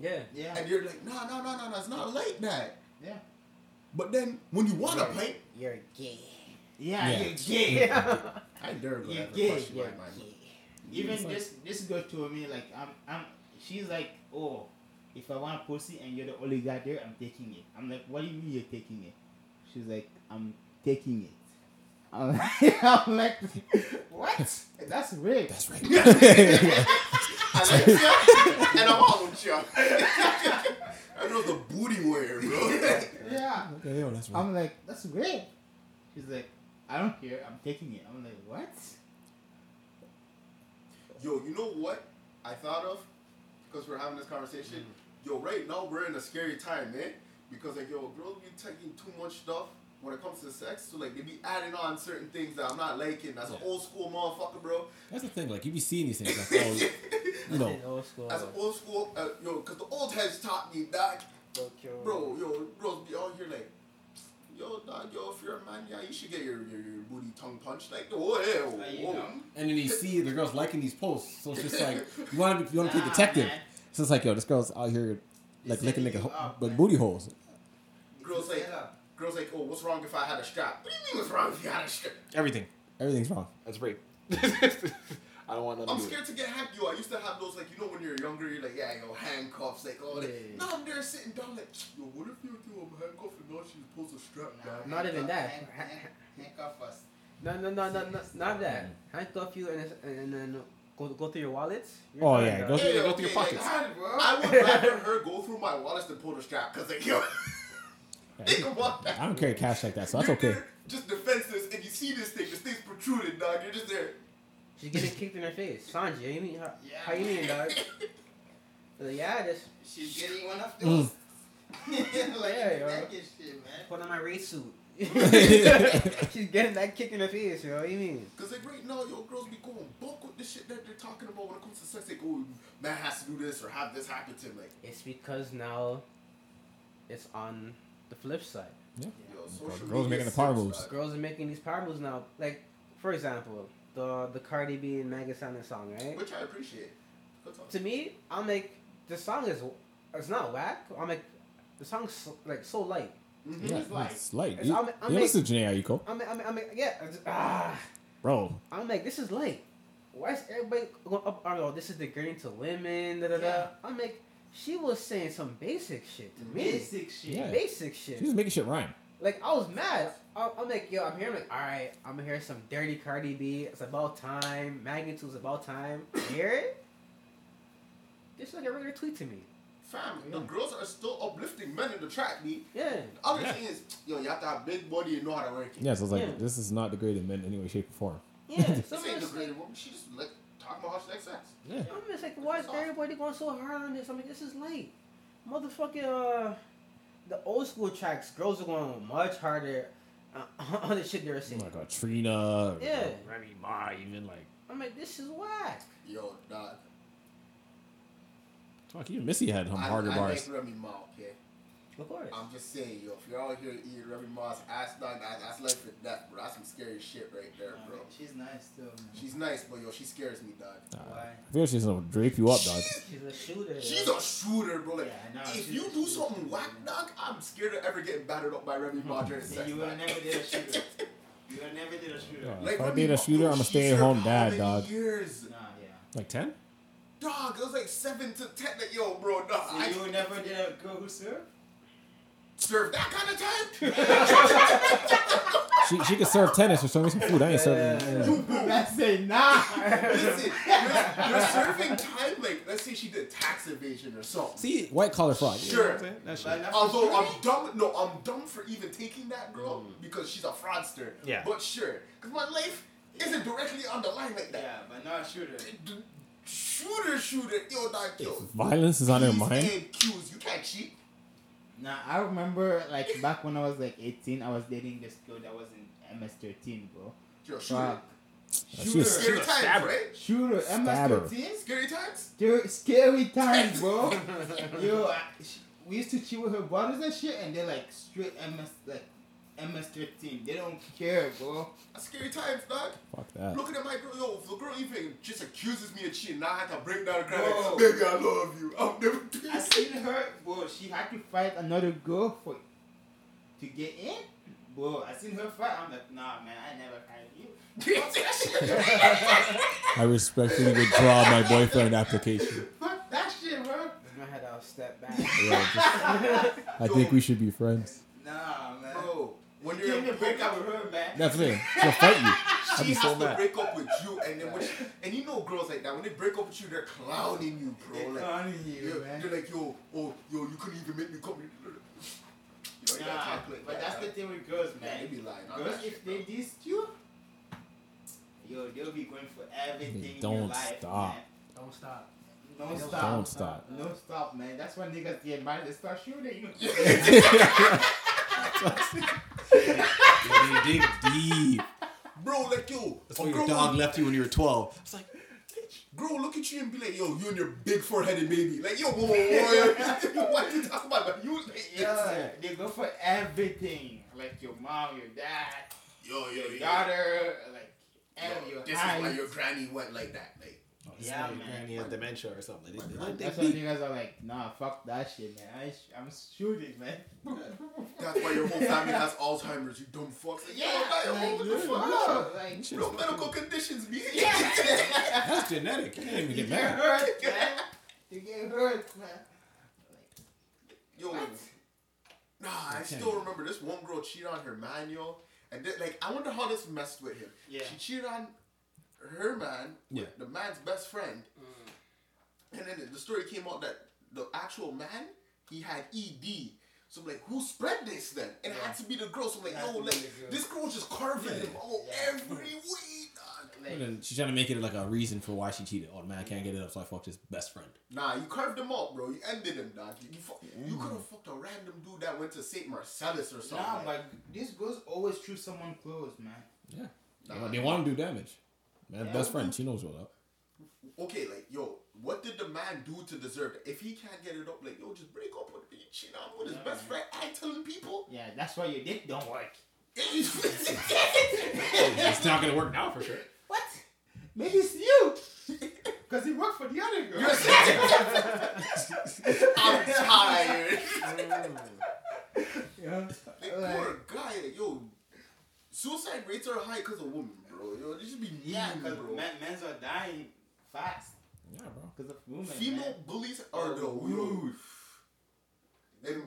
A: Yeah.
D: yeah
B: and you're like, no, no, no, no, no, it's not like that.
D: yeah
B: But then when you want a
A: Yeah.
B: pint,
A: You're gay.
D: yeah,
F: Yeah.
D: you're gay <laughs>
A: Yeah.
B: I dare go
D: You
B: ever
D: gay,
B: question
A: You're
B: mind.
A: gay.
D: even
F: It's like-
D: this this girl told me like i'm i'm she's like oh if i want pussy and you're the only guy there i'm taking it i'm like what do you mean you're taking it she's like i'm taking it I'm like, <laughs> I'm like what that's rape
F: That's right.
B: I like you, and I'm all with you. <laughs> I know the booty warrior, bro. <laughs>
D: yeah
F: Okay, yo, that's right.
D: I'm like, that's great. She's like, I don't care. I'm taking it. I'm like, what?
B: Yo, you know what I thought of? Because we're having this conversation. Mm. Yo, right now we're in a scary time, man. Because like, yo, girls be taking too much stuff when it comes to sex. So like, they be adding on certain things that I'm not liking. That's an old school motherfucker, bro.
F: That's the thing. Like you be seeing these things, like oh, <laughs> you know,
A: old school.
B: As an old school, uh, yo, because the old heads taught me that, bro. Yo, bros be out here like. Yo, dog, yo, if you're a man, yeah, you should get your, your, your booty tongue punched. Like, oh, hey, oh,
D: Are you
B: oh.
F: and then you see the girls liking these posts, so it's just like you want to you want to be a detective.
D: man.
F: So it's like yo, this girl's out here like
D: It's
F: licking
D: setting
F: nigga ho- oh,
D: up,
F: but booty holes.
B: Girls like, girls like, oh, what's wrong if I had a strap? What do you mean what's wrong if you had a strap?
C: Everything.
F: Everything's wrong.
C: That's rape. <laughs> I don't want nothing
B: I'm
C: to do with
B: scared to get hacked. Yo, I used to have those, like, you know, when you're younger, you're like, yeah, yo, handcuffs, like, all that.
A: Yeah.
B: Now I'm there sitting down, like, yo, what if you do a handcuff and now she's supposed to strap down?
A: Not even that.
D: Hand, hand, handcuff us.
A: No, no, no, no, no, not that. Handcuff you and, it's- and then go go through your wallets. You're
F: Oh, yeah,
A: dog.
F: go through-
B: Hey,
F: go through your
B: okay,
F: pockets.
B: Like,
D: God.
B: I would <laughs> rather her go through my wallets than pull the strap, because, like, yo,
F: Yeah,
B: think about that.
F: I don't carry cash like that, so that's okay.
B: Just defenseless, and you see this thing, this thing's protruding, dog. You're just there.
A: She's getting kicked in her face. Sanji, you mean how,
D: Yeah.
A: how you mean, dog? <laughs> Like, yeah, just
D: She's getting one of
F: Mm.
D: those. <laughs> like,
A: Yeah, yo.
D: shit, man.
A: put on my race suit. <laughs> She's getting that kick in her face, yo. What you mean?
B: Because, like, right now, yo, girls be going bulk with the shit that they're talking about when it comes to sex. Like, oh, man has to do this or have this happen to him. Like,
A: It's because now it's on the flip side.
B: yo, social
F: Girls
B: media
F: making the power
B: sucks,
F: moves.
A: Girls are making these power moves now. Like, for example, the the Cardi B and Megan Thee Stallion song, right?
B: Which I appreciate. Good.
A: To me, I'm like, the song is it's not whack. I'm like, the song's so, like so light.
B: Mhm.
F: Yeah,
D: It's like-
F: it's light.
A: it's-
F: You,
A: I'm- I'm
F: you
A: make-
F: listen to Jhené Aiko,
A: I'm I'm I'm yeah. Just- ah,
F: bro.
A: I'm like, this is light. why is everybody going up? Oh, this is degrading to women. Da da da. I'm like, she was saying some basic shit to me.
D: Basic shit.
C: Yeah.
A: Basic shit.
C: She was making shit rhyme.
A: Like I was mad. I- I'm like, yo, I'm here. I'm like, all right, I'm gonna hear some dirty Cardi B. It's about time. Magnitude's about time. Hear it? This is like a regular tweet to me.
B: Fam, the girls are still uplifting men in the track, B.
A: Yeah.
B: The other
C: Yeah.
B: thing is, yo, you have to have big body and know how to work it.
C: Yeah, so it's like
A: Yeah.
C: this is not degrading men in any way, shape, or form.
A: Yeah. <laughs>
B: This
A: Some
B: ain't
A: of
B: the
A: it's
B: great
A: like,
B: woman. She just like talking about how she likes sex.
C: Yeah.
A: I'm just like, why is everybody going so hard on this? I mean, this is late. Motherfucking uh, the old school tracks, girls are going much harder uh, on <laughs> the shit they're saying.
C: Like a Trina,
A: Yeah.
C: Remy Ma, even like
A: I'm like, this is whack.
B: Yo, dog.
C: Fuck. Even Missy had some
B: I,
C: harder
B: I
C: bars.
B: like Remy Ma, okay?
A: Of course.
B: I'm just saying, yo, if you're out here eating Remy Ma's ass, dog, that, that's life or death, bro. That's some scary shit right there, bro.
D: man, She's nice too. Man.
B: She's nice, but yo, she scares me, dog.
C: Nah,
D: Why?
C: I feel she's gonna drape you up, dog.
A: She's a shooter.
B: She's
A: yo.
B: a shooter, bro. Like,
D: Yeah, I know,
B: if you do
D: shooter.
B: something whack, dog, I'm scared of ever getting battered up by Remy Ma during <laughs>
D: See,
B: sex.
D: you would have never did a <laughs> shooter. You would never did a shooter.
C: Yeah.
B: Like,
C: If I
B: Remy
C: date a shooter, I'm a
B: she
C: stay-at-home dad,
B: many
C: dog.
B: Years,
D: Nah, yeah.
C: Like ten?
B: Dog. It was like seven to ten. Like, yo, bro, dog.
D: So
B: I
D: you would never did a girl who served?
B: served that kind of time. <laughs>
C: She she could serve tennis or show me some food. I ain't serving.
B: You, bro,
D: Let's say nah.
B: Listen, you're, you're serving time like let's say she did tax evasion or something.
C: See, white collar fraud.
B: Sure.
C: what I'm saying? That shit.
D: But not
B: Although
D: for
B: I'm dumb, no, I'm dumb for even taking that girl mm. because she's a fraudster.
C: Yeah.
B: But sure, because my life isn't directly on the line like that.
D: Yeah, but not a shooter.
B: D- Shooter, shooter, yo, dog, yo.
C: Violence is on her mind.
B: and Q's, you can't cheat.
D: Nah, I remember like back when I was like 18, I was dating this girl that was in MS13, bro.
B: You're a shooter.
D: Shooter.
B: Scary times,
C: stab her.
B: right?
D: Shooter,
C: Stab.
D: MS13?
B: Scary times?
D: Scary, scary times, bro. <laughs> Yo, I, sh we used to chill with her brothers and shit, and they're like straight MS, like MS13. They don't care, bro.
B: That's scary times, dog.
C: Fuck that.
B: Looking at my girl, even just accuses me of cheating, now I have to break down the ground
D: Bro.
B: like, baby, I love you. I'll never do <laughs>
D: I seen her, bro. She had to fight another girl for to get in, bro. I seen her fight. I'm like, nah, man, I never fight you.
C: I respectfully withdraw my boyfriend application.
D: Fuck that shit, bro.
A: I had to step back.
C: Yeah, just- I think we should be friends.
D: Nah, man.
B: Bro, when
D: you
B: you're in
D: even break
B: breakup,
D: up with her, man.
C: That's it. She'll fight you. <laughs> I'd
B: she
C: be
B: has
C: so
B: to
C: mad.
B: break up with you, and then when she, and you know girls like that when they break up with you, they're clowning you, bro.
D: They're
B: like,
D: clowning you,
B: yeah,
D: man.
B: They're like, yo, oh, yo, you couldn't even make me come. here. You know, you gotta
D: Nah, but
B: that,
D: that's the thing with girls,
B: Yeah,
D: man.
B: they be lying.
D: Girls, if
B: shit,
D: they
B: bro.
D: dissed you, yo, they'll be going for everything in your
C: don't
D: life,
C: stop.
D: man.
A: Don't stop.
D: Don't
A: Don't
D: stop.
C: Don't stop.
D: No stop, man. That's when niggas get mad. They start shooting.
F: You <laughs> <laughs> dig <laughs> deep.
B: bro, like yo,
F: That's why your dog
B: will-
F: left you when you were 12. It's like,
B: Girl, look at you and be like, yo, you and your big foreheaded baby. Like, yo, whoa, whoa, whoa, yo. <laughs> <laughs> what you talking about? Like, you,
D: yeah, they go for everything. Like your mom, your dad,
B: yo, yo,
D: your
B: yo.
D: daughter, like and
B: Yo,
D: your
B: this
D: height.
B: is why your granny went like that. Like,
D: Yeah,
F: yeah,
D: man.
F: Granny has dementia or something. They, they, they,
D: That's
F: they
D: why
F: deep.
D: niggas are like, nah, fuck that shit, man. I sh- I'm shooting, man. <laughs>
B: that's why your whole family has Alzheimer's. You dumb fucks. Like, yo, yo, what the fuck?
D: Bro, like,
B: Bro, medical conditions, be. <laughs>
F: That's genetic. You can't even
D: you
F: get
D: get
F: mad.
D: hurt, man. You get hurt, man.
B: Yo,
D: What?
B: nah, I still remember this one girl cheated on her man, yo. And then, like, I wonder how this messed with him.
D: Yeah.
B: She cheated on her man,
F: Yeah.
B: the man's best friend. Mm. And then the story came out that the actual man, he had ED. So I'm like, who spread this then? And it had to be the girl. So I'm like,
D: It
B: yo,
D: oh,
B: like,
D: girl.
B: this girl was just carving him out
D: Yeah.
B: every week. dog.
D: Like,
F: And then she's trying to make it like a reason for why she cheated. Oh man, I can't get it up, so I fucked his best friend.
B: Nah, you carved him up, bro. You ended him, dog. You, you, fu- you mm. could have fucked a random dude that went to St. Marcellus or something.
D: Nah,
B: like-
D: but these girls always choose someone close, man.
F: Yeah.
B: Nah.
C: They want to do damage. Man,
D: Yeah.
C: best friend. She knows what up.
B: okay, like, yo, what did the man do to deserve it? If he can't get it up, like, yo, just break up with you cheat on with his
D: Yeah,
B: best
D: man.
B: friend and telling people.
D: Yeah, that's why your dick don't work. <laughs>
F: It's not gonna work now for sure.
D: What? Maybe it's you. <laughs> Because he worked for the other girl. <laughs>
B: I'm tired.
D: yeah.
B: Like,
D: Like-
B: poor guy, yo, Suicide rates are high because of women, bro. Yo, they should be mean,
D: Yeah, because
B: bro.
D: men, men's are dying fast
F: Yeah, bro.
D: because of women.
B: Female
D: man.
B: bullies are the
D: Rude.
B: And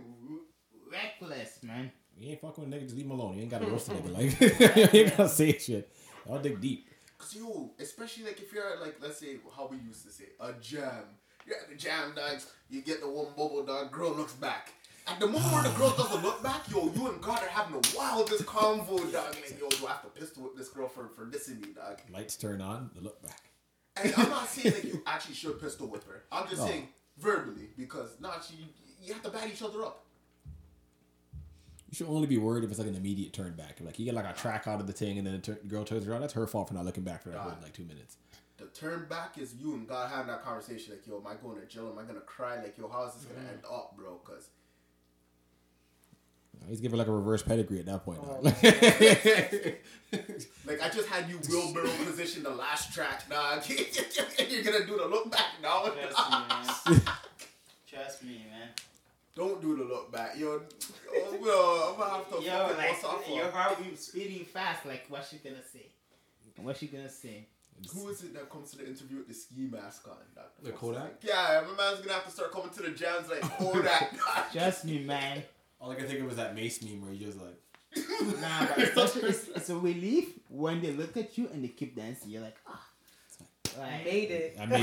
D: reckless, man.
F: You ain't fucking with nigga, just leave him alone. You ain't gotta roast the nigga. Like, <laughs> <laughs> you ain't gotta say shit. Y'all dig deep.
B: Cause yo, especially like if you're like let's say how we used to say a jam. You're at the jam, dog. You get the one bubble, dog. Girl looks back. At the moment where the girl doesn't look back, yo, you and God are having the wildest convo, dog. Like, yo, do I have to pistol with this girl for for dissing me, dog?
F: Lights turn on, the look back.
B: And I'm not saying that you <laughs> actually should pistol whip her. I'm just
F: No.
B: saying verbally because not she. You have to bat each other up.
F: You should only be worried if it's like an immediate turn back. Like you get like a track out of the thing and then the girl turns around. That's her fault for not looking back for that like two minutes.
B: The turn back is you and God having that conversation. Like, yo, am I going to jail? Am I gonna cry? Like, yo, how is this gonna mm-hmm. end up, bro? Cause
F: He's giving like a reverse pedigree at that point.
A: Oh. <laughs>
B: Like I just had you <laughs> wheelbarrow position the last track, dog. <laughs> and you're gonna do the look back now.
D: Trust me, man. Trust me, man.
B: Don't do the look back, yo. Oh, well, I'm gonna have to
D: Yo,
B: fucking
D: like,
B: off
D: your
B: on-
D: heart be speeding fast. Like, what's she gonna say? What's she gonna say?
B: Who is it that comes to the interview with the ski mask on? Dog?
F: The Kodak?
B: Yeah, my man's gonna have to start coming to the jams like Kodak. dog.
D: Trust me, man.
F: All I can think of was that Mace meme where he just like
D: Nah, but it's, such a, it's, it's a relief when they look at you and they keep dancing. You're like, ah.
A: I
D: Like,
A: made it.
F: I made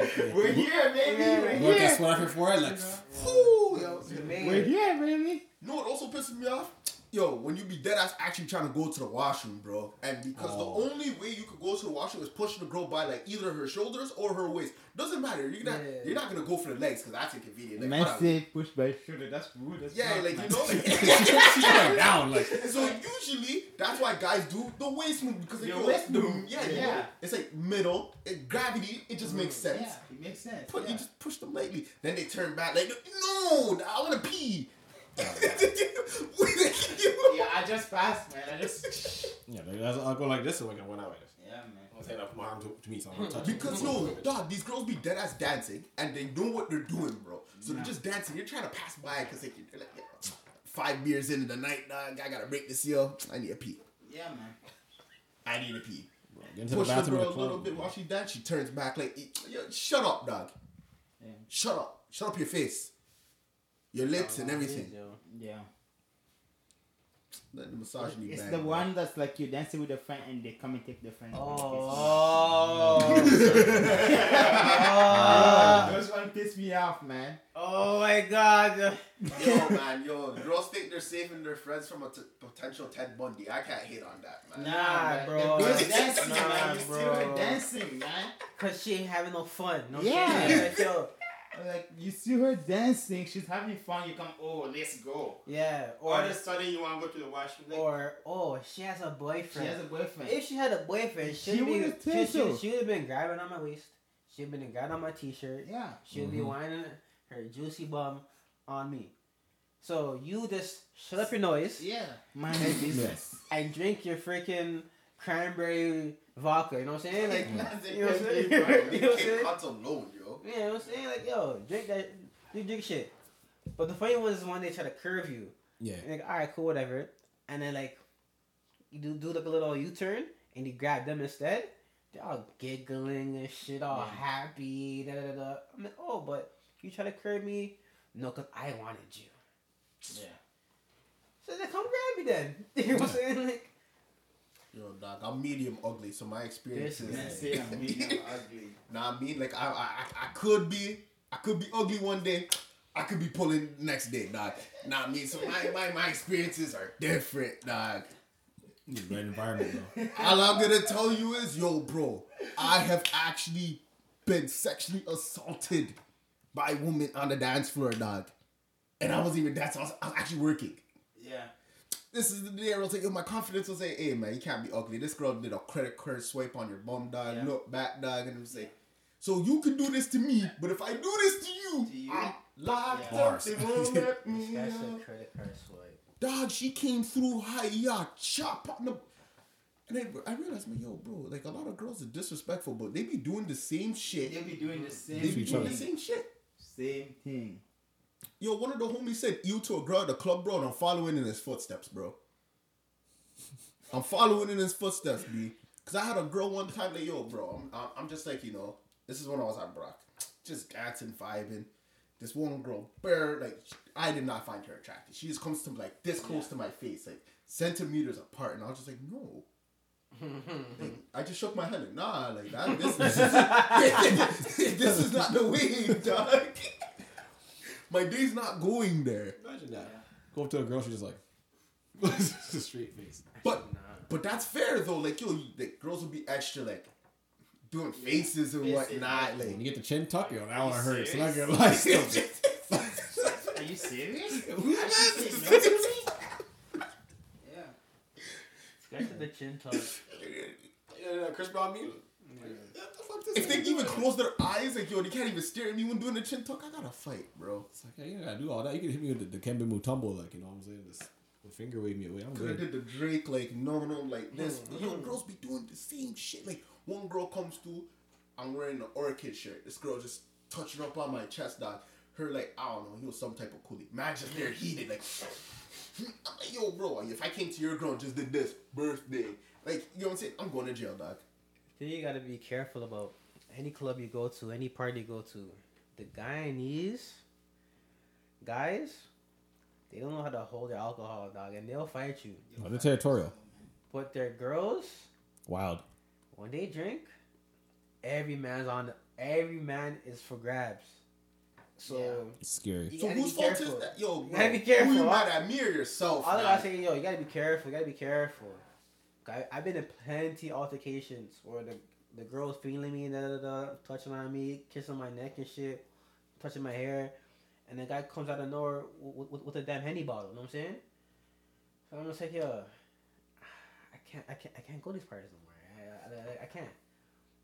F: it. <laughs>
D: We're here, baby.
A: Yeah,
D: We're
F: Look,
D: here.
F: that's what I feel for. Like,
B: Whew, yo.
A: You made
D: We're
A: it.
D: here, baby.
B: You know what also pisses me off? Yo, when you be dead ass actually trying to go to the washroom, bro. And because
F: Oh.
B: the only way you could go to the washroom is pushing the girl by like either her shoulders or her waist. Doesn't matter. You're not
A: Yeah.
B: you're not gonna go for the legs because that's inconvenient. Like,
D: man say push by shoulder. That's rude. That's
B: yeah, like you
D: nice.
B: know, <laughs> like
F: she's like down. <laughs> Like,
B: so usually that's why guys do the waist move because they
D: The
B: go
D: waist move.
B: Yeah, you
D: Yeah.
B: it's like middle, it, gravity. It just makes mm, sense.
D: Yeah, it makes sense.
B: Put
D: yeah.
B: you just push them lightly. Then they turn back like no, I want to pee.
D: Oh, <laughs> yeah, I just passed, man. I just. <laughs>
F: yeah, like, I'll go like this so I can run out like this.
D: Yeah, man.
F: I'm saying I put my arm to, to me, so I'm gonna <laughs> touch.
B: Because no, dog, these girls be dead ass dancing and they know what they're doing, bro. So they're just dancing. You're trying to pass by because they, they're like, yeah, five beers into the night, dog. I gotta break the seal. I need a pee.
D: Yeah, man.
B: I need a pee.
F: Get into
B: Push
F: the
B: the
F: bathroom
B: girl
F: with
B: a little
F: club.
B: bit while she dance. She turns back like, yo, shut up, dog.
D: Yeah.
B: Shut up. Shut up your face, your lips and everything.
D: Yeah.
B: Let the misogyny
D: It's
B: bang,
D: the
B: bro.
D: one that's like you dancing with a friend and they come and take the friend.
A: Oh.
D: Oh, <laughs> those one piss me off, man.
A: oh my god.
B: Yo, man, yo, girls think they're saving their friends from a t- potential Ted Bundy. I can't hate on that, man.
A: Nah,
D: man.
A: bro.
D: The girls dancing, <laughs>
A: Nah,
D: man. You see her
A: bro.
D: dancing, man.
A: Cause she ain't having no fun. No
D: Yeah.
A: shit. Like, yo,
D: Like you see her dancing, she's having fun. You come, oh, let's go.
A: yeah.
D: All
A: Or
D: of a sudden, you want to go to the washroom. Like,
A: or oh, she has a boyfriend.
D: she has a boyfriend.
A: If she had a boyfriend,
D: She
A: she'd
D: would've
A: she, she, she would have been grabbing on my waist. She'd been grabbing on my t-shirt.
D: yeah.
A: She'd be
F: Mhm.
A: whining her juicy bum on me. So you just shut up your noise
D: Yeah. Mind your business.
A: and drink your freaking cranberry vodka. You know what I'm saying? Like, <laughs>
B: Like,
A: you know what I'm saying?
B: you <laughs>
A: You know what I'm saying?
B: Can't cut alone, yo.
A: Yeah, you know what I'm saying? Like, yo, drink that, you drink shit. But the funny one is when they try to curve you.
F: Yeah.
A: And like, all right, cool, whatever. And then like, you do do like a little U turn and you grab them instead. They're all giggling and shit, all
D: Yeah.
A: happy. Da, da, da, da. I'm like, oh, but you try to curve me? No, cause I wanted you.
D: Yeah.
A: So then come grab me then. <laughs> You know what I'm saying? Like,
B: Yo, dog, I'm medium ugly, so my experience
A: This
B: is.
D: Man, say I'm medium <laughs> ugly.
B: Nah, I mean, like I, I, I- I could be, I could be ugly one day. I could be pulling next day, dog. Nah, I mean, so my, my, my experiences are different, dog.
F: Need the environment, though. <laughs>
B: All I'm gonna tell you is, yo, bro, I have actually been sexually assaulted by a woman on the dance floor, dog. And I wasn't even dancing, I was, I was actually working.
D: Yeah.
B: This is the day I was like, yo, my confidence was like, hey, man, you can't be ugly. This girl did a credit card swipe on your bum, dog.
D: Yeah.
B: Look back, dog. And it was like, so you can do this to me, but if I do this to you,
D: To you?
B: I'm locked
D: Yeah.
B: up. They won't let me <laughs>
A: that's a credit card swipe.
B: Dog, she came through high, yeah, chop on the. And then I realized, man, yo, bro, like a lot of girls are disrespectful, but they be doing the same shit.
D: They'll be doing the same
B: They be doing the same shit.
D: Same thing.
B: Yo, one of the homies said you to a girl at the club, bro, and I'm following in his footsteps, bro. <laughs> I'm following in his footsteps, B. Cause I had a girl one time like, yo, bro, I'm, I'm just like, you know, this is when I was at Brock, just dancing, vibing. This one girl, bare, like, I did not find her attractive. She just comes to me like this close to my face, like centimeters apart, and I was just like, no. Like, <laughs> I just shook my head, like, nah, like that. This, this, is, <laughs> this is not the way, dog. My day's not going there.
C: Imagine that. Go up to a girl, she's just like, <laughs> just a straight face.
B: But but that's fair though. Like yo, you- like girls will be extra like doing faces and
D: Faces,
B: whatnot.
C: When you get the chin tuck, yo, that one hurts.
D: serious?
C: Not gonna lie, still.
D: Are you serious?
B: Who's
D: I
B: mad?
D: should say no to? Yeah.
A: Scratch the chin tuck.
C: Yeah, Chris Brown me.
B: if they even close their eyes, like yo, they can't even stare at me when doing the chin tuck. I gotta fight, bro.
C: It's like, yeah, you gotta do all that. You can hit me with the, the Kembe Mutombo, like, you know what I'm saying? Just finger wave me away. I'm
B: Cause I
C: good.
B: did the Drake like no no like this.
A: Mm-hmm.
B: Yo, girls be doing the same shit. Like one girl comes to, I'm wearing an orchid shirt. This girl just touching up on my chest, dog. Her like I don't know, he was some type of coolie. Man just there heated like. I'm like, yo, bro, if I came to your girl and just did this birthday, like, you know what I'm saying? I'm going to jail, dog.
A: Then you gotta be careful about any club you go to, any party you go to. The Guyanese guys, they don't know how to hold their alcohol, dog, and they'll fight you.
C: Oh, they're territorial.
A: But their girls,
C: Wild.
A: when they drink, every man's on. Every man is for grabs. So
D: Yeah.
C: It's scary.
B: So
A: gotta
B: whose fault
A: careful.
B: is that? Yo,
A: You
B: bro,
A: gotta be careful,
B: Who you
A: huh?
B: mad at me or yourself?
A: All I
B: man?
A: gotta say, yo, you gotta be careful. You gotta be careful. I, I've been in plenty altercations where the the girl's feeling me, da da da, touching on me, kissing my neck and shit, touching my hair, and the guy comes out of nowhere with, with, with a damn henny bottle. You know what I'm saying? So I'm just like, yo, I can't, I can't, I can't go to these parties no more. I, I, I can't.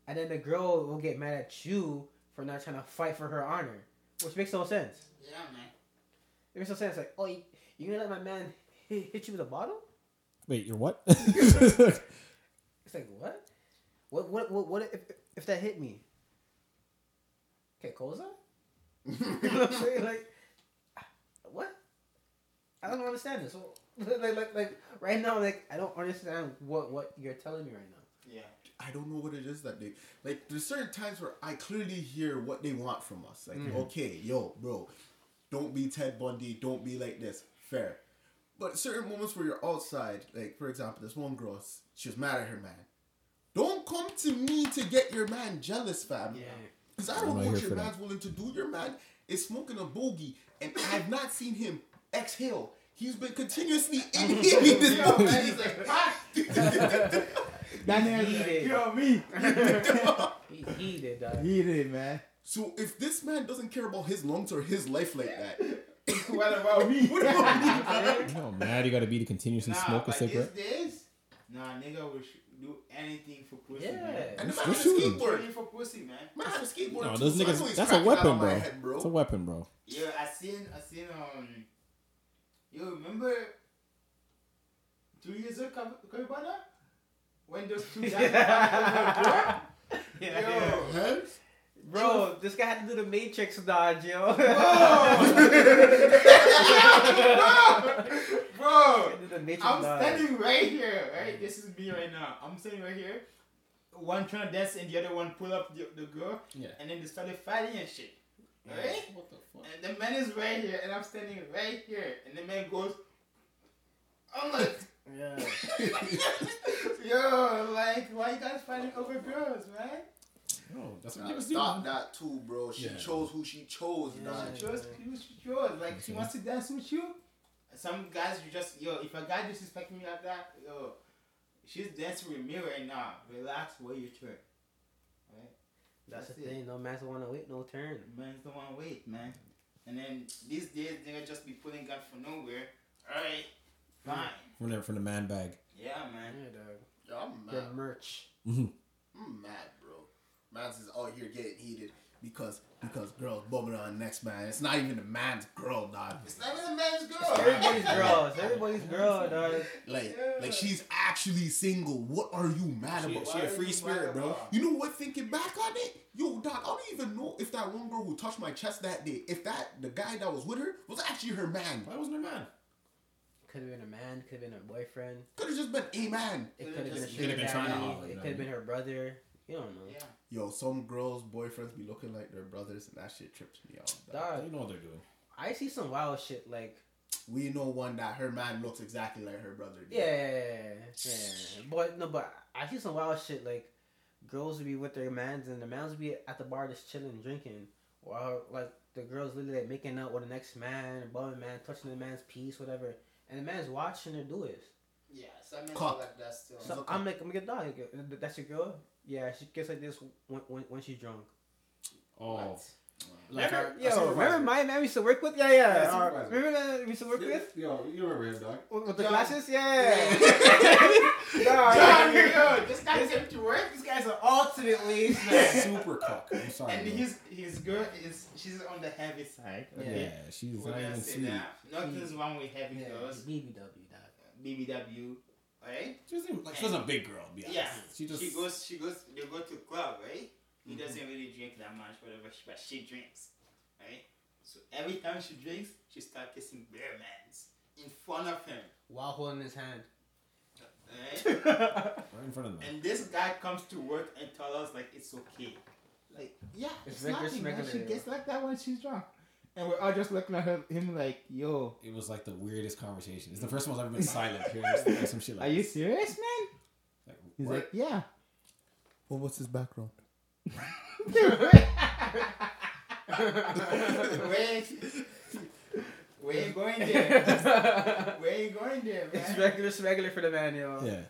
A: And then the girl will get mad at you for not trying to fight for her honor, which makes no sense.
D: Yeah, man.
A: It makes no sense. Like, oh, you, you gonna let my man hit, <laughs> hit you with a bottle?
C: Wait, you're what? <laughs>
A: It's like what? What what what, what if if that hit me? Okay, Koza? <laughs> you know what I'm saying? Like what? I don't understand this. So, <laughs> like, like like right now, like I don't understand what what you're telling me right now.
D: Yeah.
B: I don't know what it is that they like. There's certain times where I clearly hear what they want from us. Like, mm. okay, yo, bro, don't be Ted Bundy. Don't be like this. Fair. But certain moments where you're outside, like for example, this one girl, she was mad at her man. Don't come to me to get your man jealous, fam.
A: Yeah.
B: Because I
C: I'm
B: don't
C: not
B: know what your
C: for that.
B: man's willing to do. Your man is smoking a bogey, and I have not seen him exhale. He's been continuously <laughs> inhaling this
D: Yo, man,
B: bogey.
D: he's like, ah! <laughs>
G: That nigga
A: Heated.
G: kill me. <laughs>
A: He heated, dog.
G: He did, man.
B: So if this man doesn't care about his lungs or his life like that, <laughs>
D: what about me?
B: what about me? dog?
C: you know mad you gotta be to continuously
D: Nah,
C: smoke a cigarette?
D: these days, nah, nigga will do anything for pussy,
A: Yeah.
D: man.
B: And the man
C: We're
B: had a
C: shooting.
B: skateboard.
D: For pussy, man.
B: Man had a skateboard.
C: No, those
B: so
C: niggas.
B: he's
C: That's a weapon,
B: on my
C: bro. It's a weapon, bro.
D: Yo, I seen, I seen, um, yo, remember two years ago, Caribana? When those two guys <laughs> were over the door?
A: Yeah,
D: Yo,
A: yeah.
B: Huh?
A: Bro, this guy had to do the Matrix dodge, yo. <laughs>
D: bro,
A: He did the Matrix
D: I'm
A: dodge.
D: standing right here, right? This is me right now. I'm standing right here. One trying to dance and the other one pull up the, the girl.
C: Yeah.
D: And then they started fighting and shit. Right?
C: What the fuck?
D: And the man is right here and I'm standing right here. And the man goes, I'm like,
A: Yeah. <laughs>
D: yo, like, why you guys fighting over girls, man?
C: No, that's what
B: Nah,
C: niggas do.
B: Stop
C: man.
B: that too, bro. She
C: Yeah.
B: chose who she chose,
A: Yeah.
B: dog.
D: She chose, who she chose. Like, she wants to dance with you. Some guys, you just, yo, if a guy disrespect me like that, yo, she's dancing with me right now. Relax, wait your turn. Right?
A: That's the
D: it.
A: thing. No man's want to wait no turn.
D: Man's don't want to wait, man. And then these days, they're just be pulling gun from nowhere. Alright, fine.
C: From the from the man bag.
D: Yeah, man.
A: Yeah, dog.
B: Yo, I'm
A: The
B: mad.
A: merch. Mm-hmm.
B: I'm mad, bro. Man's is oh, out here getting heated because because girls bumming on next man. It's not even the man's girl, dog.
D: It's not even a man's girl.
A: Everybody's girl. It's everybody's girl, <laughs> dog.
B: Like
D: Yeah.
B: like she's actually single. What are you mad
C: She-
B: about?
C: she a free spirit, bro.
B: You know what? Thinking back on it, yo, dog, I don't even know if that one girl who touched my chest that day, if that the guy that was with her was actually her man.
C: Why wasn't her man?
A: could have been a man, could have been a boyfriend.
B: Could have just been a man.
A: It
D: Could've
A: could been a sugar
C: been trying to
A: daddy. It could have been her brother. You don't know.
D: Yeah.
B: Yo, some girls' boyfriends be looking like their brothers, and that shit trips me out. dog.
A: Dog,
C: You know what they're doing.
A: I see some wild shit like
B: We know one that her man looks exactly like her brother. did.
A: yeah, yeah. But no, but I see some wild shit like girls would be with their mans and the mans would be at the bar just chilling drinking, while like the girls literally like making out with the next man, above the man, touching the man's piece, whatever, and the man's watching her do it.
D: Yeah, some men
B: Cock.
D: like that still.
A: So I'm like, I'm like, dog, like, that's your girl. Yeah, she gets like this when when, when she's drunk.
C: Oh,
D: What?
C: like
A: remember,
C: our-
A: yo, remember
C: supervisor.
A: my man we used to work with? Yeah, yeah.
C: Yeah,
A: uh,
C: supervisor.
A: remember that we used to work with?
C: Yo, you remember him, dog?
A: With, with the
D: John.
A: glasses? Yeah. <laughs>
D: John,
A: Dog,
D: yo, this guy's came to work.
A: This guy's an ultimate waste man.
C: Super cock. I'm sorry.
D: And
C: bro.
D: his his girl is she's on the heavy side.
A: Yeah.
D: Okay.
C: yeah, she's
D: We're
C: not
D: gonna
C: even
D: say
C: sweet.
D: that. Nothing's wrong with heavy
A: Yeah,
D: girls.
A: BBW, dog.
D: BBW, right?
C: She wasn't like she wasn't a big girl. To be honest.
D: Yeah.
C: she just
D: she goes. She goes. They go to club, right? He
C: Mm-hmm.
D: doesn't really drink that much, whatever. She, but she drinks, right? So every time she drinks, she starts kissing bare mans in front of him,
A: While holding his hand.
D: right? <laughs>
C: right in front of them.
D: and this guy comes to work and tells us like it's okay.
H: Like, yeah,
A: It's
H: it's,
A: regular-
H: nothing, man. She gets like that when she's drunk. And we're all just looking at her, him like, yo,
C: It was like the weirdest conversation. It's the first time I've ever been silent hearing some shit like
H: are you serious, man?
C: Like,
H: He's
C: what?
H: like, yeah.
B: Well, what's his background? <laughs>
D: Wait, we you going there. Where ain't you going there,
A: It's
D: man.
A: regular, it's regular for the man, yo.
C: yeah.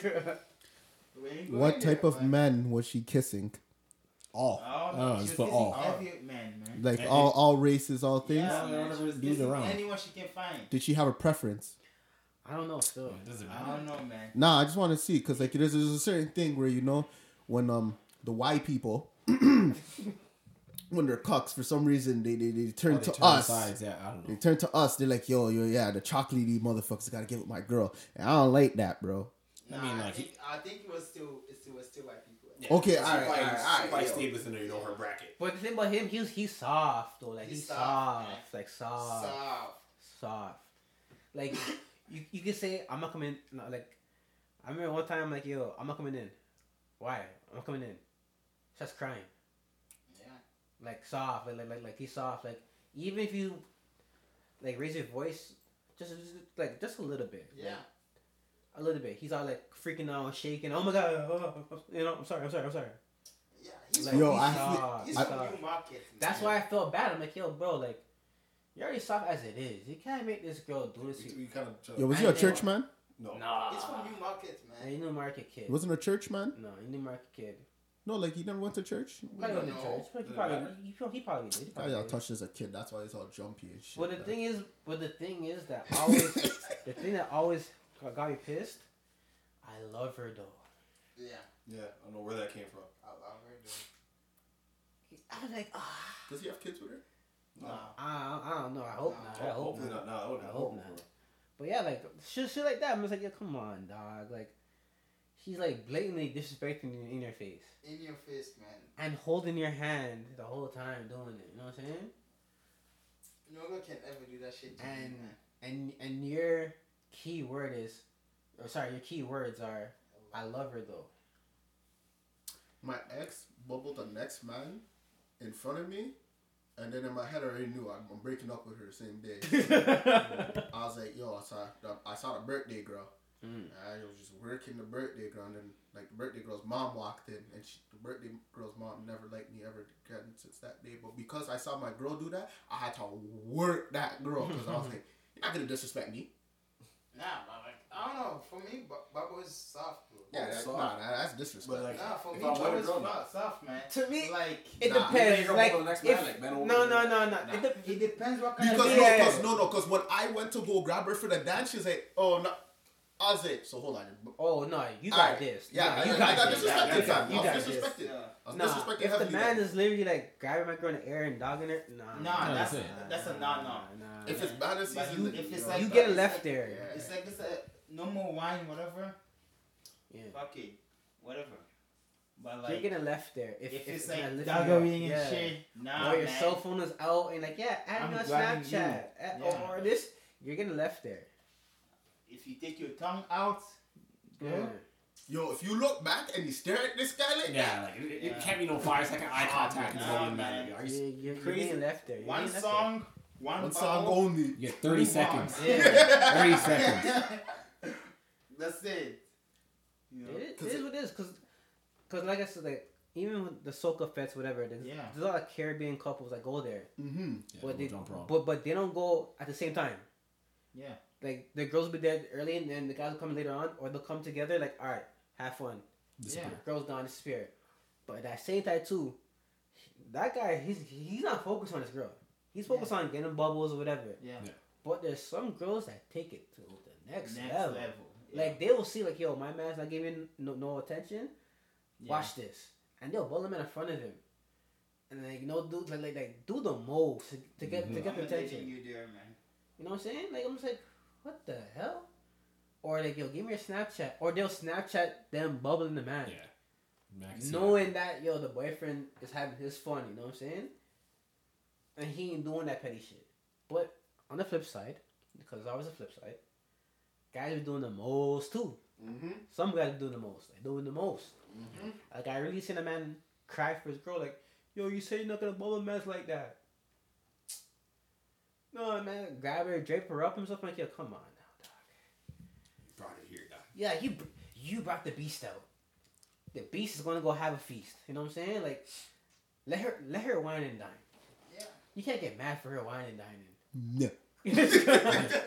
C: <laughs>
D: We ain't going
B: What
D: there,
B: type of
D: man.
B: men was she kissing?
C: All.
D: Oh,
C: Oh,
D: no,
C: just
D: she
C: put
D: was
C: all.
D: every man, man.
B: Like
C: And-
B: all all races, all things.
D: Yeah, man.
C: whatever
D: She was
C: dudes
D: kissing
C: around.
D: Anyone she can find.
B: Did she have a preference?
A: I don't know, still.
C: It doesn't matter.
D: I don't know, man.
B: Nah, I just want to see because like there's, there's a certain thing where you know when um the white people <coughs> when they're cucks for some reason they they, they turn
C: Oh, they
B: to
C: turn
B: us.
C: sides, Yeah, I don't know.
B: They turn to us. They're like, yo, yo, yeah, the chocolatey motherfuckers got to get with my girl. And I don't like that, bro.
C: I mean,
D: Nah,
C: like,
D: think, I think it was still it still was still white people.
B: Okay, all right, all right, all right. yo.
C: stayed within you know her bracket.
A: But the thing about him, he's he's soft though. Like he's,
D: He's
A: soft,
D: soft,
A: like soft,
D: Soft.
A: soft. Like you, you can say I'm not coming. No, like I remember one time, like yo, I'm not coming in. Why? I'm not coming in. Starts crying.
D: Yeah.
A: Like soft, like like like, like he's soft. Like even if you like raise your voice, just, just like just a little bit. like,
D: Yeah.
A: A little bit. He's all like freaking out, shaking. Oh my god! Oh oh, oh, oh, you know, I'm sorry, I'm sorry, I'm sorry.
D: Yeah. He's
A: Like,
B: Yo,
A: he's
B: I
A: soft,
B: feel-
D: he's
A: I-
D: from
A: soft.
D: Newmarket.
A: That's why I felt bad. I'm like, yo, bro, like, you're already soft as it is. You can't make this girl do this. to you.
C: Kind of
B: Yo, was he
A: I
B: a
A: know.
B: church man?
C: no.
A: Nah.
D: He's from new Newmarket, man.
A: He Newmarket kid.
B: He wasn't a church man?
A: No, he Newmarket kid.
B: No, like he never went to church.
A: Probably went to
D: don't
A: church.
D: know.
A: But he
C: Doesn't
A: probably, he, he probably did. He ah,
B: I
A: probably
B: got
A: did.
B: touched as a kid. That's why he's all jumpy and shit.
A: But the
B: man.
A: thing is, but the thing is that always, the thing that always got got me pissed. I love her though.
D: Yeah.
C: Yeah, I don't know where that came from.
D: I love her, dude.
A: I was like, ah,
B: Does he have kids with her?
D: No.
A: I, I don't know. I hope
D: No,
A: not. I hope
C: Hopefully
A: not.
C: not. No, I wouldn't
A: I hope not. But yeah, like shit, shit like that. I'm just like, yeah, come on, dog. Like, she's like blatantly disrespecting you in your face
D: In your face, man.
A: and holding your hand the whole time doing it. You know what I'm saying?
D: No girl can ever do that shit to
A: And
D: me, man.
A: and and your key word is, or sorry, your key words are, I love her though.
B: My ex bubbled the next man in front of me, and then in my head I already knew I'm, breaking up with her the same day. <laughs> I was like, yo, I saw the, I saw the birthday girl.
A: Mm.
B: I was just working the birthday girl, and then like the birthday girl's mom walked in, and she, the birthday girl's mom never liked me ever again since that day. But because I saw my girl do that, I had to work that girl because I was <laughs> like, you're not gonna disrespect me.
D: Nah, but like, I don't know. For me, Bu- Bubba is soft, bro.
B: Yeah, that's,
C: soft.
B: nah, nah, that's disrespect.
C: But like,
D: Nah, for
C: If
D: me,
C: I'm with a
D: Bubba's
C: girl,
D: not soft, man.
A: To me,
D: like,
A: It
B: Nah,
A: depends.
C: you
A: Like,
C: gonna go to the next
A: if,
C: man, like, man over
A: no, no, no, no.
D: nah,
A: It de-
D: it depends what kind
B: Because
D: of
B: no, because no, no, because when I went to go grab her for the dance, she's like, "Oh no," I was like, "So hold on."
A: oh no, you got
B: Alright.
A: this.
B: Yeah,
A: No, you
B: I
A: got
B: got
A: this.
B: disrespected,
A: You
B: fam.
A: got- you
B: I
A: got
B: was
A: this.
B: disrespected.
D: Yeah.
B: I was
A: Nah,
B: disrespected
A: if the man
B: then.
A: is literally like grabbing my girl in the air and dogging her, nah,
D: Nah,
C: No,
D: that's
C: that's it.
D: that's a no no.
A: nah.
B: If it's bad as
D: But
B: season,
D: you- if it's
B: you
D: like
A: you get
D: it's
A: left
D: like-
A: there.
B: Yeah.
D: It's like it's a no more wine, whatever.
A: Yeah.
D: Fuck it, whatever. But like,
A: You're
D: like,
A: getting left there. If,
D: if, it's
A: not
D: like
A: listening,
D: daggering and
A: yeah.
D: shit, nah,
A: or your
D: man.
A: cell phone is out and like, yeah, add
D: I'm
A: me on Snapchat
D: you.
A: add-
D: Yeah.
A: or, or this, you're getting left there.
D: If you take your tongue out,
A: Yeah.
D: girl,
B: Yo, if you look back and you stare at this guy like
C: Yeah, like it, it can't be no five second eye <laughs> contact.
D: Nah,
C: going
D: man.
C: man. Are
A: You,
C: you,
A: you, you're
D: Crazy.
A: being left there. You're
D: one
A: left
D: song, one,
B: one song only.
C: you get thirty
D: move
C: seconds.
A: Yeah.
C: Thirty seconds. <laughs> <laughs>
D: That's it. You know?
A: It, is-
B: 'Cause
A: it is what it is, cause, cause like I said, like even with the soca fest, whatever. There's,
D: Yeah.
A: there's a lot of Caribbean couples that go there,
B: Mm-hmm.
C: Yeah,
A: but they but but they don't go at the same time.
D: Yeah.
A: Like the girls will be there early, and then the guys will come later on, or they'll come together. Like, all right, have fun.
C: Disappear.
A: Girls gone, disappear. But that same time too, that guy he's he's not focused on his girl. He's focused on getting bubbles or whatever.
D: Yeah.
C: Yeah.
A: But there's some girls that take it to the next,
D: Next
A: level.
D: level.
A: Like they will see like, yo, my man's not giving no, no attention.
D: Yeah.
A: Watch this, and they'll bull him in front of him, and like you know, do like like, like do the most to, to get to
C: Mhm.
A: get the attention.
D: you there, man.
A: You know what I'm saying? Like I'm just like, what the hell? Or like, yo, give me a Snapchat, or they'll Snapchat them bubbling the man,
C: Yeah. Max,
A: knowing that yo, the boyfriend is having his fun. You know what I'm saying? And he ain't doing that petty shit. But on the flip side, because there's always a flip side, guys are doing the most too.
B: Mm-hmm.
A: Some guys are doing the most. They're doing the most.
B: Mm-hmm.
A: Like I really seen a man cry for his girl, like, yo, you say you're not gonna bubble mess like that. No man, grab her, drape her up and stuff like, yo, come on now, dog.
C: You brought it here, dog.
A: Yeah, you you brought the beast out. The beast is gonna go have a feast. You know what I'm saying? Like, let her let her wine and dine.
D: Yeah.
A: You can't get mad for her wine and dining.
B: No. <laughs>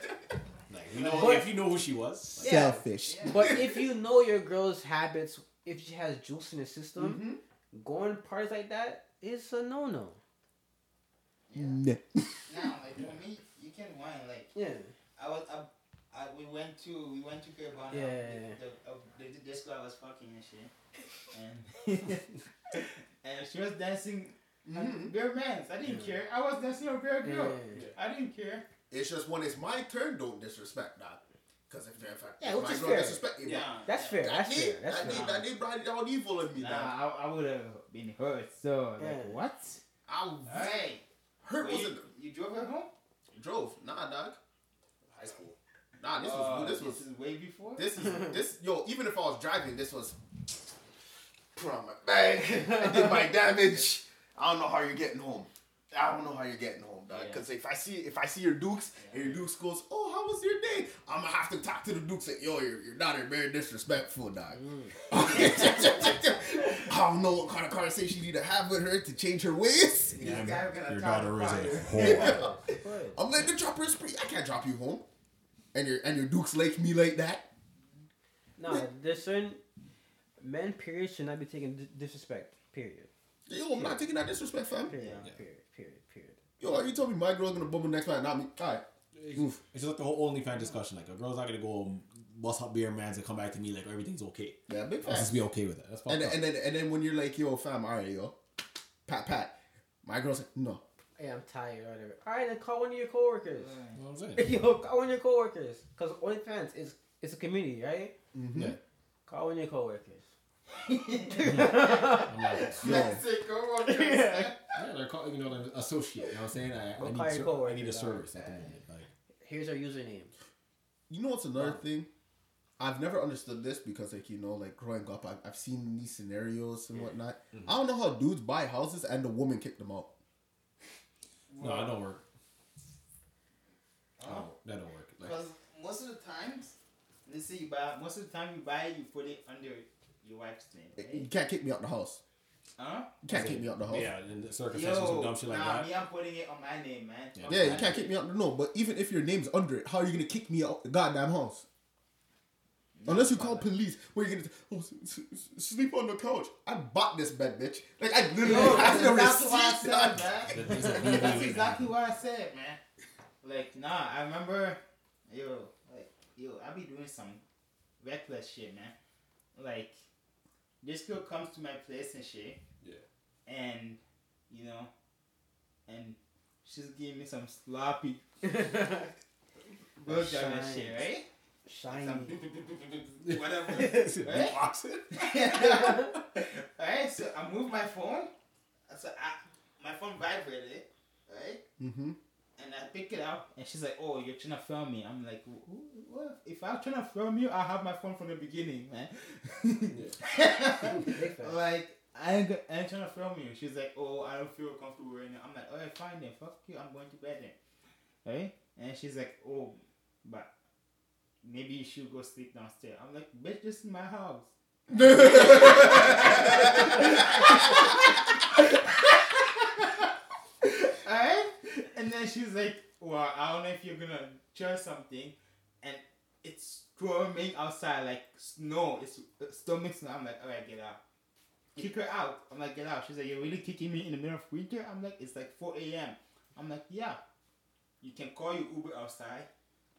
C: Like you know,
A: But-
C: if you know who she was, like,
A: Yeah.
B: Selfish.
A: but if you know your girl's habits, if she has juice in the system,
B: Mm-hmm.
A: going parties like that is a no no.
B: No.
D: Now, like for me, you can whine. Like
A: Yeah.
D: I was, I, I, we went to, we went to Caribana.
A: Yeah.
D: The, the, uh, the, the, this girl was fucking and shit, and <laughs> and she was dancing
B: Mhm.
D: on bare mans. I didn't
A: Yeah.
D: care. I was dancing on bare girl.
A: Yeah.
D: I didn't care.
B: It's just when it's my turn, don't disrespect that. Because if, if,
A: Yeah,
B: if
A: which
B: my
A: is
B: girl
A: fair.
B: disrespect you,
D: Yeah.
A: That's fair.
B: that
A: That's
B: did,
A: fair. That's
B: that
A: fair.
B: did, that did bring down evil in me,
D: Nah,
B: dog.
D: I, I would have been hurt. So
A: Yeah.
D: like what?
B: I
D: Hey,
B: hurt
D: wait,
B: wasn't
D: you, you drove her home?
B: drove. Nah, dog.
C: high school.
B: Nah, this
D: Uh,
B: was this was
D: is way before.
B: this is <laughs> this yo. Even if I was driving, this was put on my bag. I did my <laughs> damage. I don't know how you're getting home. I don't know how you're getting home, dog.
D: Yeah.
B: Because if I see if I see your Dukes and your Dukes goes, oh, how was your day? I'm gonna have to talk to the Dukes. Like, yo, your, your daughter very disrespectful, dog. Mm. <laughs> I don't know what kind of conversation you need to have with her to change her ways.
C: Yeah,
D: This guy gonna
C: your daughter is a <laughs> whore.
B: I'm letting the chopper spree. I can't drop you home. And your and your Dukes like me like that.
A: No, there's certain men. Period should not be taking disrespect. Period.
B: Yo, I'm not taking that disrespect, fam.
A: Period.
C: Yeah.
A: Period. Period. Period.
B: Yo, are you telling me my girl's gonna bubble next man, not me? All right.
C: It's, it's just like the whole OnlyFans discussion. Like a girl's not gonna go bust up beer mans and come back to me like everything's okay.
B: Yeah, big
C: Let's just be okay with that. That's fucked
B: And then, and then and then when you're like, yo, fam, all right, yo, pat pat. My girl's like, no.
A: Hey, I'm tired. Whatever. All right, then call one of your coworkers.
C: You know what I'm <laughs> saying?
A: Yo, call one of your coworkers. Cause OnlyFans is it's a community, right?
B: Mm-hmm.
C: Yeah.
A: Call one of your coworkers. <laughs>
C: I'm like,
B: Yo, <laughs>
D: Let's say go on.
A: Yeah.
C: yeah, they're called, you know, an associate. You know what I'm saying? I,
A: Go
C: I, need,
A: your
C: ser- I need a service at the moment. Like,
A: Here's our username.
B: you know what's another thing? I've never understood this because, like, you know, like growing up, I've, I've seen these scenarios and whatnot. Mm-hmm. I don't know how dudes buy houses and the woman kicked them out.
C: no, that don't work.
D: Huh?
C: No, that don't work. Like,
D: Because most of the times, let's say you buy, most of the time you buy it, you put it under your wife's name.
B: You can't kick me out the house.
D: Huh?
B: You can't kick me out the house.
C: yeah, in the circumstances
D: Yo,
C: some dumb shit like
D: nah,
C: that.
D: me, I'm putting it on my name, man.
C: Yeah.
B: Yeah, you can't kick
D: name.
B: me out. No, but even if your name's under it, how are you gonna kick me out the goddamn house? Unless you call police, where you gonna oh, s- s- s- sleep on the couch? I bought this bed, bitch. Like I literally
D: Yo,
B: have
D: that's
B: the
D: exactly what I
B: receipt.
D: said,
B: dog. <laughs>
C: The things that
D: man. That's exactly what I said, man. Like, nah, I remember, yo, like, yo, I be doing some reckless shit, man. Like, this girl comes to my place and shit. And, you know, and she's giving me some sloppy blowjob and
A: Shine.
D: shit, right?
A: Shiny. <laughs>
D: Whatever.
C: Right? <laughs>
D: right? So I move my phone. So I, my phone vibrated, right?
B: Mm-hmm.
D: And I pick it up, and she's like, "Oh, you're trying to film me." I'm like, "What? If I'm trying to film you, I have my phone from the beginning, man. <laughs> Like I ain't, I ain't trying to film you. She's like, oh, I don't feel comfortable right now. I'm like, alright, fine then. Fuck you. I'm going to bed then. Right? And she's like, oh, but maybe you should go sleep downstairs. I'm like, bitch, this is my house. Alright? And then she's like, well, I don't know if you're gonna try something. And it's storming outside like snow. It's uh, storming snow. I'm like, alright, get out. Kick her out. I'm like, get out. She's like, you're really kicking me in the middle of winter? I'm like, it's like 4 a.m. I'm like, yeah. You can call your Uber outside.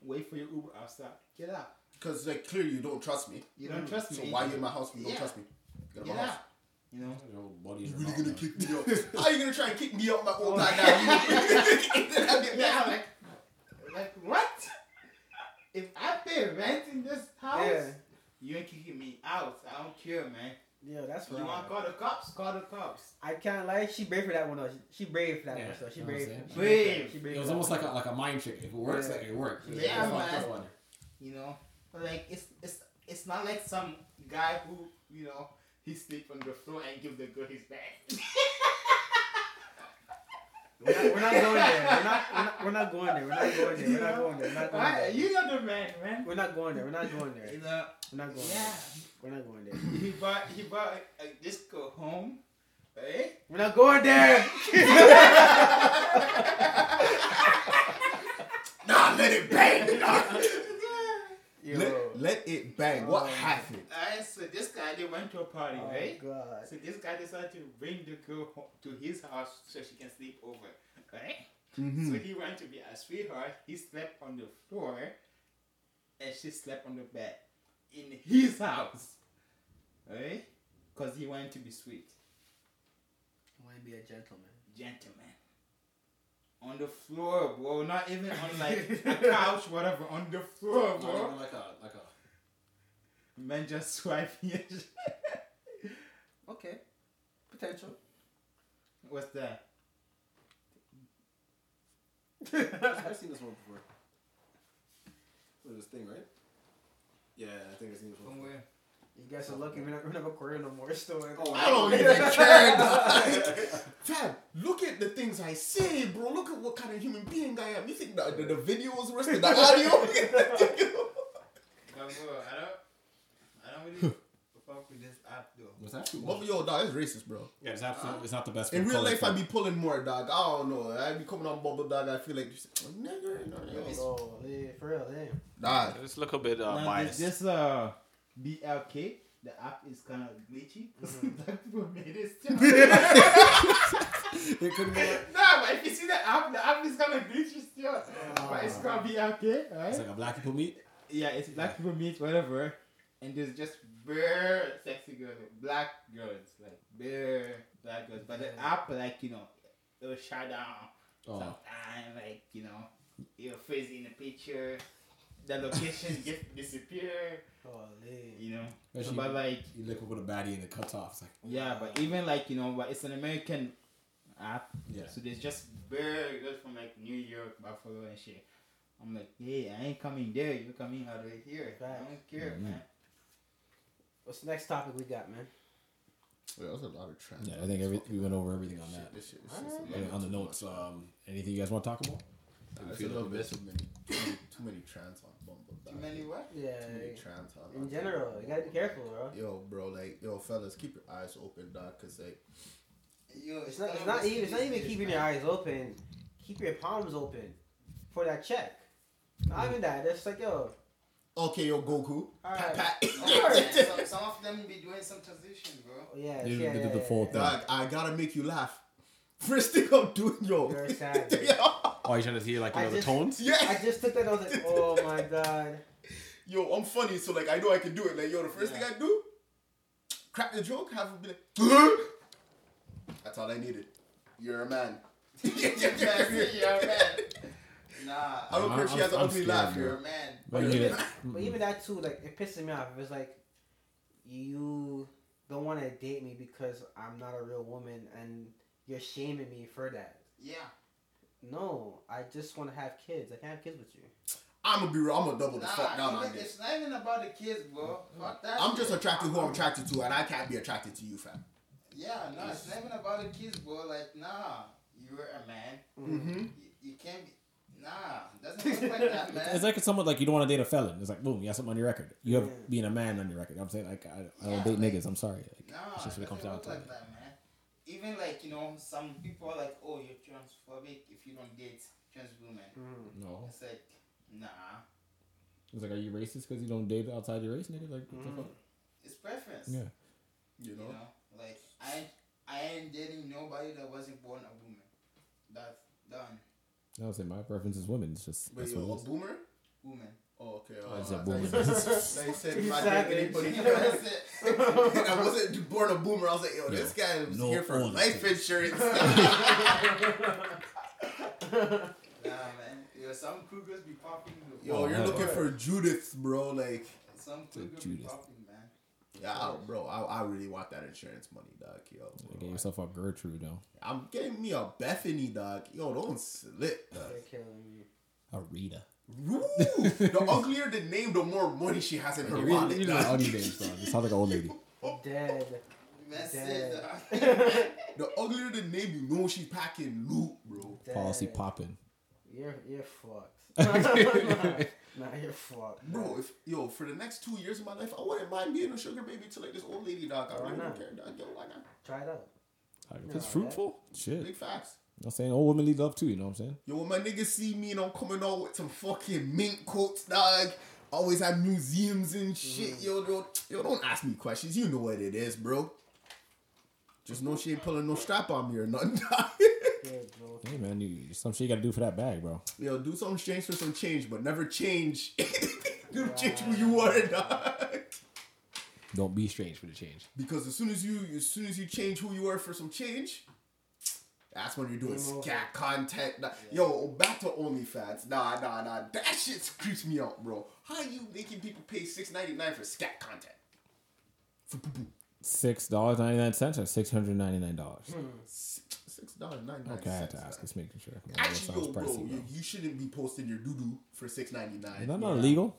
D: Wait for your Uber outside. Get out.
B: Because like clearly you don't trust me.
D: You don't mm. trust me.
B: So
D: me.
B: why you in my house if you don't
D: Yeah.
B: trust me? Get out
D: Get
B: my house.
D: You know?
C: Your body is
B: You really
C: wrong,
B: gonna
C: man.
B: kick me <laughs> up? How are you gonna try and kick me up my own
D: Oh.
B: goddamn? Then I get
D: Yeah,
B: mad.
D: like, like what? If I pay rent in this house,
A: Yeah.
D: you ain't kicking me out. I don't care, man.
A: Yeah, that's
D: You want to call the cops? Call the cops.
A: I can't lie. She brave for that one though. She, she brave for that
C: Yeah,
A: one. So she
C: know
A: brave. She
D: Brave.
A: She brave.
C: It was almost like a like a mind trick. If it works,
A: Yeah.
C: like it works.
D: Yeah,
C: That's
D: man.
C: what- that's
D: You know, like it's it's it's not like some guy who you know he sleep on the floor and give the girl his bag. <laughs>
A: We're not, we're not going there. We're not, we're not. We're not going there. We're not going there. We're not going there. We're not going
D: Alright,
A: there.
D: you know the man, man.
A: We're not going there. We're not going
D: You
A: there.
D: know,
A: We're not going
D: yeah.
A: there. We're not going there.
D: He brought he brought uh, this girl home, right?
A: We're not going there.
B: Nah, let it bang. Nah.
A: Yo.
B: Let, let it bang. What
A: Oh.
B: happened?
D: Alright, so this guy they went to a party,
A: Oh
D: right?
A: God.
D: So this guy decided to bring the girl ho- to his house so she can sleep over, right?
B: Mm-hmm.
D: So he went to be a sweetheart. He slept on the floor, and she slept on the bed in his house, right? Cause he wanted to be sweet,
A: I want to be a gentleman.
D: gentleman. On the floor, bro. Not even on like a <laughs> couch, whatever. On the floor,
C: Not
D: bro.
C: even like a like a
D: Man just swiping.
A: Okay. Potential.
D: What's that?
C: I've seen this one before. What is this thing, right? Yeah, I think I've seen this one.
D: From where?
A: You guys are lucky we're not, we're not recording no more story.
C: Oh,
B: I don't even <laughs> care, dog. <laughs> Fam, look at the things I say, bro. Look at what kind of human being I am. You think the, the, the video was worse than the <laughs> audio?
D: But bro, I don't, I don't really fuck with this app though.
C: What's that?
B: but yo, dog, that's racist, bro.
C: Yeah, it's absolutely it's not the best.
B: In real life, I
C: film.
B: be pulling more, dog. I don't know. I be coming on bubble, dog. I feel like, oh, nigga, no, no.
A: Oh, yeah, for real, damn.
B: Dog.
I: Just look a bit uh,
D: Now,
I: biased.
D: This, this uh BLK, the app is kind of glitchy. Black mm-hmm. <laughs> people made it <laughs> still.
C: It could be like,
D: nah, but if you see the app, the app is kind of glitchy still. but it's ah. called BLK, right?
C: it's like a black people meet.
D: yeah, it's black people meet whatever, and there's just bare sexy girls, black girls, like bare black girls. But the app, like you know, it was shut down.
C: Oh,
D: Sometimes, like you know, your face in the picture, the location <laughs> get disappear.
A: Holy.
D: You know,
C: Especially-
D: but like
C: you look up with a baddie and it cuts off. It's like,
D: yeah, but even like you know, but it's an American app,
C: yeah.
D: so there's just bare girls from like New York, Buffalo, and shit. I'm like, hey, I ain't coming there. You're coming out of here. I don't care, man.
A: What's the next topic we got, man?
B: That was a lot of trans.
C: Yeah, I think every, we went over everything on
B: Shit,
C: that.
B: this shit is just a
C: on the notes, um, anything you guys want to talk about?
B: Nah, it's a little bit too many, too many, too many trans on Bumble.
D: Too
B: dog.
D: many what?
A: Yeah.
B: Too many trans on.
A: In general, you gotta be careful, bro.
B: Yo, bro, like, yo, fellas, keep your eyes open, dog, cause like,
D: Yo,
A: It's not. It's not even. It's not even keeping your eyes open. Keep your palms open for that check. Not even that. It's like yo.
B: okay, yo, Goku,
A: Alright.
B: pat, pat. <laughs>
D: some, some of them be doing some transition, bro.
A: Oh, yeah.
C: They-
A: yeah,
C: they
A: yeah,
C: did the
A: yeah,
C: full
A: yeah.
C: thing.
B: Dog, I gotta make you laugh. <laughs> First thing I'm doing, yo.
A: You're a savage. <laughs>
B: yeah.
I: Oh, you trying to hear like you
A: I
I: know the
A: just-
I: tones?
B: yeah.
A: I just took that. I was like, <laughs> oh my god.
B: Yo, I'm funny, so like I know I can do it. Like, yo, the first
D: Yeah.
B: thing I do, crack the joke, have a be like. <laughs> That's all I needed. You're a man. <laughs>
D: You're a man. Nah.
B: I don't care if she has an
C: I'm
B: ugly laugh. You're
D: You're
B: a
D: a man.
C: But
A: But even, but even that too, like it pisses me off. If it's like you don't want to date me because I'm not a real woman and you're shaming me for that.
D: Yeah.
A: No, I just want to have kids. I can't have kids with you.
B: I'm gonna be real. I'm gonna double the
D: Nah,
B: fuck down on this.
D: it's not even about the kids, bro. Fuck that.
B: I'm just
D: shit.
B: attracted who I'm attracted to, and I can't be attracted to you, fam.
D: Yeah, no, it's not even about the kids, bro. Like, nah, you're a man.
B: Mm-hmm.
D: You, you can't be. Nah, doesn't work like that, <laughs> man.
C: It's like someone like you don't want to date a felon. It's like boom, you have something on your record. You have being a man on your record. I'm saying like I, I don't
D: Yeah,
C: date
D: like-
C: niggas. I'm sorry. Like,
D: Nah,
C: it's just what it comes down
D: work
C: to.
D: like that, man. Even like you know, some people are like, "Oh, you're transphobic if you don't date trans women." Hmm.
C: No,
D: It's like, nah,
C: it's like are you racist because you don't date outside your race, nigga? Like what the hmm. fuck?
D: it's preference.
C: Yeah.
B: You
D: You
B: know.
D: know, like I, ain't- I ain't dating nobody that wasn't born a woman. That's done.
C: I would say my preference is women. It's just
B: Wait,
C: that's
B: yo,
C: what
B: a
C: it is.
B: boomer?
D: Woman.
B: Oh, okay.
C: I
B: Uh, <laughs>
C: said
B: I
C: boomer.
B: thought you said- you said if I
A: Savage.
B: date anybody.
D: That's it.
B: I wasn't born a boomer. I was like, yo, this guy was
C: no
B: here for
C: honesty.
B: life insurance. <laughs>
D: Nah, man. Yo, some cougars be popping. though.
B: yo, you're
C: Oh,
B: looking for Judith, bro. Like,
D: Some cougars be popping, man.
B: yeah, I, bro, I, I really want that insurance money, dog. Yo,
C: Get yourself a Gertrude though.
B: I'm getting me a Bethany, dog. Yo, don't slip, dog.
A: They're killing me.
C: A Rita.
B: Ooh, the <laughs> uglier the name, the more money she has in her wallet.
C: You
B: dog.
C: know, ugly names, bro. It sounds like an old lady. <laughs>
A: Dead.
D: That's
A: Dead.
D: it. <laughs>
B: The uglier the name, you know she's packing loot, bro.
A: Dead.
C: Policy popping.
A: You're you're fucked. nah, you're fucked,
B: Bro, if yo, for the next two years of my life, I wouldn't mind being a sugar baby to like this old lady, dog. I
A: Why
B: really
A: not?
B: don't care, dog. Yo, why not?
A: Try it out.
C: Like, if it's
A: Yeah,
C: fruitful, shit.
B: Big facts.
C: I'm saying old women need love too. You know what I'm saying?
B: Yo, when my niggas see me and I'm coming out with some fucking mink coats, dog. Always have museums and shit. Mm. Yo, yo, yo, don't ask me questions. You know what it is, bro. Just know she ain't pulling no strap on me or nothing, <laughs> dog.
C: Hey man, you, some shit you gotta do for that bag, bro.
B: Yo, do something strange for some change, but never change. <laughs> Never change who you are, dog.
C: Don't be strange for the change.
B: Because as soon as you, as soon as you change who you are for some change, that's when you're doing
A: Game over.
B: scat content. Nah, Yo, back to OnlyFans. Nah, nah, nah. That shit creeps me out, bro. How you making people pay six ninety nine for scat content? For poo poo.
C: Six dollars ninety nine cents or six hundred ninety nine dollars.
B: Six dollars ninety nine.
C: Okay, I had to ask. Just making sure. That
B: Actually, yo, bro,
C: pricey,
B: you, you shouldn't be posting your doo doo for six ninety nine.
C: Is that not illegal?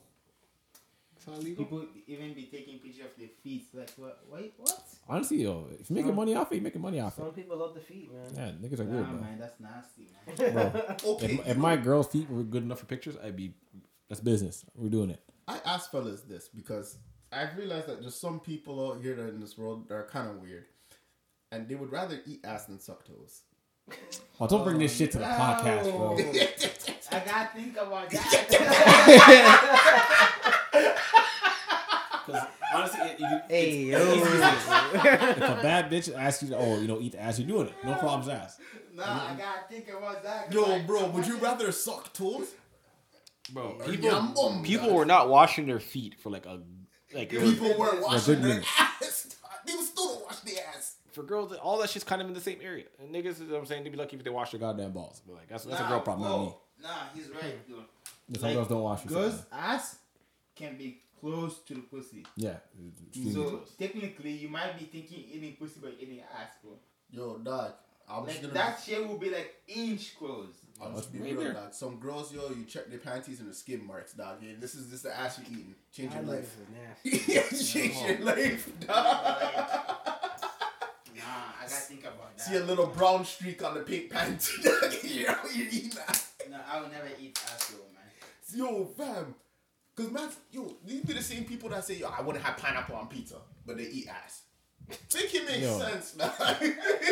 D: People even be taking pictures of their feet. Like, what? Wait, what?
C: Honestly, yo, if you're making money off it, you're making money off it.
A: Some people love the feet, man.
C: Yeah, niggas are
D: Nah,
C: weird, bro.
D: man, that's nasty, man.
C: bro <laughs>
B: Okay,
C: if, if my girl's feet were good enough for pictures, I'd be. That's business. We're doing it.
B: I ask fellas this because I've realized that there's some people out here in this world that are kind of weird, and they would rather eat ass than suck toes.
C: Oh, don't bring this shit to the oh, podcast, bro. <laughs>
D: I gotta think about that. <laughs>
C: Because honestly, it, you,
A: Hey, yo.
C: if a <laughs> bad bitch asks you, oh, you know, eat the ass, you're doing it. No problems asked.
D: nah, I gotta think about that.
B: Yo,
D: like,
B: bro, would you rather suck toes?
J: Bro,
B: Or
J: people
B: yum
J: people were not washing their feet for like a like
B: People weren't washing their
C: minute.
B: ass. <laughs> They would still don't wash their ass.
J: for girls. All that shit's kind of in the same area. And niggas, you know what I'm saying, they'd be lucky if they wash their.
C: Goddamn balls.
J: But like that's that's a girl problem, not
D: whoa.
J: me.
D: Nah, he's right, though.
C: Some
D: Like,
C: girls don't wash their
D: Girls' ass can't be close to the pussy.
C: Yeah.
D: So
C: close.
D: technically, you might be thinking eating pussy, but eating ass, bro.
B: Yo, dog, I'm
D: Like
B: gonna.
D: that shit will be like inch close.
B: I'll just be real, dog. Some girls, yo, you check their panties and the skin marks, dog. Yeah, this is this the ass you're eating. Change your life.
A: niggas are nasty. <laughs>
B: yeah, change your life, dog.
D: Nah, I gotta think about that.
B: See a little brown streak on the pink panty, <laughs> dog. you <laughs> know, you're eating that.
D: No, I will never eat ass, though, man.
B: Yo, fam. Cause man, yo, these be the same people that say, yo, I wouldn't have pineapple on pizza, but they eat ass. Think it makes
C: Yo.
B: sense, man.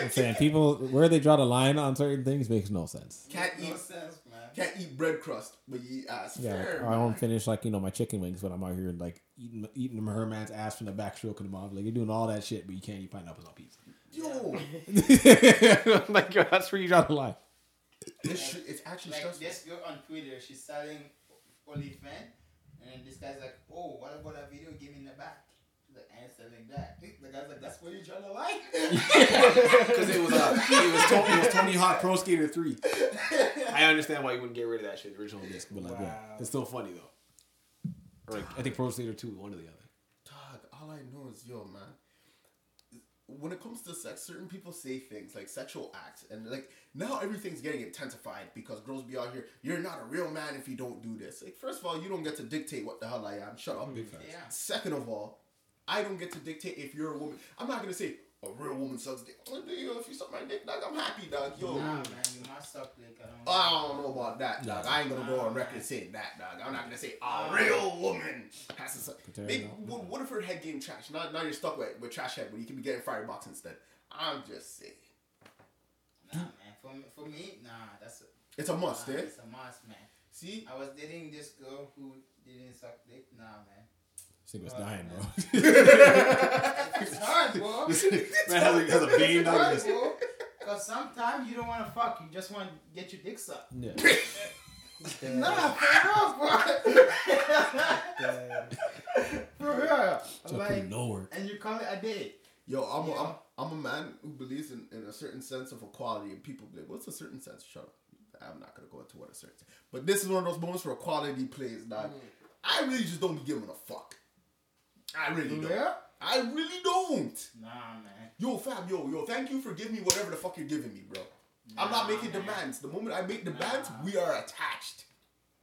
C: I'm saying people where they draw the line on certain things makes no sense.
B: can't
D: no
B: eat
D: sense, man.
B: can't eat bread crust, but you eat ass.
C: Yeah,
B: Fair,
C: I
B: man.
C: don't finish like you know my chicken wings when I'm out here like eating eating her man's ass from the back, stroking them off. Like you're doing all that shit, but you can't eat pineapples on pizza.
B: Yo, <laughs>
C: like yo, that's where you draw the line.
B: this it's actually
D: Like
B: stressful.
D: this girl on Twitter, she's selling OnlyFans, and this guy's like, "Oh, what about that video? Give me in the back." She's like, "I ain't selling that." <laughs> The guy's like, "That's where you trying to like?" <laughs>
J: Because it was uh, <laughs> it was Tony, it was Tony Hawk Pro Skater Three. I understand why you wouldn't get rid of that shit original disc, but like yeah, it's still funny though. Or like I think Pro Skater Two, one or the other.
B: Dog, all I know is, yo, man. When it comes to sex, certain people say things like sexual acts, and like now everything's getting intensified because girls be out here. You're not a real man if you don't do this. Like, first of all, you don't get to dictate what the hell I am. Shut up.
C: Big.
D: Yeah.
B: Second of all, I don't get to dictate if you're a woman. I'm not gonna say a real woman sucks dick. Well, Yo, if you suck my dick, dog, I'm happy, dog. Yo,
D: Nah, man, you must suck dick. I don't.
B: I don't know about that, dog.
C: Nah.
B: I ain't gonna go on record
D: man.
B: saying that, dog. I'm not gonna say a real woman has to suck.
C: Potato,
B: Maybe, what, what if her head game trash? Now, now you're stuck with, with trash head, but you can be getting firebox instead. I'm just saying.
D: Nah, man. For me, for me, nah, that's a,
B: It's a must,
D: nah,
B: eh?
D: It's a must, man.
B: See?
D: I was dating this girl who didn't suck dick. Nah, man.
C: This nigga was
D: Oh,
C: dying, bro. <laughs>
D: It's hard, bro. <laughs>
C: Man has a, has a vein
D: It's
C: down his.
D: bro. Cause sometimes you don't want to fuck. You just want to get your dick sucked.
C: Yeah. <laughs>
D: Nah, for real, bro. for real.
C: So
D: Like,
C: put no work.
D: and you call it a day.
B: Yo, I'm,
D: Yeah.
B: a, I'm, I'm a man who believes in, in a certain sense of equality, and people be like, what's a certain sense? Shut up. I'm not gonna go into what a certain But this is one of those moments where equality plays, dog. Mm. I really just don't be giving a fuck. I really don't.
D: Yeah?
B: I really don't.
D: Nah, man.
B: Yo, fam, yo, yo, thank you for giving me whatever the fuck you're giving me, bro. I'm not making
D: man.
B: demands. The moment I make demands,
D: Nah.
B: we are attached.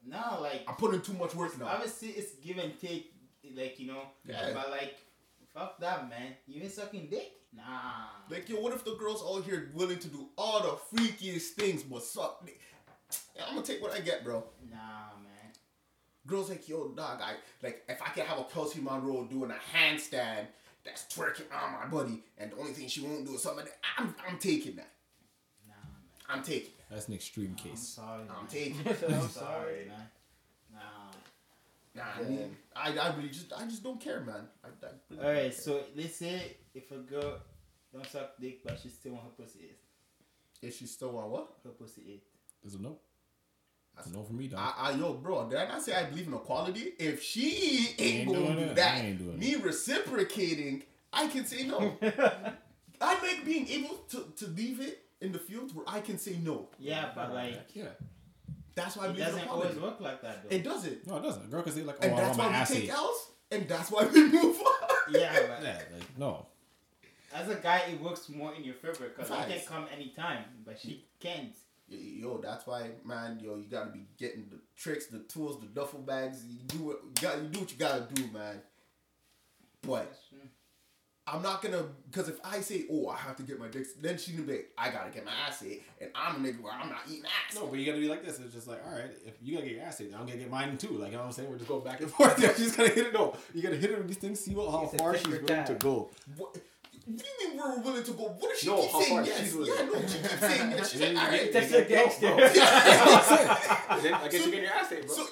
D: No, like
B: I'm putting too much work now.
D: obviously it's give and take. Like you know,
B: Yeah.
D: but like, fuck that, man. You ain't sucking dick. Nah.
B: Like, yo, what if the girls all here willing to do all the freakiest things but suck? dick? Yeah, I'm gonna take what I get, bro.
D: Nah, man.
B: Girls like, yo, dog, I like if I can have a Kelsi Monroe doing a handstand that's twerking on my body, and the only thing she won't do is something. That, I'm, I'm taking that.
D: Nah, man.
B: I'm taking. that.
C: That's an extreme
D: I'm
C: case.
D: sorry.
B: I'm
D: man.
B: taking. <laughs>
D: I'm sorry, man. Nah.
B: Nah, I mean, I, I really just, I just don't care, man. I, I really
D: All
B: care.
D: so let's say if a girl don't suck dick, but she still want her pussy eat.
B: is she still on what?
D: Her pussy eat.
C: There's a no. It's a no for me, dog.
B: I, I, yo, bro, did I not say I believe in equality? If she ain't,
C: Ain't
B: gonna
C: doing
B: do
C: it.
B: that,
C: I ain't doing
B: me reciprocating, I can say no. <laughs> I like being able to, to leave it in the field where I can say no.
D: Yeah, but like
C: yeah.
B: That's why I
D: it doesn't
B: equality.
D: always work like that though.
B: It doesn't.
C: No, it doesn't. A girl can say like, "Oh,
B: And
C: I
B: that's
C: want
B: why
C: ass
B: we take L's, and that's why we <laughs> move on.
D: yeah, but <laughs>
C: Yeah, like no.
D: as a guy, it works more in your favor because he can come anytime, but she can't.
B: Yo, that's why, man. Yo, you gotta be getting the tricks, the tools, the duffel bags. You do what you got. You do what you gotta do, man. But I'm not gonna because if I say, "Oh, I have to get my dick," then she gonna be like, "I gotta get my ass ate," and I'm a nigga where I'm not eating ass.
C: No, but you gotta be like this. It's just like, all right, if you gotta get your ass ate, I'm gonna get mine too. Like you know what I'm saying? We're just going back and <laughs> forth. Yeah, she's gonna hit it. No, you gotta hit her with these things. See what how far she's
A: for
C: willing to go.
B: What, what do you mean we're willing to go? What if she
C: No,
B: keeps
C: how
B: saying yes?
C: she's willing.
B: Yeah, no, she keeps saying <laughs> yes. She's like,
C: And then
B: all
C: you
B: right.
C: get-
A: That's
C: you
A: a gangster.
C: no, no. <laughs> <laughs> then I guess you get your ass ate, bro.
B: So,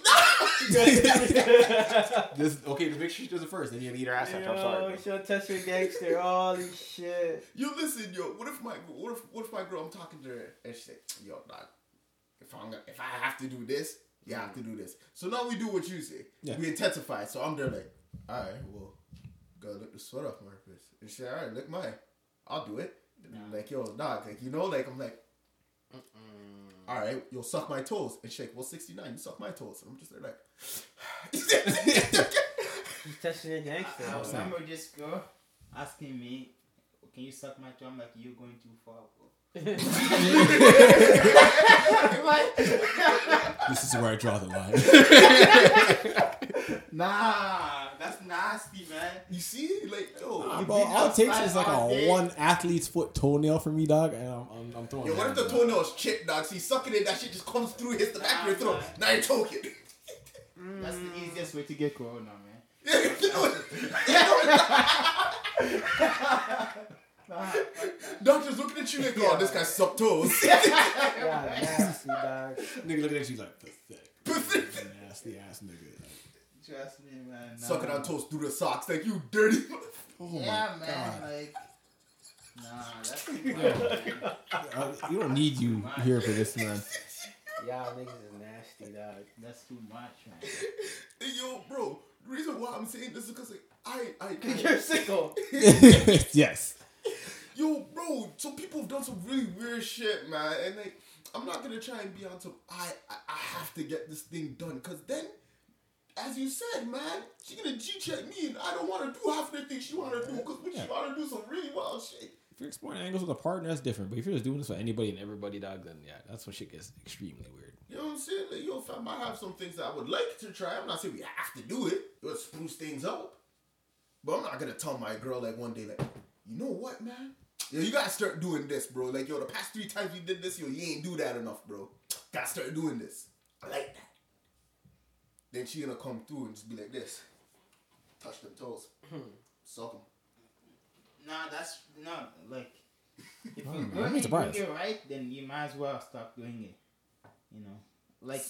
C: This okay to make sure she does it first. Then you gotta eat her ass after. I'm sorry.
A: Yo,
C: bro.
A: she'll touch your gangster. Holy shit.
B: yo, listen, yo. What if my what if what if my girl? I'm talking to her and she say, "Yo, dog, if I'm gonna, if I have to do this, you have to do this." So now we do what you say.
C: Yeah.
B: We intensify. So I'm there like, all right, well, gotta lick the sweat off my face. And she, all right, lick mine. I'll do it. And I'm like, yo, dog, like you know, like I'm like. All right, you'll suck my toes and shake. Well, 69, you suck my toes. And I'm just there like, <laughs>
A: She's touching your gangster.
D: I
A: bro.
D: remember this girl asking me, "Can you suck my toe?" I'm like, "You're going too far, bro." <laughs> <laughs>
C: This is where I draw the line. <laughs>
D: nah, that's nasty, man.
B: you see, like, yo,
C: Nah, bro, all it takes is like a
D: day.
C: one athlete's foot toenail for me, dog, and I'm, I'm, I'm throwing.
B: Yo, what if the
C: hands,
B: toenail is chipped, dog? See, sucking it, that shit just comes through, hits the back of your throat. Now you're choking.
D: That's the easiest way to get corona, man. <laughs> <laughs>
B: Doctor's looking at you like, oh, this guy sucked toes.
A: Yeah, nasty, dog.
C: Nigga looking at you like pathetic. pathetic, nasty ass nigga. Like,
D: Trust me, man. Nah.
B: Sucking on toes through the socks, like you dirty. <laughs>
C: oh
D: Yeah,
C: my
D: man.
C: god.
D: Like, nah, that's too much.
C: Uh, you don't need you here for this, man. <laughs>
A: Y'all niggas is nasty, dog.
D: That's too much, man.
B: Hey, yo, bro, the reason why I'm saying this is because like, I, I, <laughs>
A: You're sicko.
C: yes.
B: yo, bro, So people have done some really weird shit, man, and like, I'm not gonna try and be on some. I, I, I have to get this thing done, cause then as you said, man, she gonna G check me, and I don't want to do half the things she want to do because when
C: Yeah.
B: she want to do some really wild shit.
C: If you're exploring angles with a partner, that's different. But if you're just doing this for anybody and everybody, dog, then yeah, that's when shit gets extremely weird.
B: You know what I'm saying? Like, yo, fam, I have some things that I would like to try. I'm not saying we have to do it. It'll spruce things up. But I'm not gonna tell my girl like one day, like, you know what, man? Yo, you gotta start doing this, bro. Like, yo, the past three times you did this, yo, you ain't do that enough, bro. Gotta start doing this. I like that. Then she gonna come through and just be like this. Touch them toes. Suck them.
D: Nah, that's no like. <laughs> If
C: Oh,
D: you're
C: man,
D: doing
C: I'm
D: it,
C: surprised.
D: doing it right, then you might as well stop doing it. You know, like,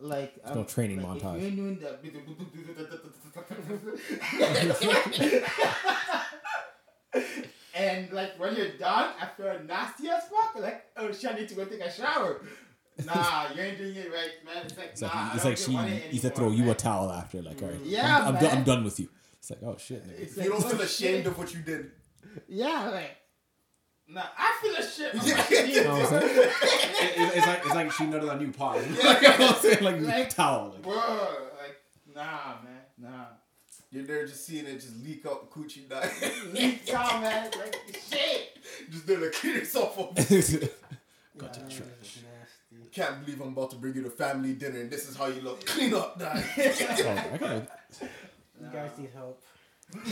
D: like
C: no
D: um,
C: training
D: like
C: montage.
D: If you're doing the <laughs> and like when you're done after a nasty as fuck, like oh shit, I need to go take a shower. Nah, <laughs> you ain't doing it right, man. It's like
C: It's
D: nah,
C: like, it's like she
D: money
C: to said
D: anymore,
C: throw you a towel after, like, all right,
D: Yeah,
C: I'm, I'm, done, I'm done with you. It's like, oh shit, nigga.
D: It's
B: You don't feel
D: oh,
B: ashamed
D: shit.
B: of what you did.
D: Yeah, like. Nah, I feel ashamed. of <laughs>
B: Yeah.
D: my shit.
C: You know what I'm saying? It- it- it's like it's like she nutted on you pot. <laughs> you know I'm saying? Like,
D: Like-
C: towel. Like,
D: Bro, like, nah, man, nah.
B: You're there just seeing it just leak out the coochie die.
D: Leak out, man. Like, shit.
B: just there to clean yourself up.
C: Got to the
A: Nah,
C: trash.
A: That's nasty.
B: Can't believe I'm about to bring you to family dinner and this is how you look. Clean up, dog. <laughs> <laughs>
C: Oh, I gotta,
A: You guys need help.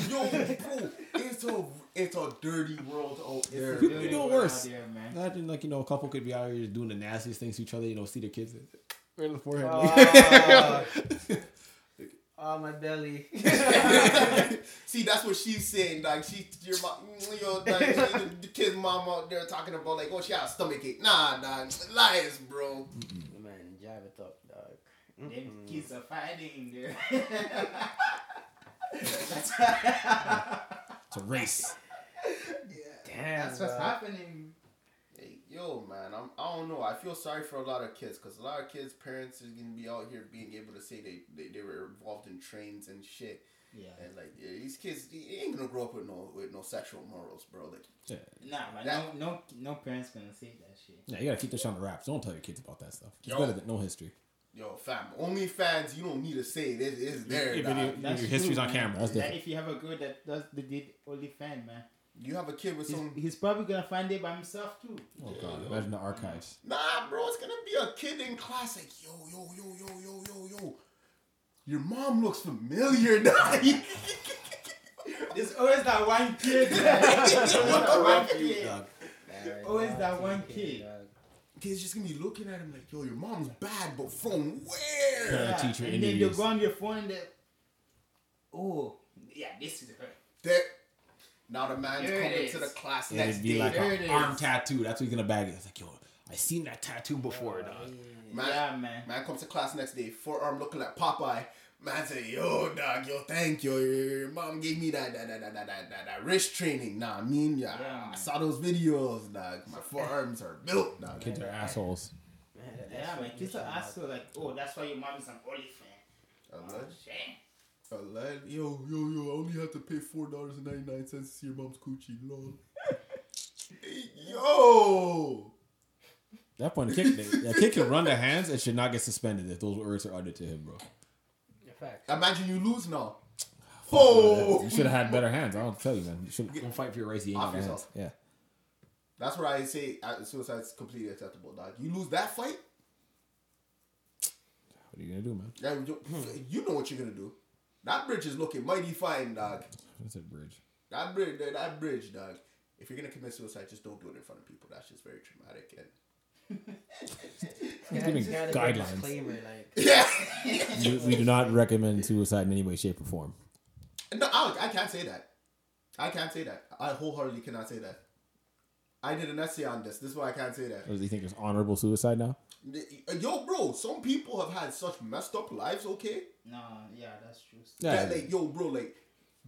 B: Yo, bro, it's a it's a dirty world out there.
C: People
B: man.
C: do it worse.
D: there, man.
C: imagine like you know a couple could be out here just doing the nastiest things to each other. You know, see their kids right in the forehead.
A: Oh, <laughs> oh, my belly. <laughs> <laughs>
B: See, that's what she's saying, like She, your mom, yo, dog, she, the, the kid's mom out there talking about like, oh, she had a stomach ache. Nah, dog, lies, bro.
A: Man, jab it up, dog.
D: Them
A: Mm-mm.
D: kids are fighting there. <laughs> That's,
C: It's a race.
A: Yeah, Damn,
D: that's what's happening.
B: Hey, yo, man, I'm, I don't know. I feel sorry for a lot of kids because a lot of kids' parents is gonna be out here being able to say they, they, they were involved in trains and shit.
D: Yeah.
B: And like yeah, these kids, they ain't gonna grow up with no with no sexual morals, bro. Like,
C: Yeah.
D: Nah, man.
B: That-
D: no, no, no parents gonna say that shit.
C: yeah, you gotta keep this on the wraps. Don't tell your kids about that stuff. It's
B: Yo.
C: better than no history.
B: yo, fam, only fans, you don't need to say it. It is there.
C: Your
B: dog.
C: video-
D: That's
C: your history's
D: true,
C: on
D: man.
C: camera. That's
D: Like,
C: different.
D: if you have a girl that does the did only fan, man,
B: You have a kid with
D: he's,
B: some.
D: he's probably gonna find it by himself too.
C: Oh god, imagine the archives.
B: Nah, bro, it's gonna be a kid in class like, yo, yo, yo, yo, yo, yo, yo. Your mom looks familiar, <laughs> dog.
D: There's always that one kid. man. <laughs> There's that one kid.
C: Dog.
A: Alright,
D: Always that one kid.
A: dog.
B: Kids just gonna be looking at him like, yo, your mom's bad, but from where?
C: Parent
D: Yeah,
C: teacher
D: and then they'll
C: interviews.
D: go on your phone and they, oh, yeah, this is her.
B: There. Now the man's
D: There
B: coming to the class
C: And
B: next
C: it'd be
B: day.
C: like an arm tattoo. That's what he's gonna bag it. It's like, yo, I seen that tattoo before, dog.
B: man,
D: yeah, man.
B: man comes to class next day, forearm looking like Popeye. Man say, yo, dog, yo, thank you. Your, your mom gave me that that, that, that, that, that, that, that wrist training. Nah, I mean, yeah,
D: Yeah,
B: I saw those videos, dog. My forearms are built, dog.
C: Kids are assholes.
A: Man,
D: Yeah,
A: that's
D: man. Kids are assholes. like, oh, that's why your mom is an Oli fan. Oh,
B: Alleged.
D: shit.
B: Alleged. Yo, yo, yo, I only have to pay four dollars and ninety nine cents to see your mom's coochie. Lol. <laughs> Yo.
C: That point, the kid, the kid can run the hands and should not get suspended if those words are uttered to him, bro.
A: Yeah, facts.
B: Imagine you lose now. <sighs> Oh,
C: You should have had better hands. I don't tell you, man. You should don't fight for your rights. You ain't
B: Off
C: got hands. Yeah.
B: That's what I say. uh, Suicide's completely acceptable, dog. You lose that fight,
C: What are you gonna do, man?
B: yeah, you, you know what you're gonna do. That bridge is looking mighty fine, dog.
C: That's a bridge.
B: That bridge, that, that bridge, dog. If you're gonna commit suicide, just don't do it in front of people. That's just very traumatic. And
A: Yeah,
C: giving
A: just gotta be a
C: guidelines.
A: Like, <laughs>
B: yeah,
C: We, we do not recommend suicide in any way, shape, or form.
B: no, I, I can't say that. I can't say that. I wholeheartedly cannot say that. I did an essay on this. This is why I can't say that.
C: Oh, or does he think there's honorable suicide now?
B: Yo, bro, some people have had such messed up lives. Okay,
D: No, yeah, that's true.
B: that like, yo, bro, like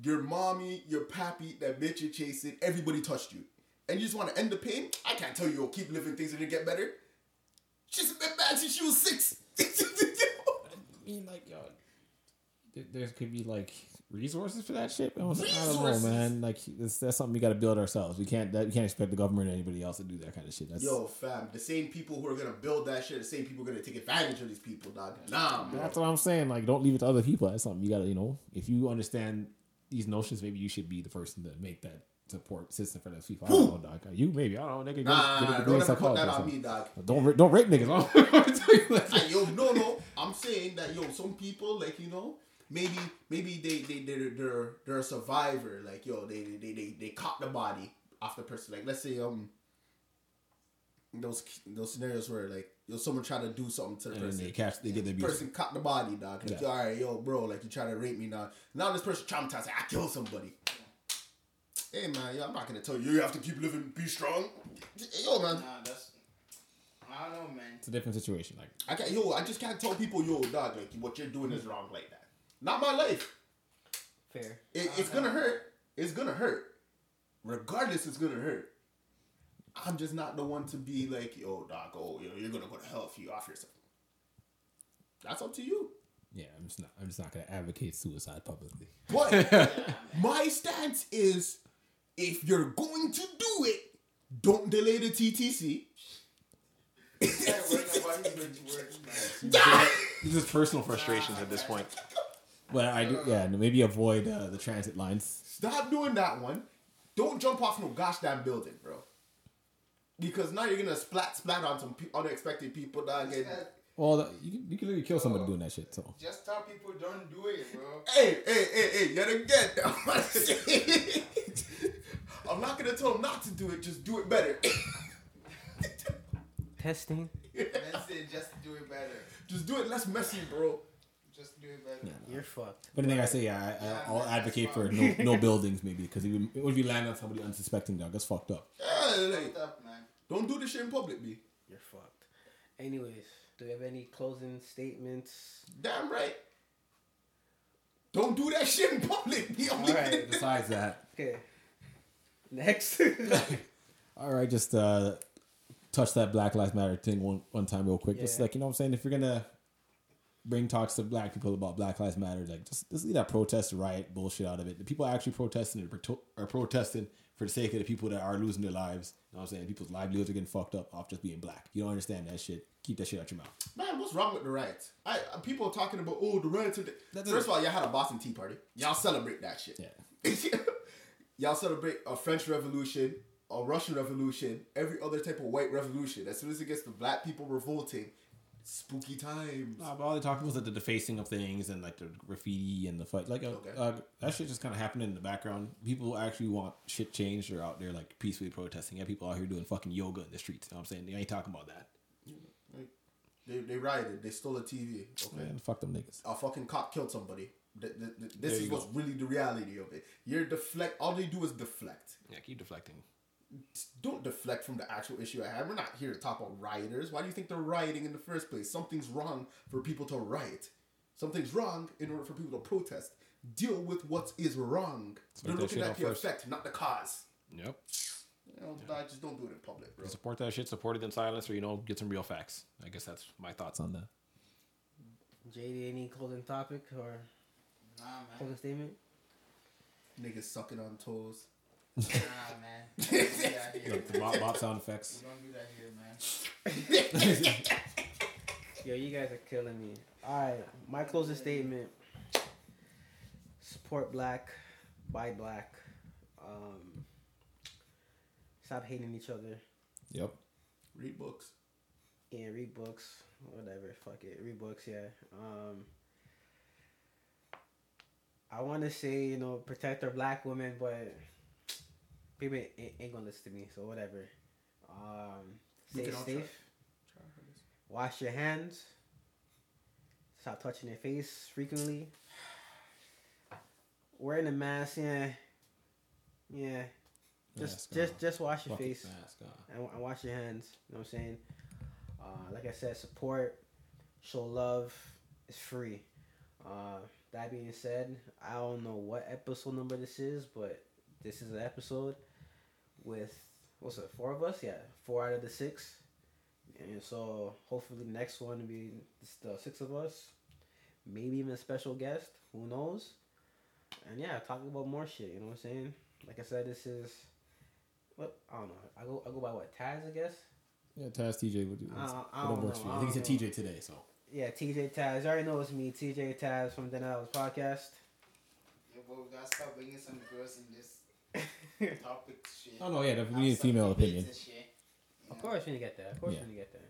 B: your mommy, your pappy, that bitch you're chasing, everybody touched you, and you just want to end the pain. I can't tell you, yo, keep living things and it get better. She's been bad since she was six. <laughs>
C: I mean, like, yo, there, there could be like resources for that shit. I don't, I don't know, man. Like this, that's something we got to build ourselves. We can't that, we can't expect the government or anybody else to do that kind of shit. That's
B: Yo, fam, the same people who are gonna build that shit, the same people are gonna take advantage of these people, dog. Nah, man.
C: That's what I'm saying. Like, don't leave it to other people. That's something you gotta, you know, if you understand these notions, maybe you should be the person to make that support system for those people. I don't know, dog. You maybe I don't know. Nigga, get,
B: Nah, nah, don't ever put that on me, dog.
C: Don't don't rape niggas. <laughs> I'm telling that.
B: Hey, yo, no, no. I'm saying that yo, some people like you know, maybe maybe they they they're they're, they're a survivor. Like yo, they they they they caught the body off the person. Like let's say um those those scenarios where like yo someone try to do something to the
C: and
B: person.
C: they catch, they get the abuse.
B: person caught the body, dog. Like,
C: Yeah.
B: all right, yo, bro, like you try to rape me now. Now this person traumatized. Like, I killed somebody. Hey man, yo, I'm not gonna tell you you have to keep living, be strong. Yo, man,
D: Nah, that's. I don't know, man.
C: It's a different situation. Like,
B: I can't. Yo, I just can't tell people, yo, dog, like what you're doing is wrong like that. Not my life.
A: Fair.
B: It, it's gonna hurt. It's gonna hurt. Regardless, it's gonna hurt. I'm just not the one to be like, yo, doc, oh, yo, you're gonna go to hell if you off yourself. That's up to you.
C: yeah, I'm just not. I'm just not gonna advocate suicide publicly.
B: But <laughs> my stance is if you're going to do it, don't delay the TTC. <laughs>
K: this is personal frustrations at this point.
C: But I do, yeah, maybe avoid uh, the transit lines.
B: Stop doing that one. Don't jump off no gosh damn building, bro. Because now you're gonna splat splat on some pe- unexpected people, dog. And,
C: Well, the- you can, you can literally kill somebody doing that shit. So
D: Just tell people don't do it, bro.
B: hey, hey, hey, hey, yet again, <laughs> I'm not gonna tell them not to do it. Just do it better.
A: Testing.
D: That's it. Just do it better.
B: just do it less messy, bro.
D: Just do it better.
A: You're fucked.
C: But anything I say, yeah, I,
D: Yeah,
C: I, I'll advocate for no, no <laughs> buildings maybe because it would, it would be landing on somebody unsuspecting. Dog, that's fucked up.
B: Yeah, like,
D: Fucked up, man.
B: don't do this shit in public, B.
A: You're fucked. Anyways, do you have any closing statements?
B: Damn right. Don't do that shit in public. B. Only
A: Alright.
C: Besides that,
A: Okay. Next. <laughs>
C: all right, just uh, touch that Black Lives Matter thing one one time real quick. Just like you know, what I'm saying if you're gonna bring talks to black people about Black Lives Matter, like just just leave that protest riot bullshit out of it. The people actually protesting are, protesting for the sake of the people that are losing their lives. You know what I'm saying? People's livelihoods are getting fucked up off just being black. You don't understand that shit. Keep that shit out your mouth.
B: Man, what's wrong with the riots? I uh, people are talking about oh the riots. Are the... First of all, y'all had a Boston Tea Party. Y'all celebrate that shit.
C: Yeah. <laughs>
B: y'all celebrate a French Revolution, a Russian Revolution, every other type of white revolution. As soon as it gets to black people revolting, spooky times.
C: Nah, but all they talked about was like the defacing of things and like the graffiti and the fight. Like uh,
B: Okay.
C: uh, that shit just kind of happening in the background. People actually want shit changed. They're out there like peacefully protesting. Yeah, people out here doing fucking yoga in the streets. You know what I'm saying? They ain't talking about that.
B: They, they rioted. They stole a TV. Okay.
C: Man, fuck them niggas.
B: a fucking cop killed somebody. Th- th- th-
C: There
B: this is what's really the reality of it. You're deflect. All they do is deflect.
K: Yeah, keep deflecting.
B: Don't deflect from the actual issue at hand. We're not here to talk about rioters. Why do you think they're rioting in the first place? Something's wrong for people to riot. Something's wrong in order for people to protest. Deal with what is wrong.
C: Sort
B: They're
C: that
B: looking at the
C: first.
B: effect, not the cause.
K: Yep.
B: You know, dog, just don't do it in public, bro.
K: Support that shit. Support it in silence, or you know, get some real facts. I guess that's my thoughts on that.
A: JD, any closing topic or
D: Nah, man.
A: closing statement?
B: Niggas sucking on toes.
D: Nah, man. Don't that here.
C: Like the bop, bop sound effects.
D: We don't do that here, man.
A: Yo, you guys are killing me. Alright, my closing statement. Support black, buy black. Um, stop hating each other.
C: Yep.
B: Read books.
A: Yeah, read books. Whatever. Fuck it. Read books, yeah. Um I wanna say, you know, protect our black women, but people ain't, ain't gonna listen to me, so whatever. Um stay
B: can all try.
A: safe. Wash your hands. Stop touching your face frequently. Wearing a mask, yeah. Yeah. Just
C: Mask
A: just
C: on.
A: just wash your
C: Fucking
A: face and, and wash your hands. You know what I'm saying? Uh, like I said, support, show love. It's free. Uh, that being said, I don't know what episode number this is, but this is an episode with what's it? Four of us? Yeah, four out of the six. And so hopefully the next one will be the six of us. maybe even a special guest. Who knows? And yeah, talk about more shit. You know what I'm saying? Like I said, this is what I don't know. I go I go by what Taz, I guess.
C: Yeah, Taz TJ would do.
A: Uh, I don't- I don't know,
C: you.
A: I
C: I think he
A: don't
C: TJ today, so
A: Yeah, TJ Taz. You already know it's me, TJ Taz from Den Owls Podcast.
D: Yeah, but we gotta start bringing some girls in this <laughs> topic shit.
C: Oh, no, yeah,
D: Have
C: we need a female opinion.
D: and shit, you
A: Of
D: know?
A: course, when you get there. Of course,
C: Yeah.
A: when you get there.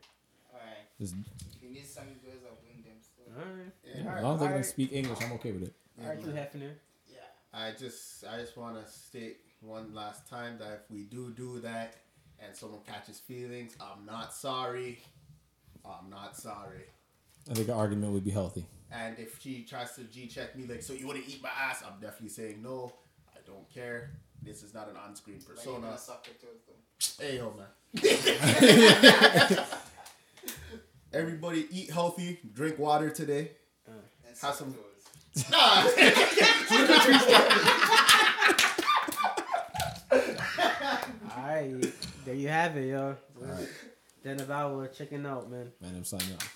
D: Alright.
C: just,
D: If you need some girls, I'll bring them. So.
A: All right.
C: yeah, as long as they can speak English, I'm okay with it.
A: All right, you Hefner.
D: Yeah.
B: I just I just want to state one last time that if we do do that and someone catches feelings, I'm not sorry. I'm not sorry.
C: I think an argument would be healthy.
B: And if she tries to G check me like, so you want to eat my ass? I'm definitely saying no. I don't care. This is not an on-screen
D: But you're
B: persona.
D: gonna suck it to them.
B: Hey, yo, man. <laughs> Everybody eat healthy, drink water today.
D: And
B: Have
D: suck
B: some-
D: toes.
B: Nah. <laughs>
A: All right, there you have it, yo.
C: All right,
A: Den of Owls, checking out, man.
C: man, I'm signing off.